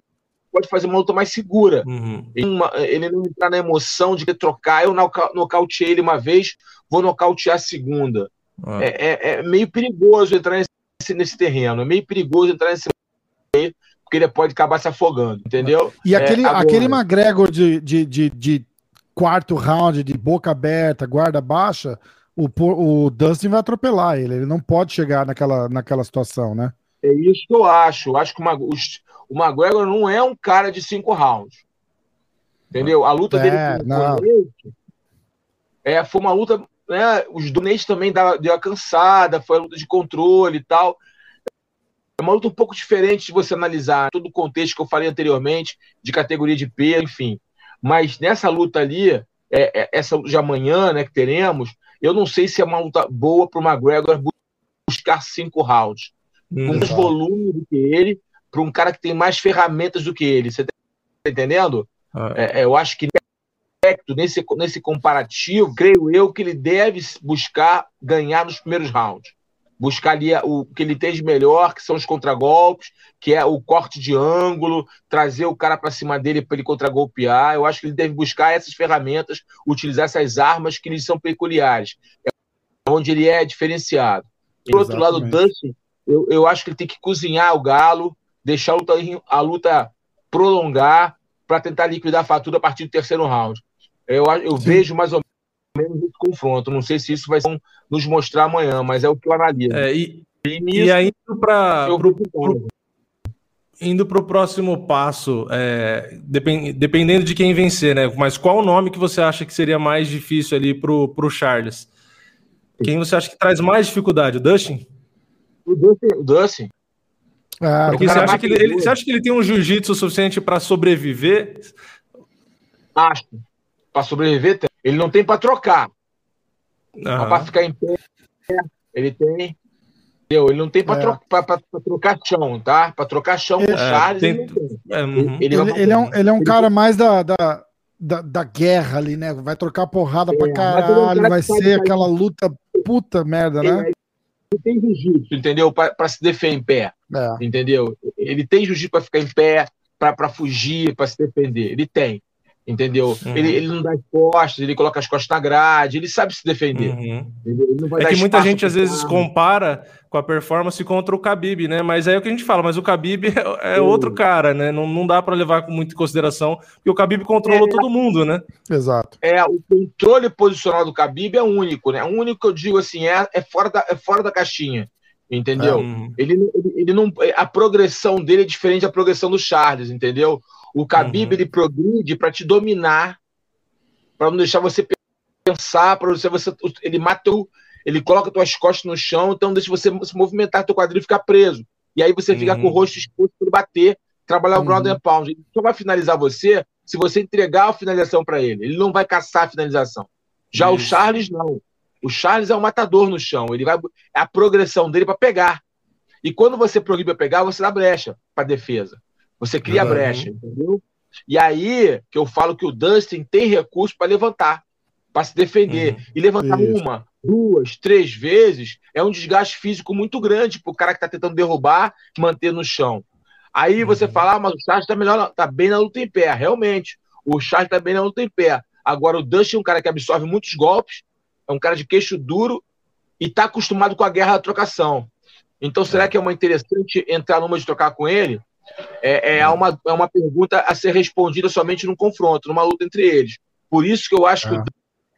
pode fazer uma luta mais segura. Uhum. Ele não entrar na emoção de trocar. Eu nocauteei ele uma vez, vou nocautear a segunda. Ah. É, é, é, meio perigoso entrar nesse, nesse, terreno. É meio perigoso entrar nesse porque ele pode acabar se afogando, entendeu? E é, aquele, agora... aquele McGregor de, de, de, de, quarto round, de boca aberta, guarda baixa, o, o Dustin vai atropelar ele. Ele não pode chegar naquela, naquela situação, né? É isso que eu acho. Eu acho que o, o McGregor não é um cara de cinco rounds. Entendeu? A luta é, dele com o Donete, é, foi uma luta. Né, os Donete também deu, a cansada, foi uma luta de controle e tal. É uma luta um pouco diferente de você analisar todo o contexto que eu falei anteriormente, de categoria de peso, enfim. Mas nessa luta ali, é, é, essa de amanhã né, que teremos, eu não sei se é uma luta boa para o McGregor buscar cinco rounds com mais volume do que ele, para um cara que tem mais ferramentas do que ele. Você tá entendendo? Ah. É, eu acho que nesse, nesse comparativo, creio eu que ele deve buscar ganhar nos primeiros rounds. Buscar ali o que ele tem de melhor, que são os contragolpes, que é o corte de ângulo, trazer o cara para cima dele para ele contragolpear. Eu acho que ele deve buscar essas ferramentas, utilizar essas armas que lhe são peculiares, é onde ele é diferenciado. Por outro lado, o Dustin eu, eu acho que ele tem que cozinhar o Galo, deixar a luta, a luta prolongar para tentar liquidar a fatura a partir do terceiro round. Eu, eu vejo mais ou menos esse confronto. Não sei se isso vai nos mostrar amanhã, mas é o que eu analiso. É, e, e, e aí, para indo para o próximo passo, é, depend, dependendo de quem vencer, né? Mas qual o nome que você acha que seria mais difícil ali para o Charles? Quem você acha que traz mais dificuldade? O Dustin? O Dustin. O Dustin. Ah, Porque você acha, que ele, ele, você acha que ele tem um jiu-jitsu suficiente para sobreviver? Acho. Para sobreviver, tem. Ele não tem para trocar. Uhum. Para ficar em pé, ele tem. Entendeu? Ele não tem para é. trocar, trocar chão, tá? Para trocar chão com o Charles. Tem... Ele, tem. É, uhum. ele, ele, ele, é um, ele é um cara mais da, da, da, da, guerra ali, né? Vai trocar porrada é, pra caralho, vai ser aquela luta puta merda, né? ele tem jiu-jitsu, entendeu? Para se defender em pé. É. Entendeu? Ele tem jiu-jitsu para ficar em pé, para fugir, para se defender. Ele tem. Entendeu? Uhum. Ele, ele não dá as costas, ele coloca as costas na grade, ele sabe se defender. Uhum. é que muita gente às vezes compara com a performance contra o Khabib, né? Mas aí é o que a gente fala, mas o Khabib é, é outro cara, né? Não, não dá para levar com muita consideração, porque o Khabib controlou é, todo mundo, né? Exato. É, o controle posicional do Khabib é único, né? O único que eu digo assim, é, é, fora, da, é fora da caixinha. Entendeu? É. Ele, ele, ele não. A progressão dele é diferente da progressão do Charles, entendeu? O Khabib, uhum. ele progride para te dominar, para não deixar você pensar, para você, você ele mata ele coloca tuas costas no chão, então deixa você se movimentar teu quadril ficar preso. E aí você fica com o uhum. rosto exposto para bater, trabalhar o uhum. ground and pound. Ele só vai finalizar você se você entregar a finalização para ele. Ele não vai caçar a finalização. Já Isso. o Charles não. O Charles é um matador no chão. Ele vai é a progressão dele para pegar. E quando você proíbe a pegar, você dá brecha para defesa. Você cria uhum. brecha, entendeu? E aí que eu falo que o Dustin tem recurso para levantar, para se defender. Uhum. E levantar Isso. uma, duas, três vezes é um desgaste físico muito grande para o cara que está tentando derrubar, manter no chão. Aí uhum. você fala, ah, mas o Charles está melhor, tá bem na luta em pé. Realmente, o Charles está bem na luta em pé. Agora, o Dustin é um cara que absorve muitos golpes, é um cara de queixo duro e está acostumado com a guerra da trocação. Então, será é. que é uma interessante entrar numa de trocar com ele? É, é, uma, é uma pergunta a ser respondida somente num confronto, numa luta entre eles. Por isso que eu acho que o é.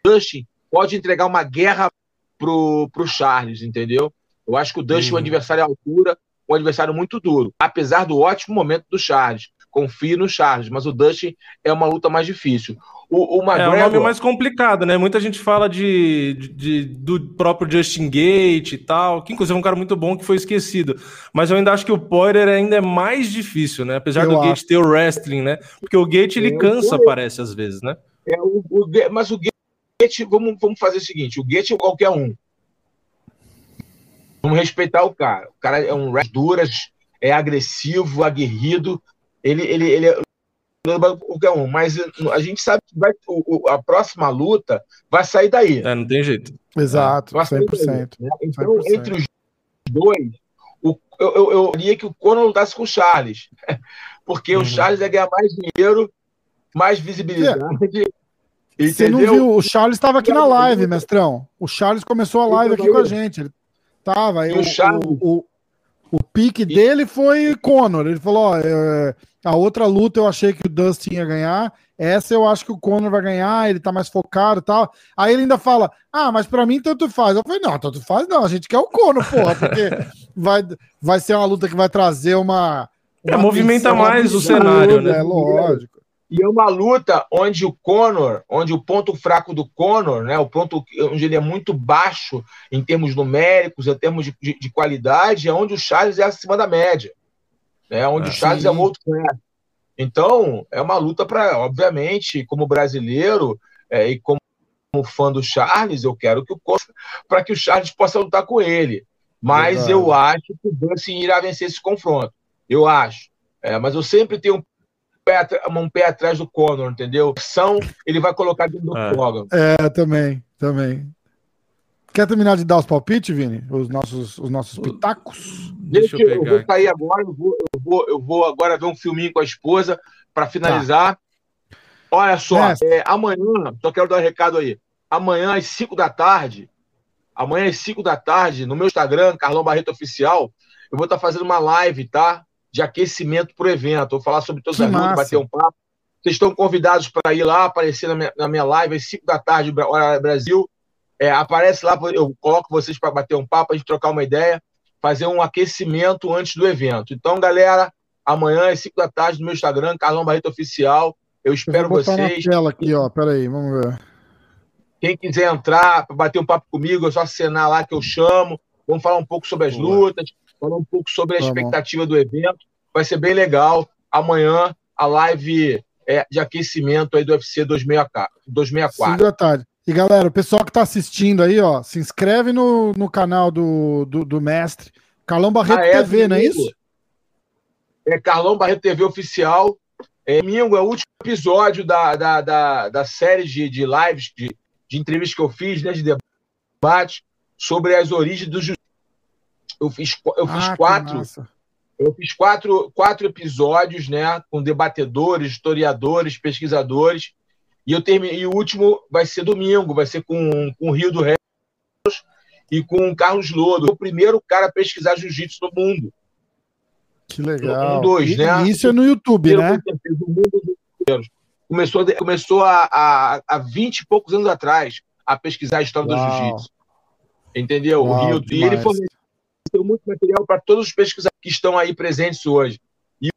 Dustin pode entregar uma guerra pro, pro Charles, entendeu? Eu acho que o Dustin é um uhum. adversário à altura, um adversário muito duro, apesar do ótimo momento do Charles. Confio no Charles, mas o Dustin é uma luta mais difícil. O, o McGregor... É um nome mais complicado, né? Muita gente fala de, de, de, do próprio Justin Gate e tal, que inclusive é um cara muito bom que foi esquecido. Mas eu ainda acho que o Poirier ainda é mais difícil, né? Apesar eu do acho. Gate ter o wrestling, né? Porque o Gate ele é, cansa, parece, às vezes, né? É, o, o, mas o Gate, vamos, vamos fazer o seguinte: o Gate é qualquer um. Vamos respeitar o cara. O cara é um duras, é agressivo, aguerrido. Ele, ele, ele é qualquer um, mas a gente sabe que vai, o, a próxima luta vai sair daí. É, não tem jeito. Exato, vai 100%. Daí, né? Então, 100%. entre os dois, o, eu, eu, eu queria que o Conor lutasse com o Charles, porque uhum. o Charles ia ganhar mais dinheiro, mais visibilidade. É. Você não viu? O Charles estava aqui na live, mestrão. O Charles começou a live aqui com a gente. Ele tava. Aí o, o, o, o pique dele foi Conor. Ele falou: ó, é, a outra luta eu achei que o Dustin ia ganhar. Essa eu acho que o Conor vai ganhar, ele tá mais focado e tal. Aí ele ainda fala: Ah, mas para mim tanto faz. Eu falei: Não, tanto faz não, a gente quer o Conor, porra, porque vai, vai ser uma luta que vai trazer uma. uma é, movimenta mais o cenário, né? É lógico. E é uma luta onde o Conor, onde o ponto fraco do Conor, né, o ponto onde ele é muito baixo em termos numéricos, em termos de, de, de qualidade, é onde o Charles é acima da média né? Onde é, o Charles sim. é um outro cara. Então, é uma luta para, obviamente, como brasileiro é, e como, fã do Charles, eu quero que o para que o Charles possa lutar com ele. Mas Verdade. eu acho que o Dustin irá vencer esse confronto. Eu acho. É, mas eu sempre tenho um pé, um pé atrás do Conor, entendeu? São, ele vai colocar dentro do é. É, também, também. Quer terminar de dar os palpites, Vini? Os nossos, os nossos pitacos? Deixa, eu, eu vou sair agora, eu vou, eu, vou, eu vou agora ver um filminho com a esposa para finalizar. Tá. Olha só, é, amanhã, só quero dar um recado aí. Amanhã às 5 da tarde, amanhã às 5 da tarde, no meu Instagram, Carlão Barreto Oficial, eu vou estar tá fazendo uma live, tá? De aquecimento para o evento. Vou falar sobre todas que as lutas, bater um papo. Vocês estão convidados para ir lá, aparecer na minha, na minha live às 5 da tarde, hora Brasil. É, aparece lá, eu coloco vocês para bater um papo, a gente trocar uma ideia, fazer um aquecimento antes do evento. Então, galera, amanhã às 5 da tarde no meu Instagram, Carlão Barreto Oficial. Eu espero eu vou vocês. Na tela aqui, ó. Peraí, vamos ver. Quem quiser entrar para bater um papo comigo, é só assinar lá que eu chamo. Vamos falar um pouco sobre as lutas, falar um pouco sobre a tá expectativa do evento. Vai ser bem legal. Amanhã, a live é, de aquecimento aí do UFC 264. 5 da tarde. E galera, o pessoal que está assistindo aí, ó, se inscreve no, no canal do, do, do mestre. Carlão Barreto ah, é, TV, domingo. não é isso? É Carlão Barreto TV oficial. É, domingo é o último episódio da, da, da, da série de, de lives, de, de entrevistas que eu fiz, né, de debate, sobre as origens do justiça. Eu fiz, eu fiz ah, quatro. Eu fiz quatro, quatro episódios, né, com debatedores, historiadores, pesquisadores, e, eu termine, e o último vai ser domingo, vai ser com, com o Rio do Reis e com o Carlos Lodo, o primeiro cara a pesquisar jiu-jitsu no mundo. Que legal. Um, dois, e, né? Isso é no YouTube, né? Começou, começou a, a, a 20 e poucos anos atrás a pesquisar a história Uau. do jiu-jitsu. Entendeu? Uau, o Rio. Demais. E ele forneceu muito material para todos os pesquisadores que estão aí presentes hoje. E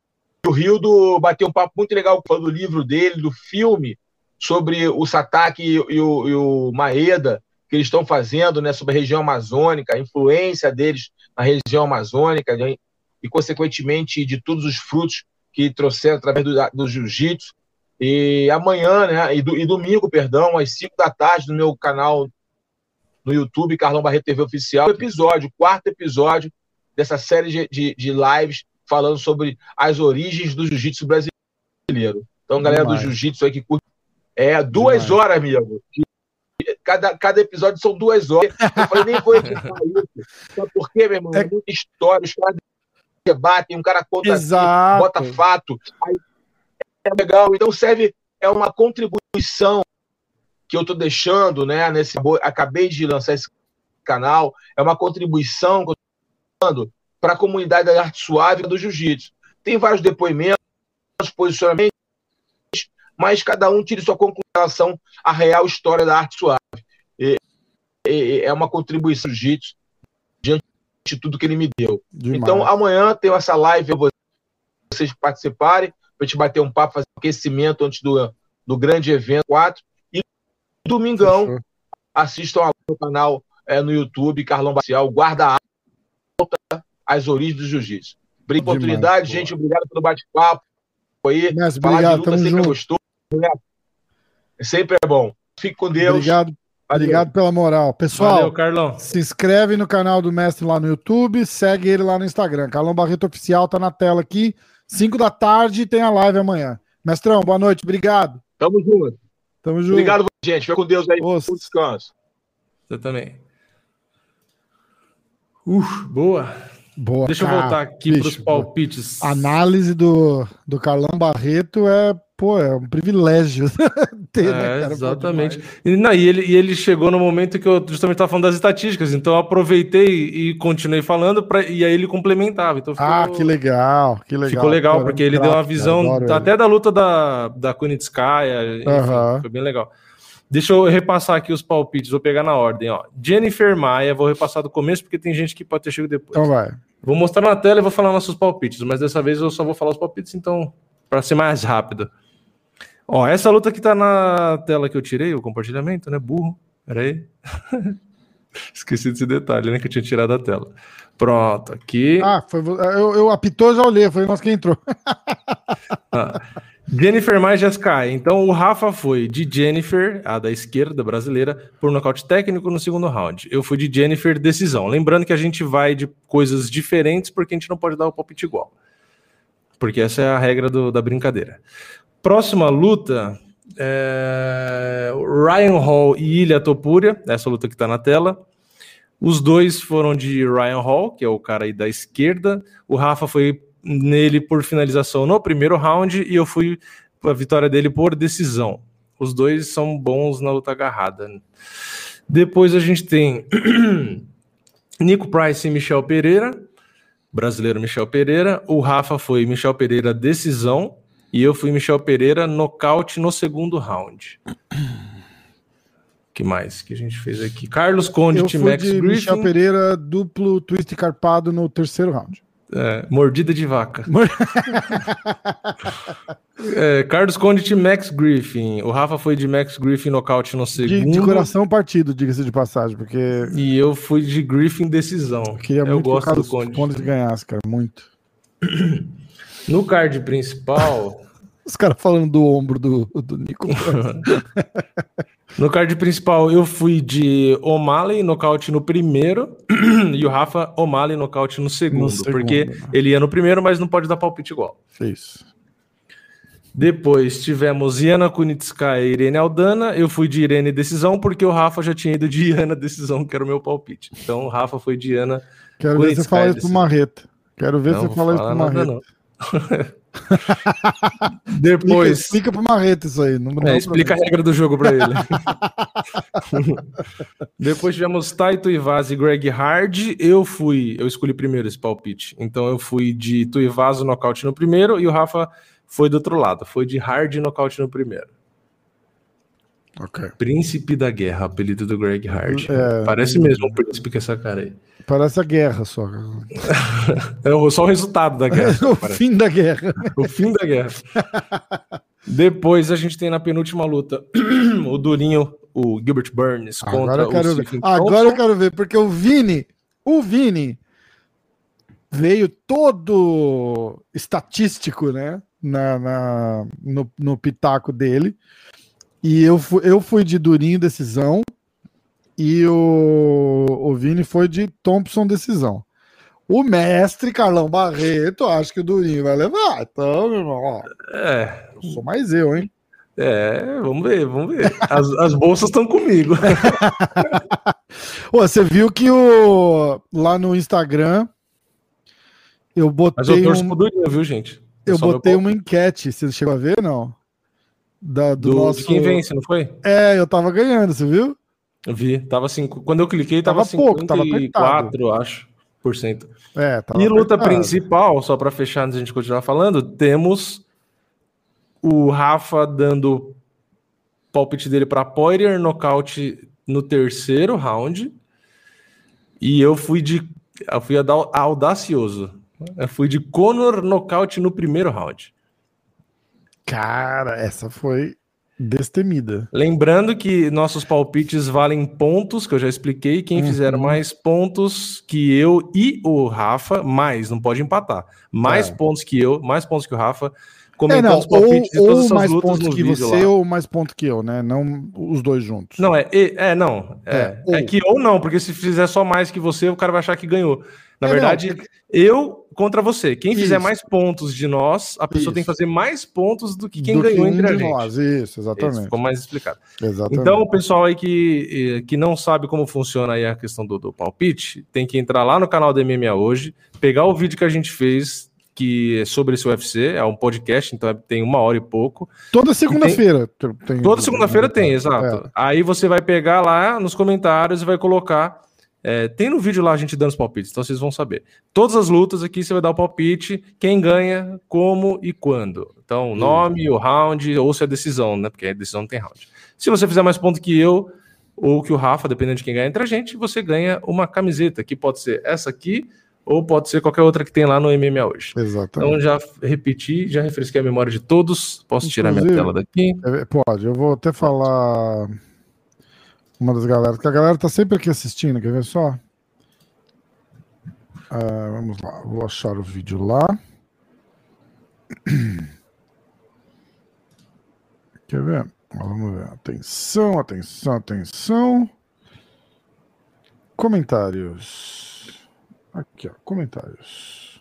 o Rio do bateu um papo muito legal falando do livro dele, do filme sobre o Satake e, e, o, e o Maeda, que eles estão fazendo né, sobre a região amazônica, a influência deles na região amazônica né, e, consequentemente, de todos os frutos que trouxeram através do, do jiu-jitsu. E amanhã, né, e, do, e, domingo, perdão, às 5 da tarde, no meu canal no YouTube, Carlão Barreto TV Oficial, episódio, quarto episódio dessa série de, de, de lives falando sobre as origens do jiu-jitsu brasileiro. Então, galera Demais. do jiu-jitsu aí que curte. É, duas Demais. horas, amigo. Cada, cada episódio são duas horas. Eu falei, nem vou editar isso. Sabe por quê, meu irmão? É muita história, os caras debatem, um cara conta bota fato. É legal. Então serve, é uma contribuição que eu estou deixando, né? Nesse, acabei de lançar esse canal, é uma contribuição que eu estou dando para a comunidade da arte suave do jiu-jitsu. Tem vários depoimentos, posicionamentos, mas cada um tire sua conclusão à real história da arte suave. E, e, é uma contribuição do jiu-jitsu diante de tudo que ele me deu. Demais. Então, amanhã tem essa live, vocês participarem, para a gente bater um papo, fazer um aquecimento antes do, do grande evento 4. Domingão, Fechou. assistam no canal é, no YouTube, Carlão Bacial, Guarda Alta, as origens do jiu-jitsu. Obrigado oportunidade, gente. Obrigado pelo bate-papo. Aí, Mas, obrigado, luta sempre junto. gostou. Né? Sempre é bom. Fique com Deus. Obrigado. Valeu. Obrigado pela moral. Pessoal, Valeu, Carlão. se inscreve no canal do Mestre lá no YouTube, segue ele lá no Instagram. Carlão Barreto Oficial tá na tela aqui. 5 da tarde tem a live amanhã. Mestrão, boa noite. Obrigado. Tamo junto. Tamo junto. Obrigado, gente. Fica com Deus aí. Bom descanso. Você também. Uf, boa. Boa. Deixa cara. eu voltar aqui para os palpites. Análise do, do Carlão Barreto é pô, é um privilégio ter, né, é, né, cara? Exatamente. E, não, e, ele, e ele chegou no momento que eu justamente estava falando das estatísticas, então eu aproveitei e continuei falando, pra, e aí ele complementava. Então ficou, ah, que legal, que legal. Ficou legal, porque ele deu uma visão até da luta da, da Kunitskaya, enfim, uhum. foi bem legal. Deixa eu repassar aqui os palpites, vou pegar na ordem. Ó. Jennifer Maia, vou repassar do começo, porque tem gente que pode ter chegado depois. Então vai. Vou mostrar na tela e vou falar nossos palpites, mas dessa vez eu só vou falar os palpites, então, para ser mais rápido. Ó, essa luta que tá na tela que eu tirei, o compartilhamento, né? Burro. Pera aí. Esqueci desse detalhe, né? Que eu tinha tirado da tela. Pronto, aqui. Ah, foi, eu, eu apitou, já olhei, foi nós que entrou. ah, Jennifer mais Jessica. Então o Rafa foi de Jennifer, a da esquerda brasileira, por nocaute técnico no segundo round. Eu fui de Jennifer decisão. Lembrando que a gente vai de coisas diferentes porque a gente não pode dar o palpite igual. Porque essa é a regra do, da brincadeira. Próxima luta, é... Ryan Hall e Ilha Topuria, essa luta que está na tela. Os dois foram de Ryan Hall, que é o cara aí da esquerda. O Rafa foi nele por finalização no primeiro round e eu fui a vitória dele por decisão. Os dois são bons na luta agarrada. Depois a gente tem Nico Price e Michel Pereira, brasileiro Michel Pereira. O Rafa foi Michel Pereira decisão e eu fui Michel Pereira, nocaute no segundo round. que mais que a gente fez aqui? Carlos Conde, eu Max Griffin. Michel Pereira, duplo twist carpado no terceiro round. É, mordida de vaca. é, Carlos Conde de Max Griffin. O Rafa foi de Max Griffin nocaute no segundo. De, de coração partido, diga-se de passagem, porque. E eu fui de Griffin decisão. Eu queria eu muito gosto que o Carlos do Conde. Conde ganhasse, cara, muito. No card principal. Os caras falando do ombro do, do Nico. no card principal, eu fui de O'Malley nocaute no primeiro e o Rafa O'Malley nocaute no segundo, no segundo porque né? ele ia no primeiro, mas não pode dar palpite igual. Isso. Depois tivemos Iana Kunitskaya e Irene Aldana. Eu fui de Irene Decisão, porque o Rafa já tinha ido de Iana Decisão, que era o meu palpite. Então o Rafa foi de Iana. Quero ver você falar isso pro Marreta. Quero ver não, você falar isso pro Marreta. Não. Depois. Explica, explica pro Marreta isso aí. Não, é, explica a regra do jogo para ele. Depois tivemos Taito Ivaz e Greg Hard. Eu fui, eu escolhi primeiro esse palpite. Então eu fui de Tuivaz nocaute no primeiro e o Rafa foi do outro lado. Foi de Hard nocaute no primeiro. Okay. Príncipe da Guerra, apelido do Greg Hard. É, Parece é... mesmo um príncipe com essa cara aí. Parece a guerra só. é só o resultado da guerra. o parece. fim da guerra. o fim da guerra. Depois a gente tem na penúltima luta o Durinho, o Gilbert Burns contra Agora eu quero ver. Agora eu quero ver, porque o Vini, o Vini veio todo estatístico, né? Na, na no, no pitaco dele. E eu, fui, eu fui de Durinho decisão. E o, o Vini foi de Thompson decisão. O mestre Carlão Barreto acha que o Durinho vai levar. Então, meu irmão, ó. É. Eu sou mais eu, hein? É, vamos ver, vamos ver. As, as bolsas estão comigo. Ô, você viu que o lá no Instagram eu botei. Mas eu torço um... pro Durinho, viu, gente? Eu botei uma enquete. Você chegou a ver, não? Da, do, do nosso... De quem vence, não foi? É, eu tava ganhando, você viu? Eu vi. Tava cinco... Quando eu cliquei, tava, Tava pouco, tava 54, acho, por cento. É, tava E luta apertado. principal, só para fechar antes de a gente continuar falando, temos o Rafa dando palpite dele para Poirier nocaute no terceiro round. E eu fui de eu fui audacioso. Eu fui de Conor nocaute no primeiro round. Cara, essa foi destemida. Lembrando que nossos palpites valem pontos, que eu já expliquei. Quem fizer Uhum. mais pontos que eu e o Rafa, mais, não pode empatar. Mais É. pontos que eu, mais pontos que o Rafa, É, comentando não, os palpites de ou, todas ou essas mais lutas pontos que você lá. ou mais pontos que eu, né? Não os dois juntos. Não, é, é, não. É, É, é que ou não, porque se fizer só mais que você, o cara vai achar que ganhou. Na É, verdade, não, eu contra você. Quem fizer Isso. mais pontos de nós, a pessoa Isso. tem que fazer mais pontos do que quem do ganhou um entre a gente. nós. Isso, exatamente. Isso, ficou mais explicado. Exatamente. Então, o pessoal aí que, eh, que não sabe como funciona aí a questão do, do palpite, tem que entrar lá no canal da MMA hoje, pegar o vídeo que a gente fez, que é sobre esse UFC, é um podcast, então tem uma hora e pouco. Toda segunda-feira. tem- Toda segunda-feira tem, exato. É. Aí você vai pegar lá nos comentários e vai colocar. É, tem no vídeo lá a gente dando os palpites, então vocês vão saber. Todas as lutas aqui você vai dar o palpite, quem ganha, como e quando. Então, o nome, o round, ou se é decisão, né? Porque a decisão não tem round. Se você fizer mais ponto que eu, ou que o Rafa, dependendo de quem ganha entre a gente, você ganha uma camiseta, que pode ser essa aqui, ou pode ser qualquer outra que tem lá no MMA hoje. Exatamente. Então já repeti, já refresquei a memória de todos. Posso tirar minha Inclusive, tela daqui? É, Pode, eu vou até falar uma das galera, que a galera tá sempre aqui assistindo, quer ver só? Ah, vamos lá, vou achar o vídeo lá. Quer ver? Vamos ver. Atenção, atenção, atenção. Comentários. Aqui, ó, comentários.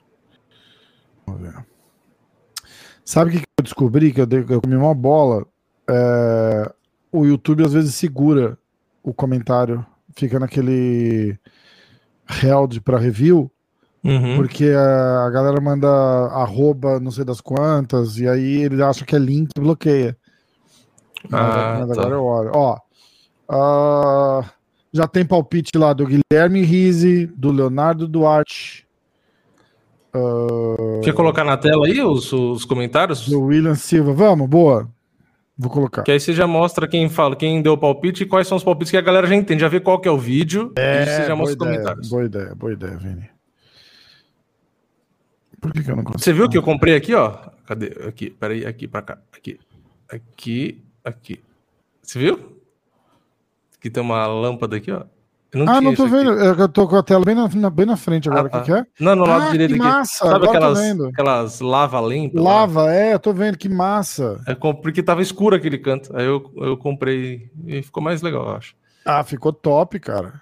Vamos ver. Sabe o que eu descobri? Que eu, dei, eu comi uma bola. É, o YouTube às vezes segura o comentário, fica naquele held para review, Uhum. porque a, galera manda arroba não sei das quantas, e aí ele acha que é link e bloqueia. Mas, Ah, mas tá. agora eu olho. Ó, ah, já tem palpite lá do Guilherme Rizzi, do Leonardo Duarte, ah, Quer colocar na tela aí os, os comentários? do William Silva. Vamos, boa. Vou colocar. Que aí você já mostra quem fala, quem deu o palpite e quais são os palpites que a galera já entende. Já vê qual que é o vídeo e você já mostra os comentários. boa ideia, boa ideia, Vini. Por que, que eu não consigo? Você viu que eu comprei aqui, ó? Cadê? Aqui, peraí, aqui pra cá. Aqui, aqui, aqui. Você viu? Aqui tem uma lâmpada aqui, ó. Eu ah, não tô isso aqui. vendo. É Eu tô com a tela bem na, bem na frente agora. O Ah, que, que é? Não, no lado Ah, direito que aqui. massa, Sabe agora eu tô aquelas, vendo. aquelas lava limpa? lá? Lava, é, eu tô vendo, que massa. É, porque tava escuro aquele canto. Aí eu, eu comprei e ficou mais legal, eu acho. Ah, ficou top, cara.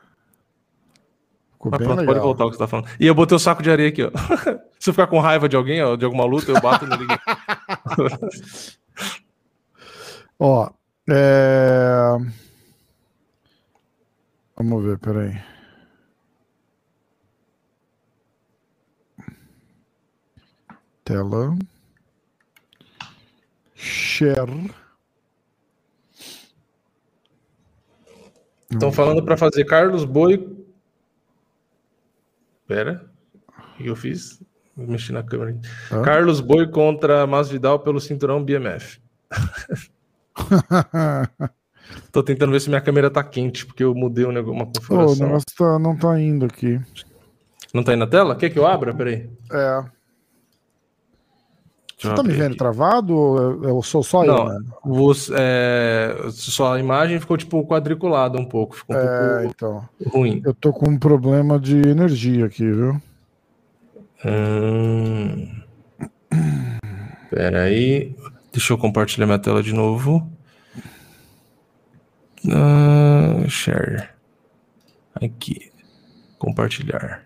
Ficou Mas bem pronto, legal. pode voltar o que você tá falando. E eu botei o saco de areia aqui, ó. Se eu ficar com raiva de alguém, ó, de alguma luta, eu bato nele. Ó, é... Vamos ver, peraí. Tela. Share. Estão falando pra fazer Carlos Boi. Pera. O que eu fiz? Vou mexer na câmera. Carlos Boi contra Masvidal pelo cinturão BMF. Tô tentando ver se minha câmera tá quente, porque eu mudei um negócio, uma Pô, o configuração. negócio tá- não tá indo aqui. Não tá aí na tela? Quer que eu abra? Peraí. É. Deixa Você tá me vendo aqui. travado ou eu- eu sou só eu? Não, né? você, é, só a imagem ficou tipo quadriculada um pouco, ficou um É, pouco então. ruim. Eu tô com um problema de energia aqui, viu? Hum. Pera aí. Deixa eu compartilhar minha tela de novo. Ah, share. Aqui. Compartilhar.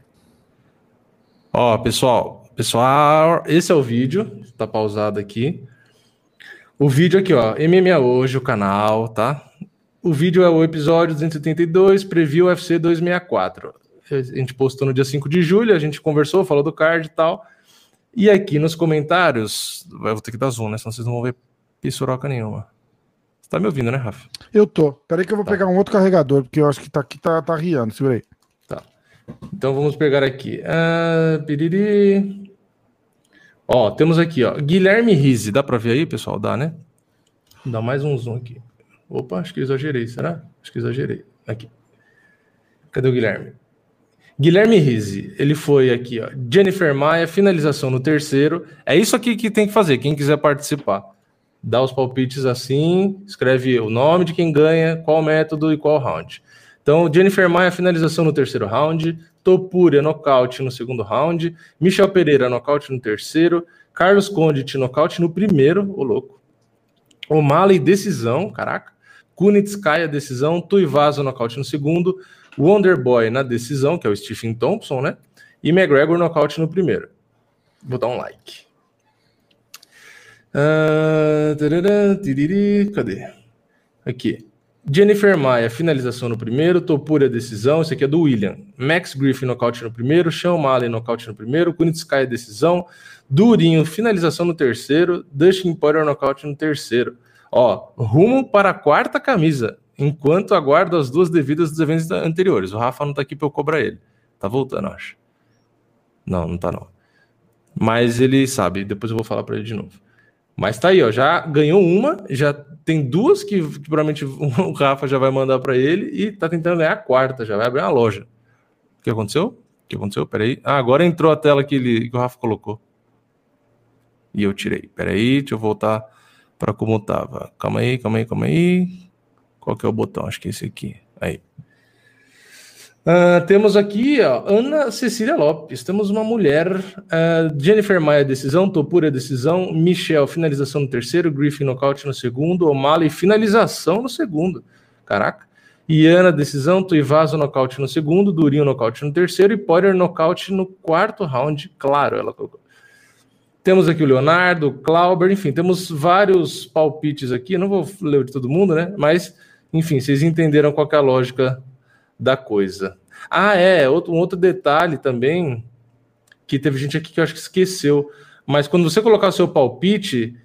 Ó, pessoal, pessoal, esse é o vídeo, tá pausado aqui. O vídeo aqui, ó, MMA hoje, o canal, tá? O vídeo é o episódio 282, preview UFC 264. A gente postou no dia 5 de julho, a gente conversou, falou do card e tal. E aqui nos comentários, eu vou ter que dar zoom, né? Senão vocês não vão ver pissoroca nenhuma. Tá me ouvindo, né, Rafa? Eu tô. Peraí que eu vou tá. pegar um outro carregador, porque eu acho que tá aqui, tá, tá riando. Segura aí. Tá. Então vamos pegar aqui. Ah, piriri. Ó, temos aqui, ó. Guilherme Rizzi. Dá pra ver aí, pessoal? Dá, né? Dá mais um zoom aqui. Opa, acho que exagerei, será? Acho que exagerei. Aqui. Cadê o Guilherme? Guilherme Rizzi, ele foi aqui, ó. Jennifer Maia, finalização no terceiro. É isso aqui que tem que fazer, quem quiser participar. Dá os palpites assim, escreve o nome de quem ganha, qual método e qual round. Então, Jennifer Maia, finalização no terceiro round. Topuria, nocaute no segundo round. Michel Pereira, nocaute no terceiro. Carlos Conde, nocaute no primeiro, ô louco. O'Malley, decisão, caraca. Kunitskaya, decisão. Tuivasa, nocaute no segundo. Wonderboy na decisão, que é o Stephen Thompson, né? E McGregor nocaute no primeiro. Vou dar um like. Uh, tarará, tiriri, cadê? Aqui. Jennifer Maia, finalização no primeiro. Topuria, decisão. Esse aqui é do William. Max Griffin, nocaute no primeiro. Sean Malley, nocaute no primeiro. Kunitskaya, decisão. Durinho, finalização no terceiro. Dustin Poirier, nocaute no terceiro. Ó, rumo para a quarta camisa enquanto aguardo as duas devidas dos eventos anteriores. O Rafa não tá aqui para eu cobrar ele. Tá voltando, acho. Não, não tá não. Mas ele sabe, depois eu vou falar para ele de novo. Mas tá aí, ó, já ganhou uma, já tem duas que, que provavelmente o Rafa já vai mandar para ele e tá tentando ganhar a quarta, já vai abrir uma loja. O que aconteceu? O que aconteceu? Peraí. Ah, agora entrou a tela que, ele, que o Rafa colocou. E eu tirei. Peraí, deixa eu voltar para como tava. Calma aí, calma aí, calma aí. Qual que é o botão? Acho que é esse aqui. Aí. Uh, temos aqui ó, Ana Cecília Lopes. Temos uma mulher. Uh, Jennifer Maia, decisão. Topura, decisão. Michel, finalização no terceiro. Griffin, nocaute no segundo. O'Malley, finalização no segundo. Caraca. Iana, decisão. Tuivasa, nocaute no segundo. Durinho, nocaute no terceiro. E Poirier, nocaute no quarto round. Claro, ela colocou. Temos aqui o Leonardo, o Clauber, enfim, temos vários palpites aqui. Não vou ler de todo mundo, né? Mas enfim, vocês entenderam qual é a lógica da coisa. Ah, é, outro, um outro detalhe também, que teve gente aqui que eu acho que esqueceu, mas quando você colocar o seu palpite,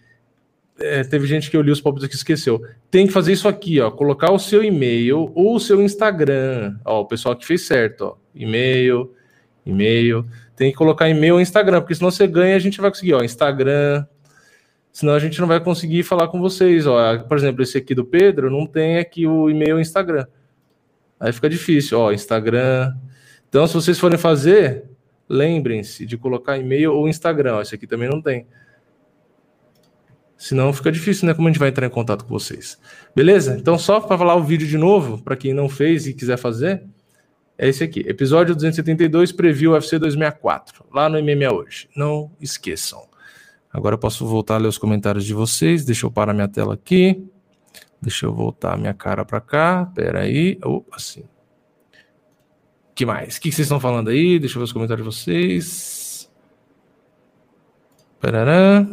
é, teve gente que eu li os palpites aqui e esqueceu. Tem que fazer isso aqui, ó, colocar o seu e-mail ou o seu Instagram. Ó, o pessoal que fez certo, ó, e-mail, e-mail. Tem que colocar e-mail ou Instagram, porque senão você ganha, a gente vai conseguir, ó, Instagram, senão a gente não vai conseguir falar com vocês. Ó, por exemplo, esse aqui do Pedro não tem aqui o e-mail e Instagram. Aí fica difícil, ó, Instagram. Então, se vocês forem fazer, lembrem-se de colocar e-mail ou Instagram. Esse aqui também não tem. Senão fica difícil, né? Como a gente vai entrar em contato com vocês. Beleza? Então, só para falar o vídeo de novo, para quem não fez e quiser fazer, é esse aqui. Episódio 272, Preview UFC 264. Lá no MMA hoje. Não esqueçam. Agora eu posso voltar a ler os comentários de vocês. Deixa eu parar minha tela aqui. Deixa eu voltar minha cara para cá. Pera aí. Oh, assim. que mais? O que vocês estão falando aí? Deixa eu ver os comentários de vocês. Parará.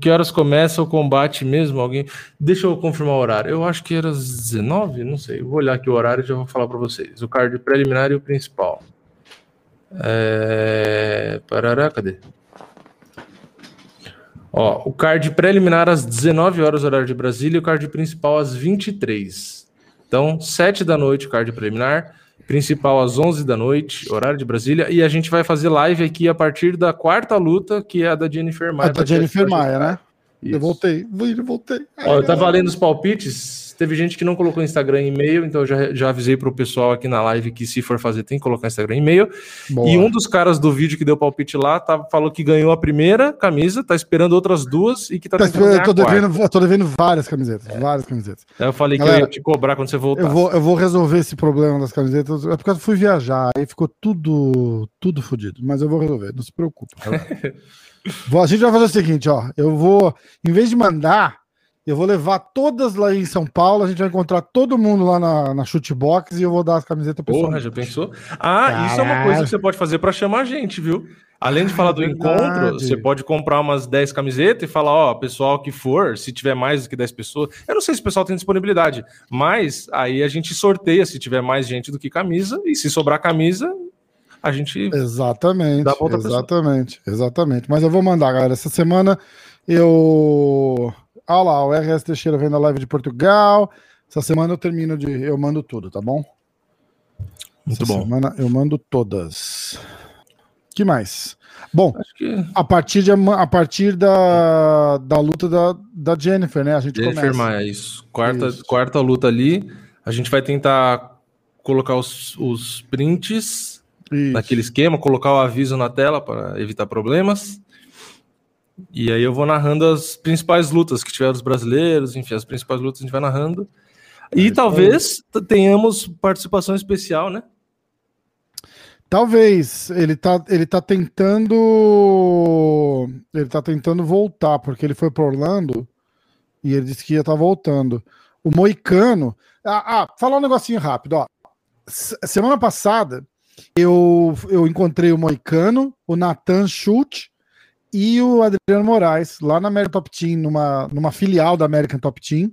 que horas começa o combate mesmo? Alguém? Deixa eu confirmar o horário. Eu acho que era 19, não sei. vou olhar aqui o horário e já vou falar para vocês. O card preliminar e o principal. É... Parará, cadê? Ó, o card preliminar às 19 horas, horário de Brasília, e o card principal às 23. Então, 7 da noite, o card preliminar, principal às 11 da noite, horário de Brasília, e a gente vai fazer live aqui a partir da quarta luta, que é a da Jennifer Maia. A da Jennifer Maia, né? Isso. Eu voltei, eu voltei. Ó, eu tava lendo os palpites, Teve gente que não colocou Instagram e e-mail, então eu já, já avisei para o pessoal aqui na live que se for fazer tem que colocar Instagram e e-mail. E um dos caras do vídeo que deu palpite lá tá, falou que ganhou a primeira camisa, tá esperando outras duas e que tá, tá esperando, tô, devendo, tô devendo várias camisetas, é. várias camisetas. Eu falei Galera, que eu ia te cobrar quando você voltar. Eu vou, eu vou resolver esse problema das camisetas, é porque eu fui viajar, aí ficou tudo, tudo fodido, mas eu vou resolver, não se preocupe. a gente vai fazer o seguinte, ó, eu vou, em vez de mandar Eu vou levar todas lá em São Paulo, a gente vai encontrar todo mundo lá na, na Shootbox e eu vou dar as camisetas pra Porra, já pensou? Ah, Caralho. isso é uma coisa que você pode fazer para chamar a gente, viu? Além de falar do encontro, você pode comprar umas 10 camisetas e falar, ó, pessoal que for, se tiver mais do que 10 pessoas. Eu não sei se o pessoal tem disponibilidade, mas aí a gente sorteia se tiver mais gente do que camisa, e se sobrar camisa, a gente. Exatamente. Dá pra exatamente, pessoa. exatamente. Mas eu vou mandar, galera. Essa semana eu. Olha lá, o RS Teixeira vem na live de Portugal. Essa semana eu termino de. Eu mando tudo, tá bom? Muito Essa bom. semana eu mando todas que mais? Bom, que... a partir, de, a partir da, da luta da, da Jennifer, né? A gente Jennifer começa. Maia, isso. Quarta, isso. quarta luta ali. A gente vai tentar colocar os, os prints isso. naquele esquema, colocar o aviso na tela para evitar problemas. E aí eu vou narrando as principais lutas que tiveram os brasileiros, enfim, as principais lutas a gente vai narrando. E é, talvez tenhamos participação especial, né? Talvez ele tá, ele tá tentando ele tá tentando voltar porque ele foi para Orlando e ele disse que ia estar tá voltando. O Moicano, ah, ah, falar um negocinho rápido, ó. Semana passada eu, eu encontrei o Moicano, o Nathan Schultz e o Adriano Moraes lá na American Top Team, numa, numa filial da American Top Team.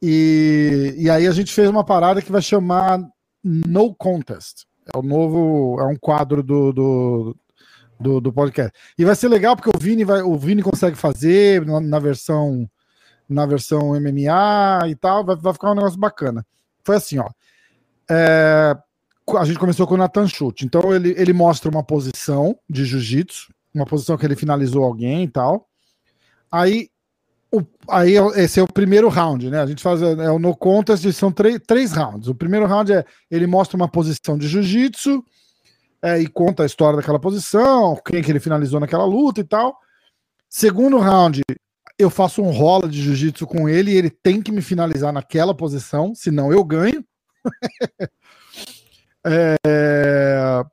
E, e aí a gente fez uma parada que vai chamar No Contest. É o novo, é um quadro do, do, do, do, podcast. E vai ser legal porque o Vini vai, o Vini consegue fazer na, na versão na versão MMA e tal, vai, vai, ficar um negócio bacana. Foi assim, ó. É, a gente começou com o Nathan Schultz. Então ele, ele mostra uma posição de jiu-jitsu, uma posição que ele finalizou alguém e tal. Aí o, aí é esse é o primeiro round, né? A gente faz é o no contest, são três, três rounds. O primeiro round é ele mostra uma posição de jiu-jitsu é, e conta a história daquela posição, quem que ele finalizou naquela luta e tal. Segundo round, eu faço um rola de jiu-jitsu com ele e ele tem que me finalizar naquela posição, senão eu ganho. é...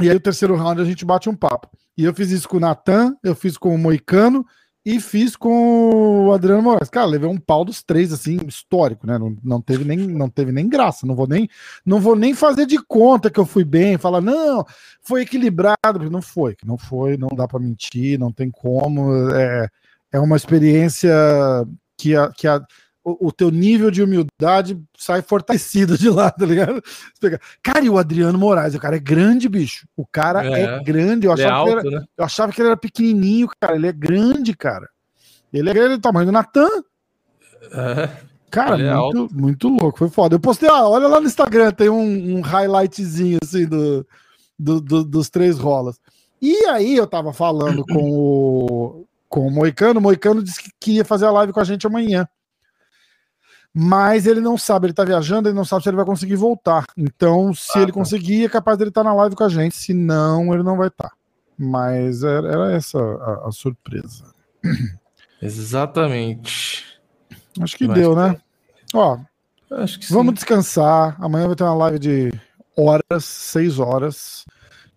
E aí o terceiro round a gente bate um papo. E eu fiz isso com o Natan, eu fiz com o Moicano e fiz com o Adriano Moraes. Cara, levei um pau dos três, assim, histórico, né? Não, não, teve, nem, não teve nem graça. Não vou nem, não vou nem fazer de conta que eu fui bem, falar, não, foi equilibrado. Não foi, não foi, não dá para mentir, não tem como. É, é uma experiência que a, que a, o, o, teu nível de humildade sai fortalecido de lá, tá ligado? Cara, e o Adriano Moraes, o cara é grande, bicho. O cara é, é grande. Eu achava, é alto, era, né? eu achava, que ele era pequenininho, cara. Ele é grande, cara. Ele é grande do tamanho do Natan. É, cara, é muito, muito louco. Foi foda. Eu postei, ó, olha lá no Instagram, tem um, um highlightzinho assim do, do, do, dos três rolas. E aí eu tava falando com o, com o Moicano. O Moicano disse que ia fazer a live com a gente amanhã mas ele não sabe, ele tá viajando, ele não sabe se ele vai conseguir voltar. Então, se ah, ele tá. conseguir, é capaz dele estar tá na live com a gente, se não, ele não vai estar. Tá. Mas era, era essa a, a, surpresa. Exatamente. Acho que deu, né? Ó, Acho que vamos sim. descansar. Amanhã vai ter uma live de horas, seis horas.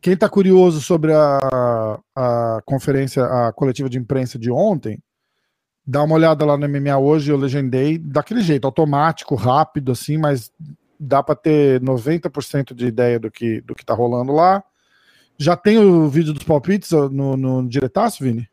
Quem tá curioso sobre a, a conferência, a coletiva de imprensa de ontem, Dá uma olhada lá no MMA hoje, eu legendei daquele jeito, automático, rápido, assim, mas dá para ter 90% de ideia do que, do que tá rolando lá. Já tem o vídeo dos palpites no, no diretaço, Vini?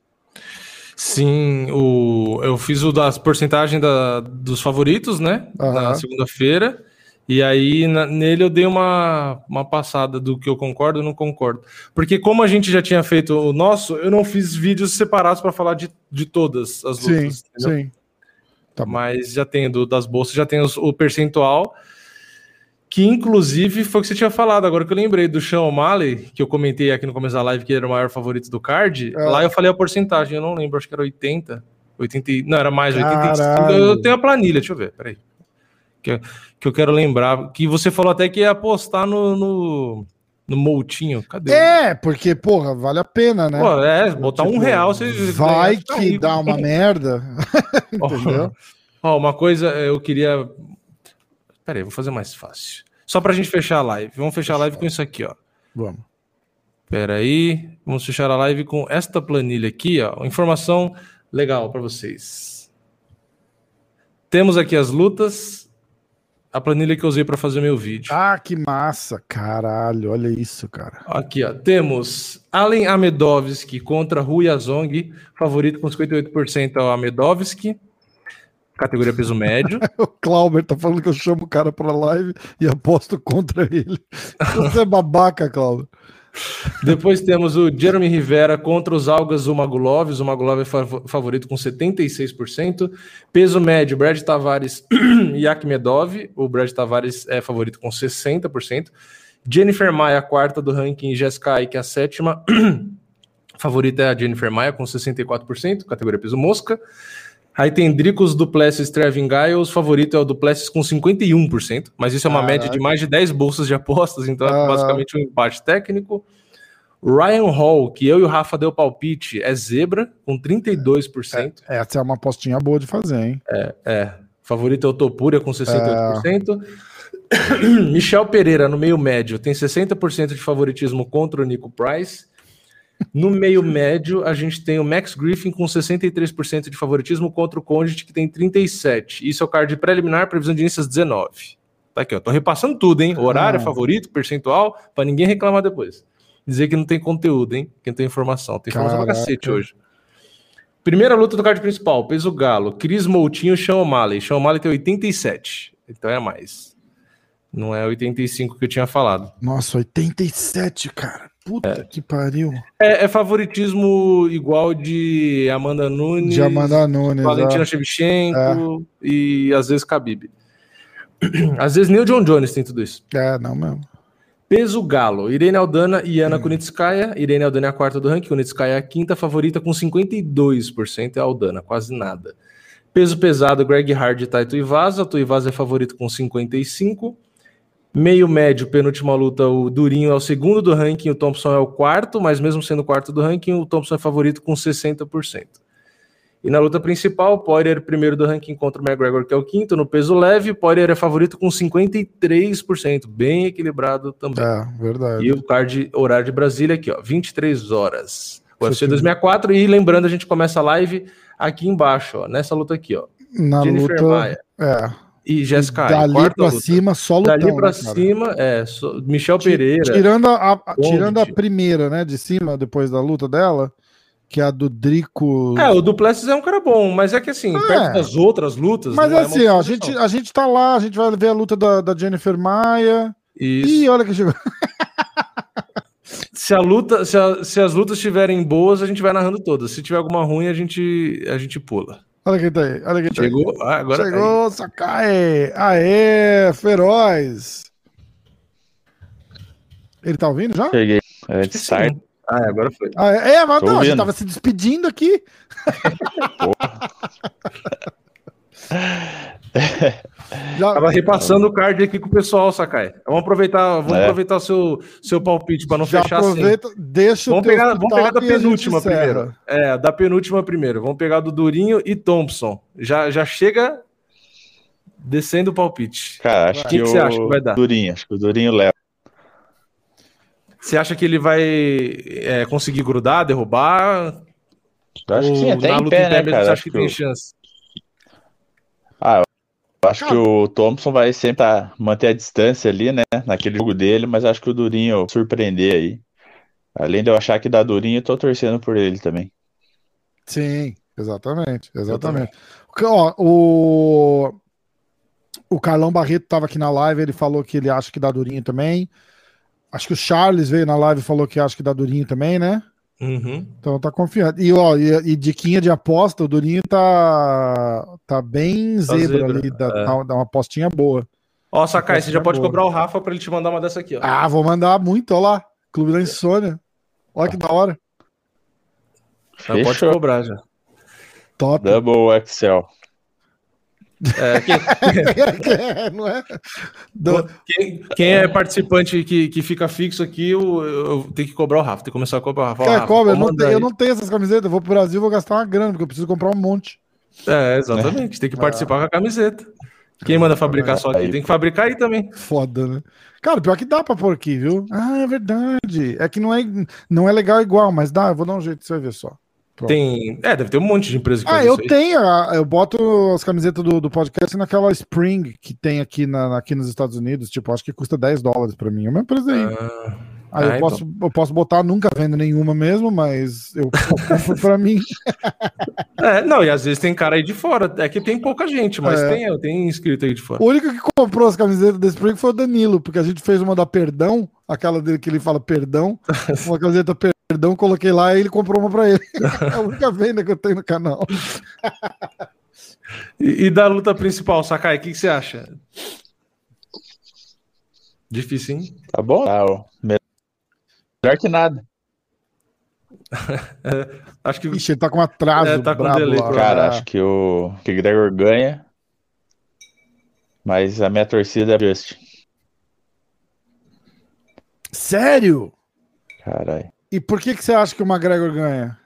Sim, o, eu fiz o das porcentagens da, dos favoritos, né? Uhum. Na segunda-feira. E aí na, nele eu dei uma, uma passada do que eu concordo e não concordo. Porque como a gente já tinha feito o nosso, eu não fiz vídeos separados para falar de, de todas as lutas. Sim, sim. Tá Mas já tem do, das bolsas, já tem os, o percentual, que inclusive foi o que você tinha falado, agora que eu lembrei do Sean O'Malley, que eu comentei aqui no começo da live que ele era o maior favorito do card. É. Lá eu falei a porcentagem, eu não lembro, acho que era 80. 80 não, era mais, Caralho. 85. Eu tenho a planilha, deixa eu ver, peraí que, que eu quero lembrar, que você falou até que ia apostar no, no, no Moutinho. Cadê? É, porque, porra, vale a pena, né? Pô, é, botar tipo, um real, você vai que dá uma merda. Entendeu? Ó, uma coisa eu queria. Peraí, vou fazer mais fácil. Só pra gente fechar a live. Vamos fechar a live com isso aqui, ó. Vamos. Pera aí, vamos fechar a live com esta planilha aqui, ó. Informação legal para vocês. Temos aqui as lutas. A planilha que eu usei para fazer meu vídeo. Ah, que massa. Caralho, olha isso, cara. Aqui, ó. Temos Allen Amedovski contra Rui Azong. Favorito com 58% é o Amedovski. Categoria peso médio. o Clauber tá falando que eu chamo o cara pra live e aposto contra ele. Você é babaca, Clauber. Depois temos o Jeremy Rivera contra os Algas Zumagulov. O Zumagulov é favorito com 76%. Peso médio, Brad Tavares e Akhmedov. O Brad Tavares é favorito com 60%. Jennifer Maia, quarta do ranking. Jessica Ike, a sétima. favorita é a Jennifer Maia com 64%, categoria peso mosca. Aí tem Dricos Duplessis Trevin Giles, favorito é o Duplessis com 51%, mas isso é uma média de mais de 10 bolsas de apostas, então é basicamente um empate técnico. Ryan Hall, que eu e o Rafa deu palpite, é zebra, com 32%. É, essa é uma apostinha boa de fazer, hein? É, é. Favorito é o Topuria com 68%. É... Michel Pereira, no meio médio, tem 60% de favoritismo contra o Nico Price. No meio médio, a gente tem o Max Griffin com 63% de favoritismo contra o Condit, que tem 37%. Isso é o card preliminar, previsão de início às 19. Tá aqui, ó. Tô repassando tudo, hein? Horário, ah. favorito, percentual, para ninguém reclamar depois. Dizer que não tem conteúdo, hein? Que não tem informação. Tem informação Caraca. pra cacete hoje. Primeira luta do card principal, peso galo. Cris Moutinho, Sean O'Malley. Sean O'Malley tem 87. Então é mais. Não é 85 que eu tinha falado. Nossa, 87, cara. Puta é. que pariu. É, é, favoritismo igual de Amanda Nunes, de Amanda Nunes, Valentina é. Shevchenko é. e às vezes Khabib. Às vezes nem o John Jones tem tudo isso. É, não mesmo. Peso Galo, Irene Aldana e Ana hum. Kunitskaya. Irene Aldana é a quarta do ranking, Kunitskaya é a quinta favorita com 52%, é Aldana, quase nada. Peso pesado, Greg Hard e Taito Ivasa. O Tuivasa é favorito com 55%. Meio médio, penúltima luta, o Durinho é o segundo do ranking, o Thompson é o quarto, mas mesmo sendo o quarto do ranking, o Thompson é favorito com 60%. E na luta principal, o Poirier primeiro do ranking contra o McGregor, que é o quinto, no peso leve, o Poirier é favorito com 53%, bem equilibrado também. É, verdade. E o card horário de Brasília aqui, ó, 23 horas. UFC 2064, e lembrando, a gente começa a live aqui embaixo, ó, nessa luta aqui, ó. Na Jennifer luta, Maia. É e Jéssica Dali pra luta. cima, só lutão, Dali pra né, cima, é, so, Michel Pereira. Tirando a, a tirando a primeira, né, de cima, depois da luta dela, que é a do Drico. É, o Duplessis é um cara bom, mas é que assim, é. perto das outras lutas. Mas é assim, ó, a gente, a gente tá lá, a gente vai ver a luta da, da Jennifer Maia. Isso. Ih, olha que chegou. se a luta, se, a, se as lutas estiverem boas, a gente vai narrando todas. Se tiver alguma ruim, a gente, a gente pula. Olha quem tá aí, olha quem tá Chegou, aí. Ah, agora Chegou, aí. Sakai. Aê, feroz. Ele tá ouvindo já? Cheguei. É de start. Ah, agora foi. Ah, é, é mas não, a gente tava se despedindo aqui. Porra. Já... Tava repassando o card aqui com o pessoal, Sakai. Vamos aproveitar, vamos é. aproveitar o seu, seu palpite para não Já fechar assim. aproveita, assim. Deixa vamos pegar, vamos pegar da penúltima primeiro. É, da penúltima primeiro. Vamos pegar do Durinho e Thompson. Já, já chega descendo o palpite. Cara, acho que, que, que, você acha que vai dar? Durinho, acho que o Durinho leva. Você acha que ele vai é, conseguir grudar, derrubar? Eu acho que sim, até em pé, né, cara? Você acha que, que tem chance? Ah, eu acho que o Thompson vai sempre manter a distância ali, né? Naquele jogo dele, mas acho que o Durinho surpreender aí. Além de eu achar que dá Durinho, eu tô torcendo por ele também. Sim, exatamente, exatamente. Ó, o, o Carlão Barreto estava aqui na live, ele falou que ele acha que dá Durinho também. Acho que o Charles veio na live e falou que acha que dá Durinho também, né? Uhum. Então tá confiante. E, ó, e, e diquinha de aposta, o Durinho tá, tá bem tá zebra, zebra, ali, dá, é. Tá, dá uma apostinha boa. Ó, Sakai, você já pode boa. cobrar o Rafa pra ele te mandar uma dessa aqui, ó. Ah, vou mandar muito, ó lá. Clube da Insônia. Olha que da hora. Já pode cobrar já. Top. Double Excel. É, quem... não é? Do... Quem, quem, é participante que, que fica fixo aqui, eu, eu tenho que cobrar o Rafa, tem que começar a cobrar o Rafa. Rafa cobra, eu, não tenho, eu não tenho essas camisetas, eu vou pro Brasil vou gastar uma grana, porque eu preciso comprar um monte. É, exatamente, tem que participar com a camiseta. Quem manda fabricar só aqui? Tem que fabricar aí também. Foda, né? Cara, pior que dá pra pôr aqui, viu? Ah, é verdade. É que não é, não é legal igual, mas dá, eu vou dar um jeito, você vai ver só. Tem. É, deve ter um monte de empresa que Ah, eu tenho. ah, Eu boto as camisetas do, do podcast naquela Spring que tem aqui, na, aqui nos Estados Unidos. Tipo, acho que custa 10 dólares pra mim. É uma empresa aí. Ah, Aí ah, eu, posso, eu posso botar, nunca vendo nenhuma mesmo, mas eu, eu compro pra mim. É, não, e às vezes tem cara aí de fora. É que tem pouca gente, mas É. tem, tem inscrito aí de fora. O único que comprou as camisetas da Spring foi o Danilo, porque a gente fez uma da Perdão, aquela dele que ele fala Perdão, uma camiseta Perdão, coloquei lá e ele comprou uma pra ele. É a única venda que eu tenho no canal. E, e da luta principal, Sakai, o que, que você acha? Difícil, hein? Tá bom? Tá, ó. Melhor que nada. Acho que. Ixi, ele tá com atraso. É, tá com brabo delay, lá. Cara, acho que o que Gregor ganha. Mas a minha torcida é Justin. Sério? Caralho. E por que, que você acha que o McGregor ganha?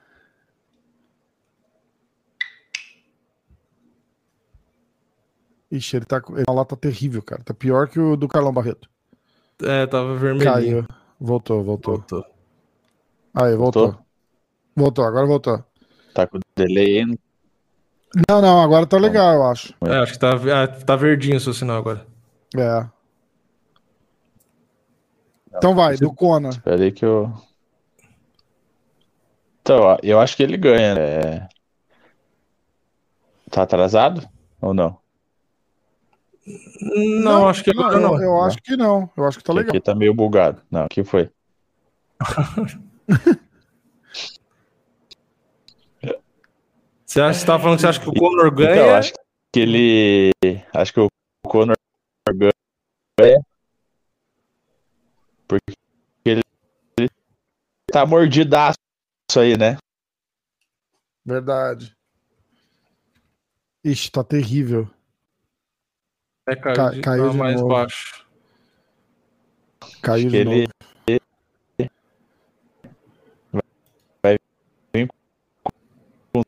Ixi, ele tá com. Ele, lá tá terrível, cara. Tá pior que o do Carlão Barreto. É, tava vermelhinho. Caiu. Voltou, voltou. Voltou. Aí, voltou. Voltou? Voltou, agora voltou. Tá com delay aí. Não, não, agora tá legal, eu acho. É, acho que tá, ah, tá verdinho o seu sinal agora. É. Então vai, do Conor. Espera aí que eu. Então, eu acho que ele ganha. É... Tá atrasado ou não? Não, acho que agora não. Eu, eu acho que não. Eu acho que tá Que legal. Aqui tá meio bugado. Não, que foi? Você acha você tava falando que você acha que o Conor ganha? Então, eu acho que ele. Acho que o Conor ganha. Porque ele, ele tá mordidaço aí, né? Verdade. Ixi, tá terrível. É, caiu, Ca- de- caiu tá de mais novo. baixo. Caiu Acho de novo. ele vai vir com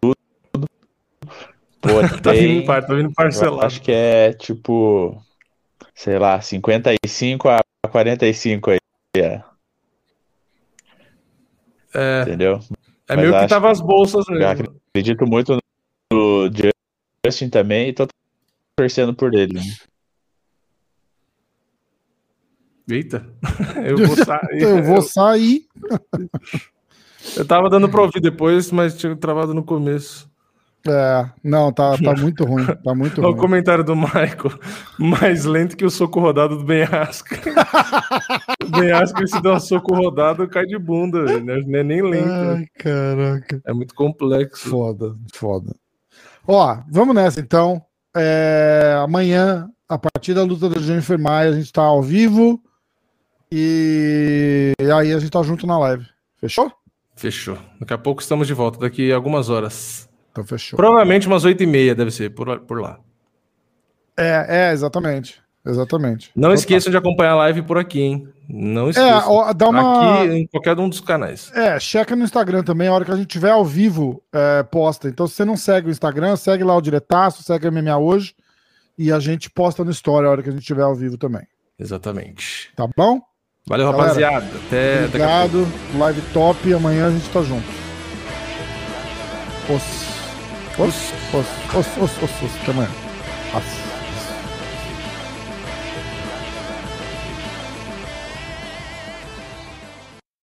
tudo. Tá vindo, par- tá vindo parcelado. acho que é tipo, sei lá, 55 a 45 aí, é, É, entendeu? é Mas meio que tava as bolsas Eu mesmo. acredito muito no Justin também e tô torcendo por ele. né? Eita, eu vou sair. Eu vou sair. Eu tava dando pra ouvir depois, mas tinha travado no começo. É, não, tá, tá muito ruim. Tá muito Olha o ruim. comentário do Michael. Mais lento que o soco rodado do Ben Askren. o Ben Askren se dá um soco rodado, cai de bunda. né? Não é nem lento. Ai, caraca. É muito complexo. Foda, foda. Ó, vamos nessa então. É, amanhã, a partir da luta da Jennifer Maia, a gente tá ao vivo. E aí a gente tá junto na live. Fechou? Fechou. Daqui a pouco estamos de volta, daqui a algumas horas. Então fechou. Provavelmente umas 8 e meia deve ser, por, por lá. É, é, exatamente. Exatamente. Não Total. esqueçam de acompanhar a live por aqui, hein? Não É, esqueçam. ó, dá uma. Aqui em qualquer um dos canais. É, checa no Instagram também, a hora que a gente tiver ao vivo, é, posta. Então, se você não segue o Instagram, segue lá o Diretaço, segue a MMA hoje. E a gente posta no Story a hora que a gente tiver ao vivo também. Exatamente. Tá bom? Valeu, Galera, rapaziada. Até. Obrigado. Live top. Amanhã a gente tá junto. Os. Os. Os. Os. Os. Os. Até amanhã. As.